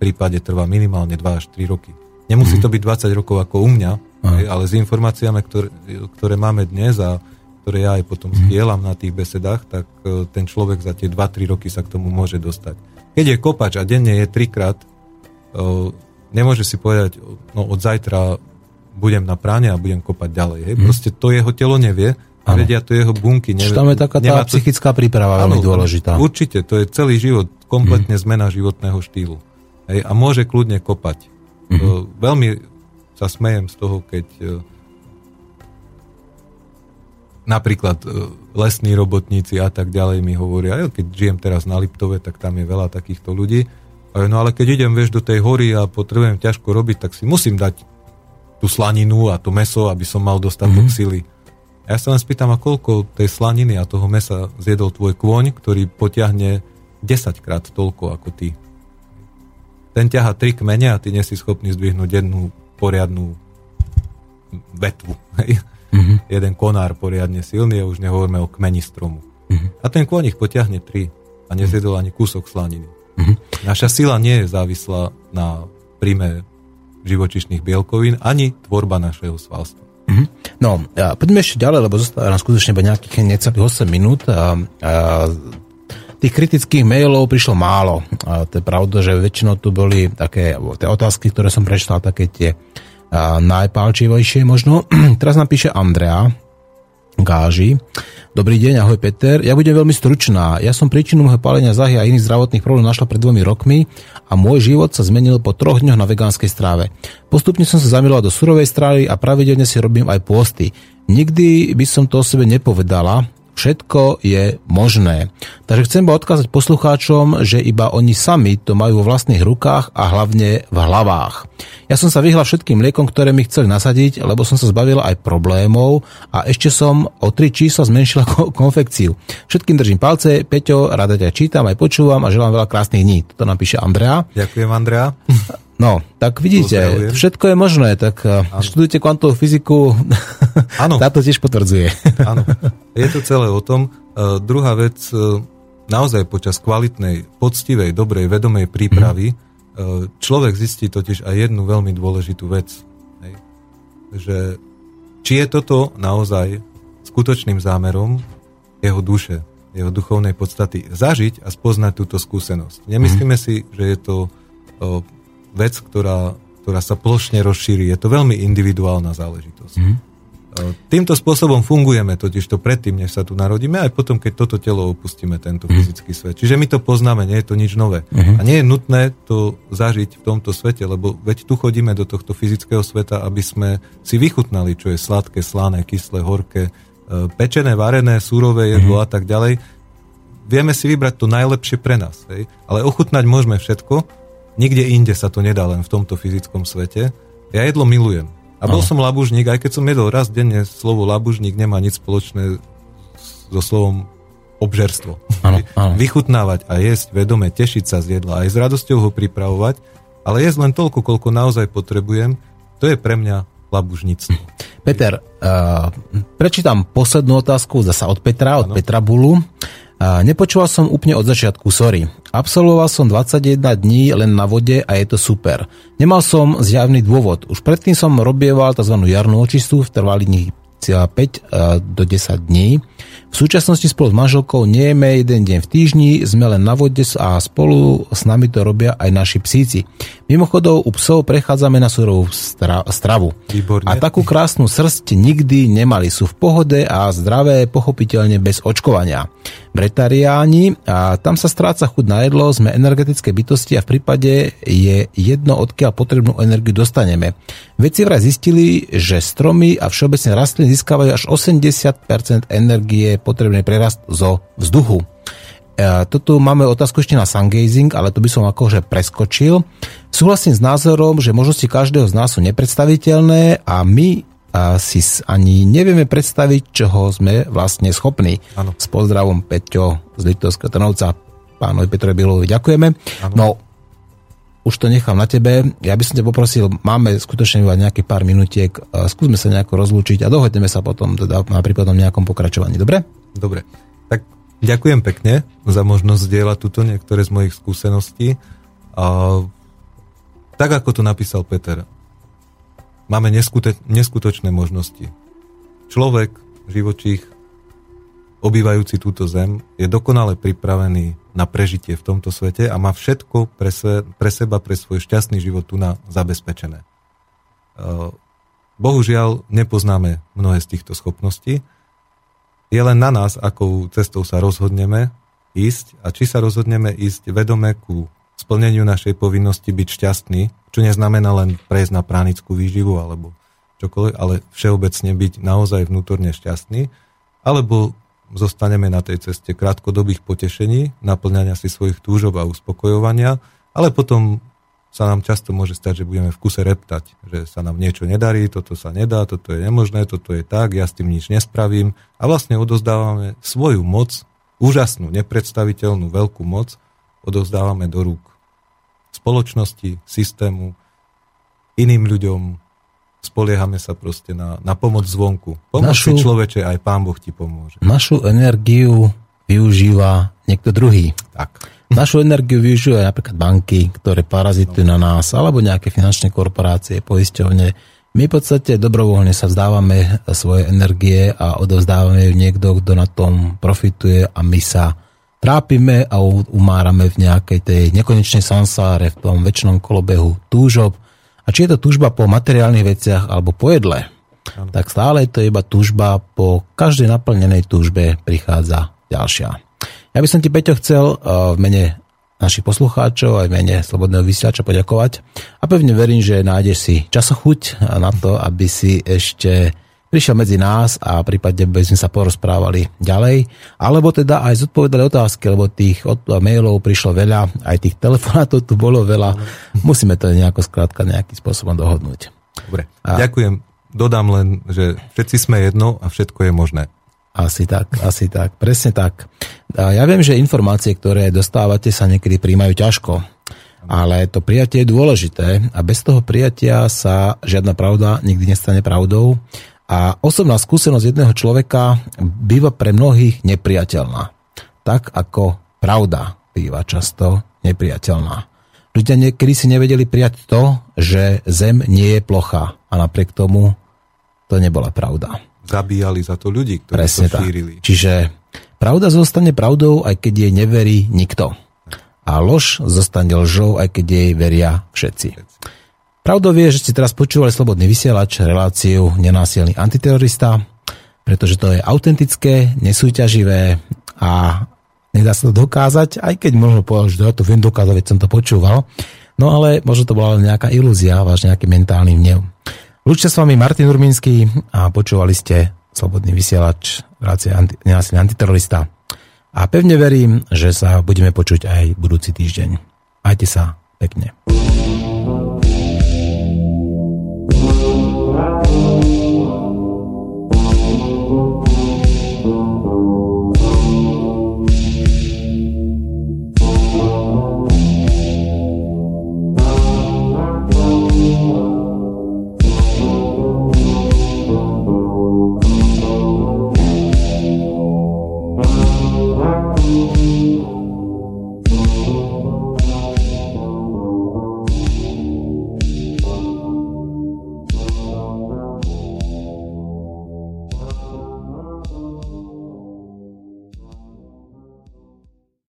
prípade trvá minimálne 2 až 3 roky. Nemusí to byť 20 rokov ako u mňa, hej, ale s informáciami, ktoré, ktoré máme dnes a ktoré ja aj potom zdieľam na tých besedách, tak e, ten človek za tie 2-3 roky sa k tomu môže dostať. Keď je kopač a denne je trikrát, e, nemôže si povedať, no od zajtra budem na práne a budem kopať ďalej. Hej. Proste to jeho telo nevie, a
Áno.
vedia to jeho bunky. Nevie,
tam je taká tá
to-
psychická príprava veľmi dôležitá.
Určite, to je celý život, kompletne zmena životného štýlu. Hej, a môže kľudne kopať. To, veľmi sa smejem z toho, keď e, napríklad e, lesní robotníci a tak ďalej mi hovoria, keď žijem teraz na Liptove, tak tam je veľa takýchto ľudí. No ale keď idem, vieš, do tej hory a potrebujem ťažko robiť, tak si musím dať tú slaninu a to meso, aby som mal dostatok mm-hmm. sily. Ja sa len spýtam, a koľko tej slaniny a toho mesa zjedol tvoj kôň, ktorý potiahne 10 krát toľko ako ty. Ten ťaha tri kmene a ty nie si schopný zdvihnúť jednu poriadnu vetvu. [laughs] Mm-hmm. Jeden konár poriadne silný a už nehovoríme o kmeni stromu. Mm-hmm. A ten kôň ich potiahne tri a nezjedol ani kúsok slaniny. Mm-hmm. Naša sila nie je závislá na príjme živočišných bielkovín ani tvorba našeho svalstva.
Mhm. No, poďme ešte ďalej, lebo zostáva nám skutočne iba nejakých necelých 8 minút. A, a tých kritických mailov prišlo málo. A to je pravda, že väčšinou tu boli také tie otázky, ktoré som prečítal, také tie a, najpálčivejšie možno. [clears throat] Teraz nám píše Andrea Gáži. Dobrý deň, ahoj Peter. Ja budem veľmi stručná. Ja som príčinu môjho pálenia zahy a iných zdravotných problémov našla pred dvomi rokmi a môj život sa zmenil po troch dňoch na vegánskej stráve. Postupne som sa zamilovala do surovej stravy a pravidelne si robím aj posty. Nikdy by som to o sebe nepovedala, Všetko je možné. Takže chcem iba odkázať poslucháčom, že iba oni sami to majú vo vlastných rukách a hlavne v hlavách. Ja som sa vyhla všetkým liekom, ktoré mi chceli nasadiť, lebo som sa zbavila aj problémov a ešte som o tri čísla zmenšila [laughs] ko- konfekciu. Všetkým držím palce, Peťo, rada ťa čítam, aj počúvam a želám veľa krásnych dní. Toto napíše Andrea.
Ďakujem, Andrea. [laughs]
No, tak vidíte,
Pozdravujem.
všetko je možné, tak ano. študujte kvantovú fyziku, [laughs]
Áno.
táto tiež potvrdzuje.
Áno, je to celé o tom. Uh, druhá vec, uh, naozaj počas kvalitnej, poctivej, dobrej, vedomej prípravy uh, človek zistí totiž aj jednu veľmi dôležitú vec. Hej? Že či je toto naozaj skutočným zámerom jeho duše, jeho duchovnej podstaty zažiť a spoznať túto skúsenosť. Nemyslíme si, že je to uh, vec, ktorá, ktorá sa plošne rozšíri. Je to veľmi individuálna záležitosť. Mm. Týmto spôsobom fungujeme totiž to predtým, než sa tu narodíme, aj potom, keď toto telo opustíme, tento fyzický svet. Čiže my to poznáme, nie je to nič nové.
Mhm.
A nie je nutné to zažiť v tomto svete, lebo veď tu chodíme do tohto fyzického sveta, aby sme si vychutnali, čo je sladké, slané, kyslé, horké, e, pečené, varené, surové jedlo a tak ďalej. Vieme si vybrať to najlepšie pre nás. Hej? Ale ochutnať môžeme všetko, Nikde inde sa to nedá len v tomto fyzickom svete. Ja jedlo milujem. A bol
Aha.
som labužník, aj keď som jedol raz denne, slovo labužník nemá nič spoločné so slovom obžerstvo.
Áno, [laughs] áno.
Vychutnávať a jesť vedome, tešiť sa z jedla, aj s radosťou ho pripravovať, ale jesť len toľko, koľko naozaj potrebujem, to je pre mňa labužníctvo. [laughs]
Peter, uh, prečítam poslednú otázku zasa od Petra, od ano. Petra Bulu. Uh, nepočúval som úplne od začiatku, sorry. Absolvoval som 21 dní len na vode a je to super. Nemal som zjavný dôvod. Už predtým som robieval tzv. jarnú očistu v trvalých 5 do 10 dní. V súčasnosti spolu s manželkou nejeme jeden deň v týždni, sme len na vode a spolu s nami to robia aj naši psíci. Mimochodom, u psov prechádzame na surovú stravu.
Výborne.
A takú krásnu srst nikdy nemali. Sú v pohode a zdravé, pochopiteľne bez očkovania. Bretariáni a tam sa stráca chuť na jedlo, sme energetické bytosti a v prípade je jedno, odkiaľ potrebnú energiu dostaneme. Vedci vraj zistili, že stromy a všeobecne rastliny získavajú až 80% energie potrebnej prerast zo vzduchu. E, toto máme otázku ešte na sungazing, ale to by som akože preskočil. Súhlasím s názorom, že možnosti každého z nás sú nepredstaviteľné a my a si ani nevieme predstaviť, čoho sme vlastne schopní. Ano. S pozdravom Peťo z Litovského Trnovca, pánovi Petrovi Bilovi ďakujeme. Ano. No, už to nechám na tebe. Ja by som ťa poprosil, máme skutočne iba nejaké pár minutiek, skúsme sa nejako rozlúčiť a dohodneme sa potom teda na prípadnom nejakom pokračovaní, dobre?
Dobre. Tak ďakujem pekne za možnosť zdieľať túto niektoré z mojich skúseností. A, tak ako to napísal Peter, máme neskute- neskutočné možnosti. Človek, živočích, obývajúci túto zem, je dokonale pripravený na prežitie v tomto svete a má všetko pre, se, pre seba, pre svoj šťastný život tu na zabezpečené. Bohužiaľ, nepoznáme mnohé z týchto schopností. Je len na nás, akou cestou sa rozhodneme ísť a či sa rozhodneme ísť vedome ku splneniu našej povinnosti byť šťastný, čo neznamená len prejsť na pránickú výživu alebo čokoľvek, ale všeobecne byť naozaj vnútorne šťastný, alebo zostaneme na tej ceste krátkodobých potešení, naplňania si svojich túžob a uspokojovania, ale potom sa nám často môže stať, že budeme v kuse reptať, že sa nám niečo nedarí, toto sa nedá, toto je nemožné, toto je tak, ja s tým nič nespravím. A vlastne odozdávame svoju moc, úžasnú, nepredstaviteľnú veľkú moc odovzdávame do rúk spoločnosti, systému, iným ľuďom, spoliehame sa proste na, na pomoc zvonku. Pomoc našu, si človeče, aj Pán Boh ti pomôže.
Našu energiu využíva niekto druhý.
Tak.
Našu energiu využívajú napríklad banky, ktoré parazitujú no. na nás, alebo nejaké finančné korporácie, poisťovne. My v podstate dobrovoľne sa vzdávame svoje energie a odovzdávame ju niekto, kto na tom profituje a my sa trápime a umárame v nejakej tej nekonečnej sansáre, v tom väčšnom kolobehu túžob. A či je to túžba po materiálnych veciach alebo po jedle, ano. tak stále je to iba túžba, po každej naplnenej túžbe prichádza ďalšia. Ja by som ti, Peťo, chcel eh, v mene našich poslucháčov aj v mene Slobodného vysielača poďakovať a pevne verím, že nájdeš si časochuť na to, aby si ešte prišiel medzi nás a prípadne by sme sa porozprávali ďalej, alebo teda aj zodpovedali otázky, lebo tých od, mailov prišlo veľa, aj tých telefonátov tu bolo veľa. Musíme to nejako skrátka nejakým spôsobom dohodnúť.
Dobre, a... ďakujem. Dodám len, že všetci sme jedno a všetko je možné.
Asi tak, asi tak, presne tak. Ja viem, že informácie, ktoré dostávate, sa niekedy príjmajú ťažko. Ale to prijatie je dôležité a bez toho prijatia sa žiadna pravda nikdy nestane pravdou a osobná skúsenosť jedného človeka býva pre mnohých nepriateľná. Tak ako pravda býva často nepriateľná. Ľudia niekedy si nevedeli prijať to, že Zem nie je plocha a napriek tomu to nebola pravda.
Zabíjali za to ľudí, ktorí Presne to šírili.
Tak. Čiže pravda zostane pravdou, aj keď jej neverí nikto. A lož zostane lžou, aj keď jej veria všetci. Pravdou je, že ste teraz počúvali Slobodný vysielač, reláciu Nenásilný antiterorista, pretože to je autentické, nesúťaživé a nedá sa to dokázať, aj keď možno povedať, že ja to viem dokázať, veď som to počúval. No ale možno to bola nejaká ilúzia, váš nejaký mentálny vnev. Lúčte s vami Martin Urmínsky a počúvali ste Slobodný vysielač, relácia anti, Nenásilný antiterorista. A pevne verím, že sa budeme počuť aj budúci týždeň. Majte sa pekne. Oh.